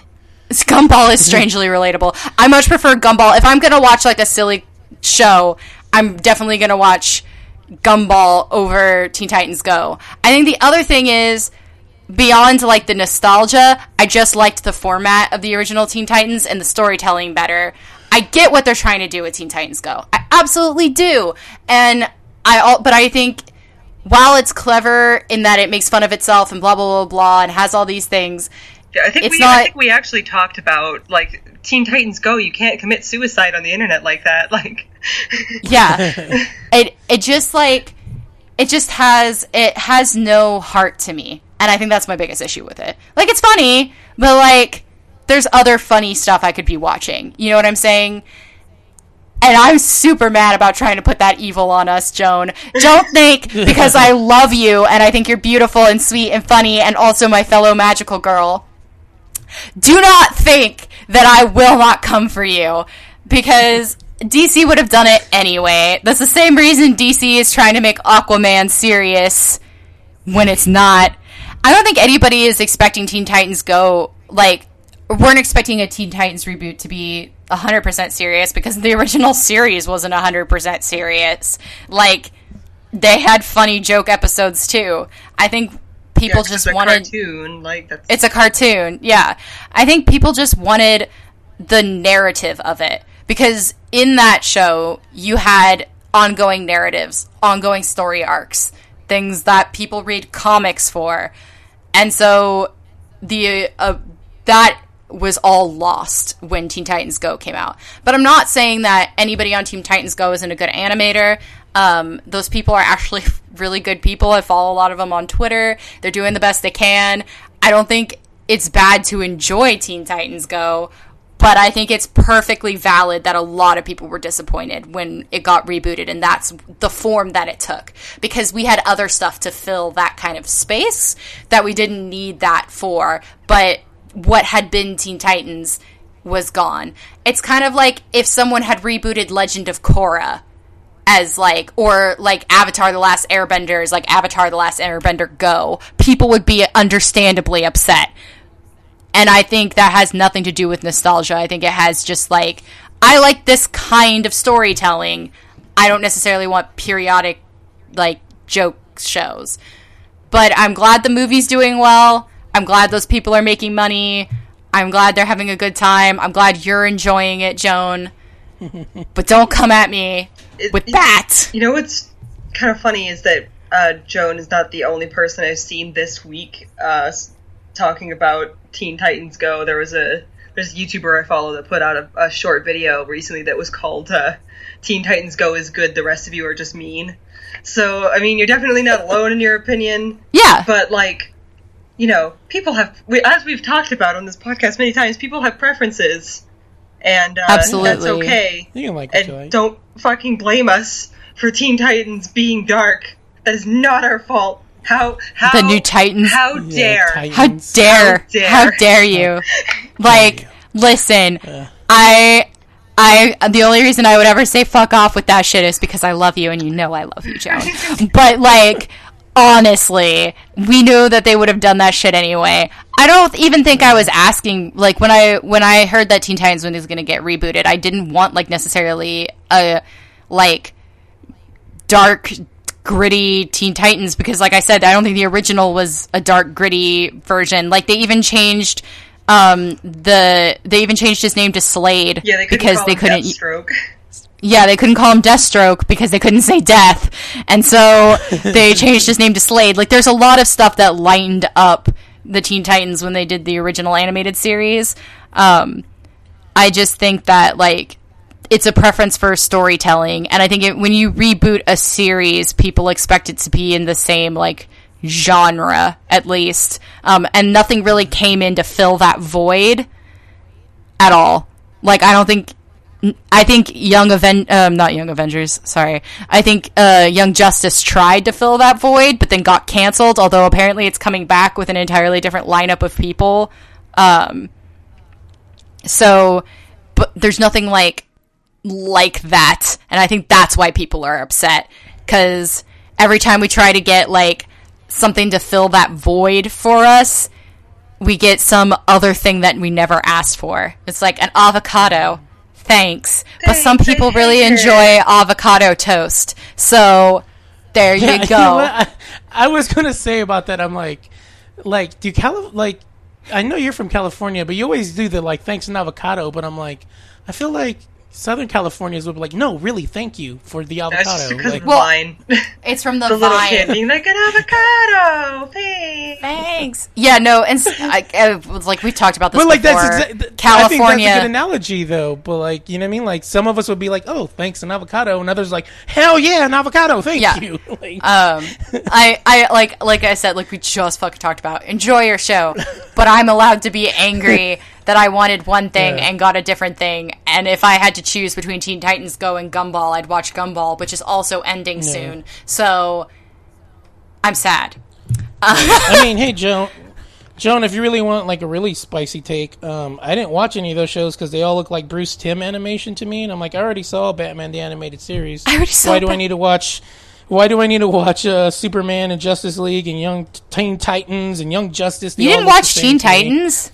Gumball is strangely relatable. I much prefer Gumball. If I'm gonna watch like a silly show, I'm definitely gonna watch Gumball over Teen Titans Go. I think the other thing is beyond like the nostalgia, I just liked the format of the original Teen Titans and the storytelling better. I get what they're trying to do with Teen Titans Go. I absolutely do. And I all, but I think while it's clever in that it makes fun of itself and blah blah blah blah and has all these things, I think It's we I think we actually talked about like Teen Titans Go. You can't commit suicide on the internet like that. Like, yeah it it just like it just has it has no heart to me and i think that's my biggest issue with it like it's funny but like there's other funny stuff i could be watching you know what i'm saying and i'm super mad about trying to put that evil on us joan don't think because i love you and i think you're beautiful and sweet and funny and also my fellow magical girl do not think that I will not come for you because DC would have done it anyway. That's the same reason DC is trying to make Aquaman serious when it's not. I don't think anybody is expecting Teen Titans Go like we weren't expecting a Teen Titans reboot to be 100% serious because the original series wasn't 100% serious. Like they had funny joke episodes too. I think people yeah, just it's a wanted cartoon. Like that's it's a cartoon. Yeah. I think people just wanted the narrative of it because in that show you had ongoing narratives, ongoing story arcs, things that people read comics for. And so the uh, that was all lost when Teen Titans Go came out. But I'm not saying that anybody on Teen Titans Go isn't a good animator. Um, those people are actually really good people. I follow a lot of them on Twitter. They're doing the best they can. I don't think it's bad to enjoy Teen Titans Go, but I think it's perfectly valid that a lot of people were disappointed when it got rebooted, and that's the form that it took because we had other stuff to fill that kind of space that we didn't need that for. But what had been Teen Titans was gone. It's kind of like if someone had rebooted Legend of Korra as like or like Avatar the Last Airbender is like Avatar the Last Airbender Go, people would be understandably upset. And I think that has nothing to do with nostalgia. I think it has just like I like this kind of storytelling. I don't necessarily want periodic like joke shows. But I'm glad the movie's doing well. I'm glad those people are making money. I'm glad they're having a good time. I'm glad you're enjoying it, Joan. but don't come at me It- with it- that. You know what's kind of funny is that uh, Joan is not the only person I've seen this week uh, talking about Teen Titans Go. There was a there's a YouTuber I follow that put out a, a short video recently that was called uh, "Teen Titans Go is good. The rest of you are just mean." So I mean, you're definitely not alone in your opinion, Yeah. but like, you know, people have we, as we've talked about on this podcast many times. People have preferences, and uh, that's Absolutely. okay You can like what and you don't fucking blame us for Teen Titans being dark. That is not our fault. How how The new Titans. How Yeah, dare? Titans. How dare, How dare. how dare you? Like, listen, I, I, the only reason I would ever say fuck off with that shit is because I love you and you know I love you, Joan. but like, honestly, we knew that they would have done that shit anyway. I don't even think I was asking, like, when I, when I heard that Teen Titans was gonna get rebooted, I didn't want, like, necessarily a, like, dark gritty teen titans because like i said i don't think the original was a dark gritty version. Like they even changed um the they even changed his name to slade Yeah, they couldn't because call they him couldn't Deathstroke. yeah they couldn't call him deathstroke because they couldn't say death. And so they changed his name to slade. Like there's a lot of stuff that lightened up the teen titans when they did the original animated series. Um i just think that like it's a preference for storytelling and i think it, when you reboot a series people expect it to be in the same like genre at least. Um, and nothing really came in to fill that void at all. Like i don't think i think young Aven- um, not young avengers sorry. I think uh, young justice tried to fill that void but then got canceled although apparently it's coming back with an entirely different lineup of people. Um, so but there's nothing like like that and i think that's why people are upset because every time we try to get like something to fill that void for us we get some other thing that we never asked for. It's like an avocado thanks but some people really hate enjoy avocado toast so there Yeah, you know go what? I, I was gonna say about that. I'm like, like, do Cali- like, I know you're from California, but you always do the like thanks and avocado. But I'm like, I feel like Southern Californians would be like, no, really, thank you for the That's just avocado. because Like, of mine. it's from the, the little vine kid being like an avocado. Thanks. Thanks. Yeah, no, and s- I, I was like we've talked about this but like before. that's exactly California. I think that's a good analogy though. But like, you know what I mean? Like some of us would be like, oh, thanks an avocado, and others like, hell yeah, an avocado, thank Yeah. you. like, um, I, I like, like I said, like we just fucking talked about. Enjoy your show, but I'm allowed to be angry that I wanted one thing Yeah. and got a different thing. And if I had to choose between Teen Titans Go and Gumball, I'd watch Gumball, which is also ending soon. So I'm sad. I mean, hey, Joan. Joan, if you really want like a really spicy take, um, I didn't watch any of those shows because they all look like Bruce Timm animation to me, and I'm like, I already saw Batman the animated series. I already saw Why do I need to watch? Why do I need to watch uh, Superman and Justice League and Young Teen Titans and Young Justice? They You didn't watch Teen. Titans?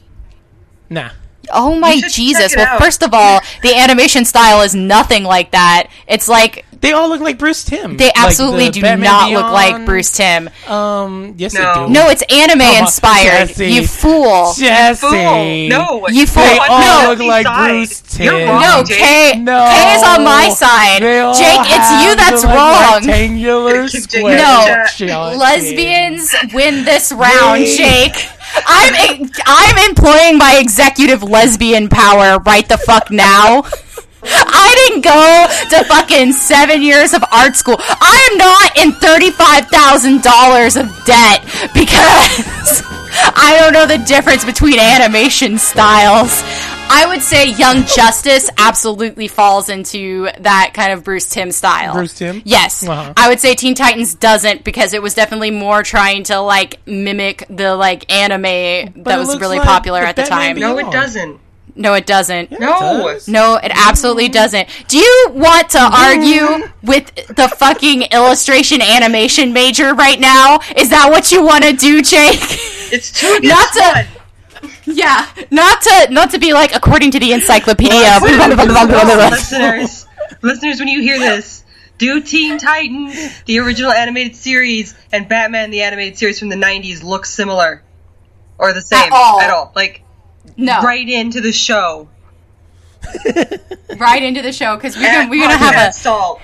Nah. Oh my Jesus! Well, out. first of all, the animation style is nothing like that. It's like They all look like Bruce Timm. they Like the absolutely do Batman not look like Bruce Timm. Um, yes, No. they do. No, it's anime Come on, inspired. Jesse. You fool. Jesse. Fool. No. You fool. They all No. look like Side. Bruce You're Timm. wrong, No, Jake. Kay, No. Kay is on my side. They all Jake, it's you that's the, like, wrong. Rectangular square. No. Lesbians win this round, Jake. I'm I'm employing my executive lesbian power right the fuck now. I didn't go to fucking seven years of art school. I am not in thirty-five thousand dollars of debt because I don't know the difference between animation styles. I would say Young Justice absolutely falls into that kind of Bruce Timm style. Bruce Timm? Yes. Uh-huh. I would say Teen Titans doesn't because it was definitely more trying to like mimic the like anime it that was really like popular the at the Batman time. Beyond. No, it doesn't. No, it doesn't. No. does. No, it absolutely doesn't. Do you want to argue with the fucking illustration animation major right now? Is that what you want to do, Jake? It's too against Not to- one. Yeah, not to not to be like according to the encyclopedia. listeners, listeners, when you hear this, do Teen Titans, the original animated series, and Batman, the animated series from the '90s, look similar or the same At all. At all. Like no, right into the show. right into the show because we're gonna, we're gonna have a salt.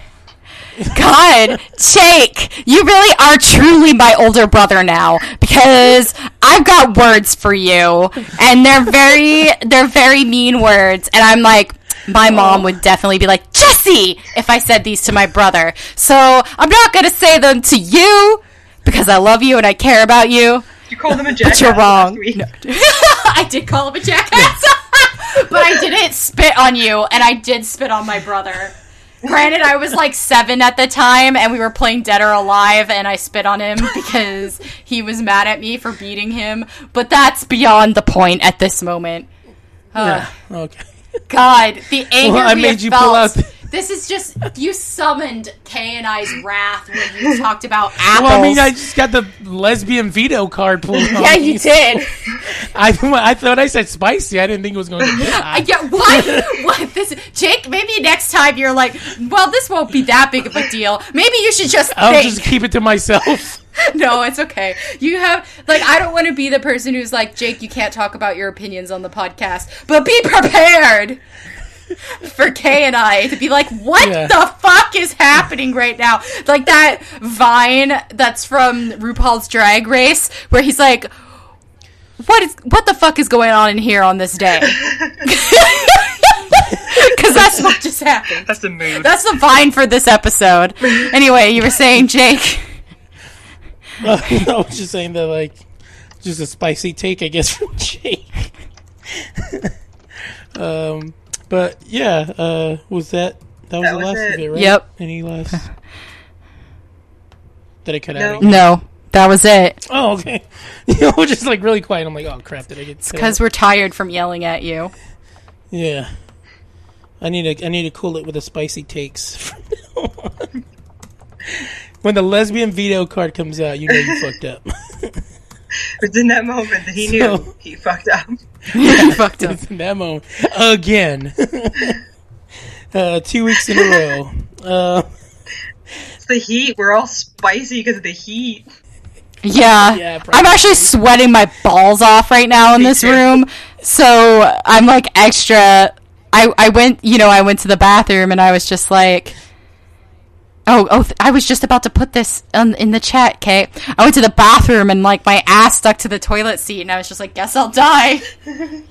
God, Jake, you really are truly my older brother now because I've got words for you, and they're very they're very mean words, and I'm like. My mom would definitely be like, Jesse, if I said these to my brother. So I'm not going to say them to you because I love you and I care about you. You called them a jackass. But you're wrong. week. I did call him a jackass, but I didn't spit on you, and I did spit on my brother. Granted, I was like seven at the time, and we were playing Dead or Alive, and I spit on him because he was mad at me for beating him. But that's beyond the point at this moment. Yeah. Okay. God, the anger Well, I made you felt. pull out the- This is just you summoned Kay and I's wrath when you talked about apples. Well, I mean, I just got the lesbian veto card pulled. on yeah, me. you did. I, I thought I said spicy. I didn't think it was going to be Uh, that. yeah, what? what? This, Jake? Maybe next time you're like, well, this won't be that big of a deal. Maybe you should just I'll think. just keep it to myself. no, it's okay. You have like, I don't want to be the person who's like, Jake, you can't talk about your opinions on the podcast, but be prepared for Kay and I to be like, what Yeah. the fuck is happening right now? Like that Vine that's from RuPaul's Drag Race where he's like. What is what the fuck is going on in here on this day? Because that's what just happened. That's a mood. That's the vine for this episode. Anyway, you were saying, Jake. I was just saying that, like, just a spicy take, I guess, from Jake. um, but yeah, uh, was that that was That the was last it. of it, right? Yep. Any last? Did I cut No. out? Again? No, that was it. Oh, okay. You know, just like really quiet. I'm like, oh crap! Did I get? cut Because we're tired from yelling at you. yeah. I need to I need to cool it with the spicy takes. from now on. when the lesbian veto card comes out, you know you fucked up. It's in that moment that he knew he fucked up. you fucked up. It's in that moment again. uh, two weeks in a row. Uh, It's the heat. We're all spicy because of the heat. Yeah. Yeah, I'm actually sweating my balls off right now in Me this too. room. So I'm like extra. I, I went, you know, I went to the bathroom and I was just like, oh, oh, I was just about to put this on, in the chat, Kate. I went to the bathroom and like my ass stuck to the toilet seat and I was just like, guess I'll die.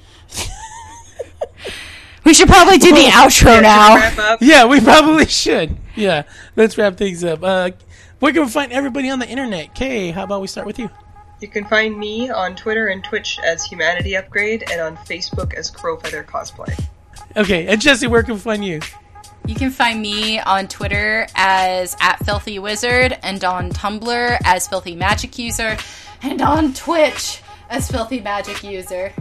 we should probably do the outro now. Yeah, we probably should. Yeah, let's wrap things up. Uh, where can we find everybody on the internet? Kay, how about we start with you? You can find me on Twitter and Twitch as Humanity Upgrade and on Facebook as Crowfeather Cosplay. Okay, and Jesse, where can we find you? You can find me on Twitter as at Filthy Wizard and on Tumblr as Filthy Magic User and on Twitch as Filthy Magic User.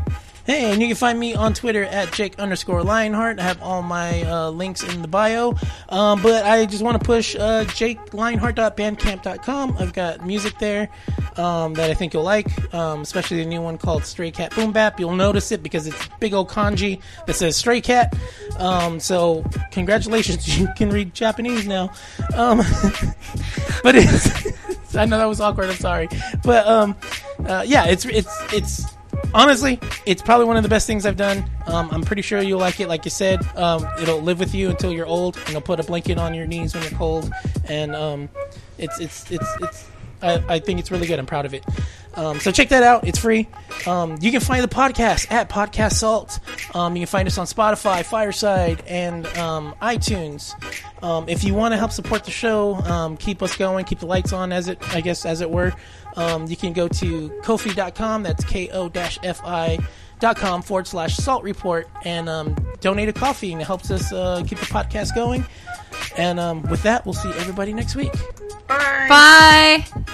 Hey, and you can find me on Twitter at Jake underscore Lionheart. I have all my uh, links in the bio. Um, but I just want to push uh, JakeLionheart.bandcamp.com. I've got music there um, that I think you'll like, um, especially the new one called Stray Cat Boom Bap. You'll notice it because it's big old kanji that says Stray Cat. Um, so, congratulations, you can read Japanese now. Um, but it's. I know that was awkward. I'm sorry, but um, uh, yeah, it's it's it's honestly, it's probably one of the best things I've done. Um, I'm pretty sure you'll like it. Like you said, um, it'll live with you until you're old, and it'll put a blanket on your knees when you're cold. And um, it's it's it's it's. I, I think it's really good. I'm proud of it. Um, so check that out. It's free. Um, you can find the podcast at Podcast Salt. Um, you can find us on Spotify, Fireside, and iTunes. If you want to help support the show, keep us going, keep the lights on, as it I guess as it were. Um, you can go to kofi.com, that's K O fi.com forward slash salt report, and um, donate a coffee, and it helps us uh, keep the podcast going. And um, with that, we'll see everybody next week. Bye. Bye.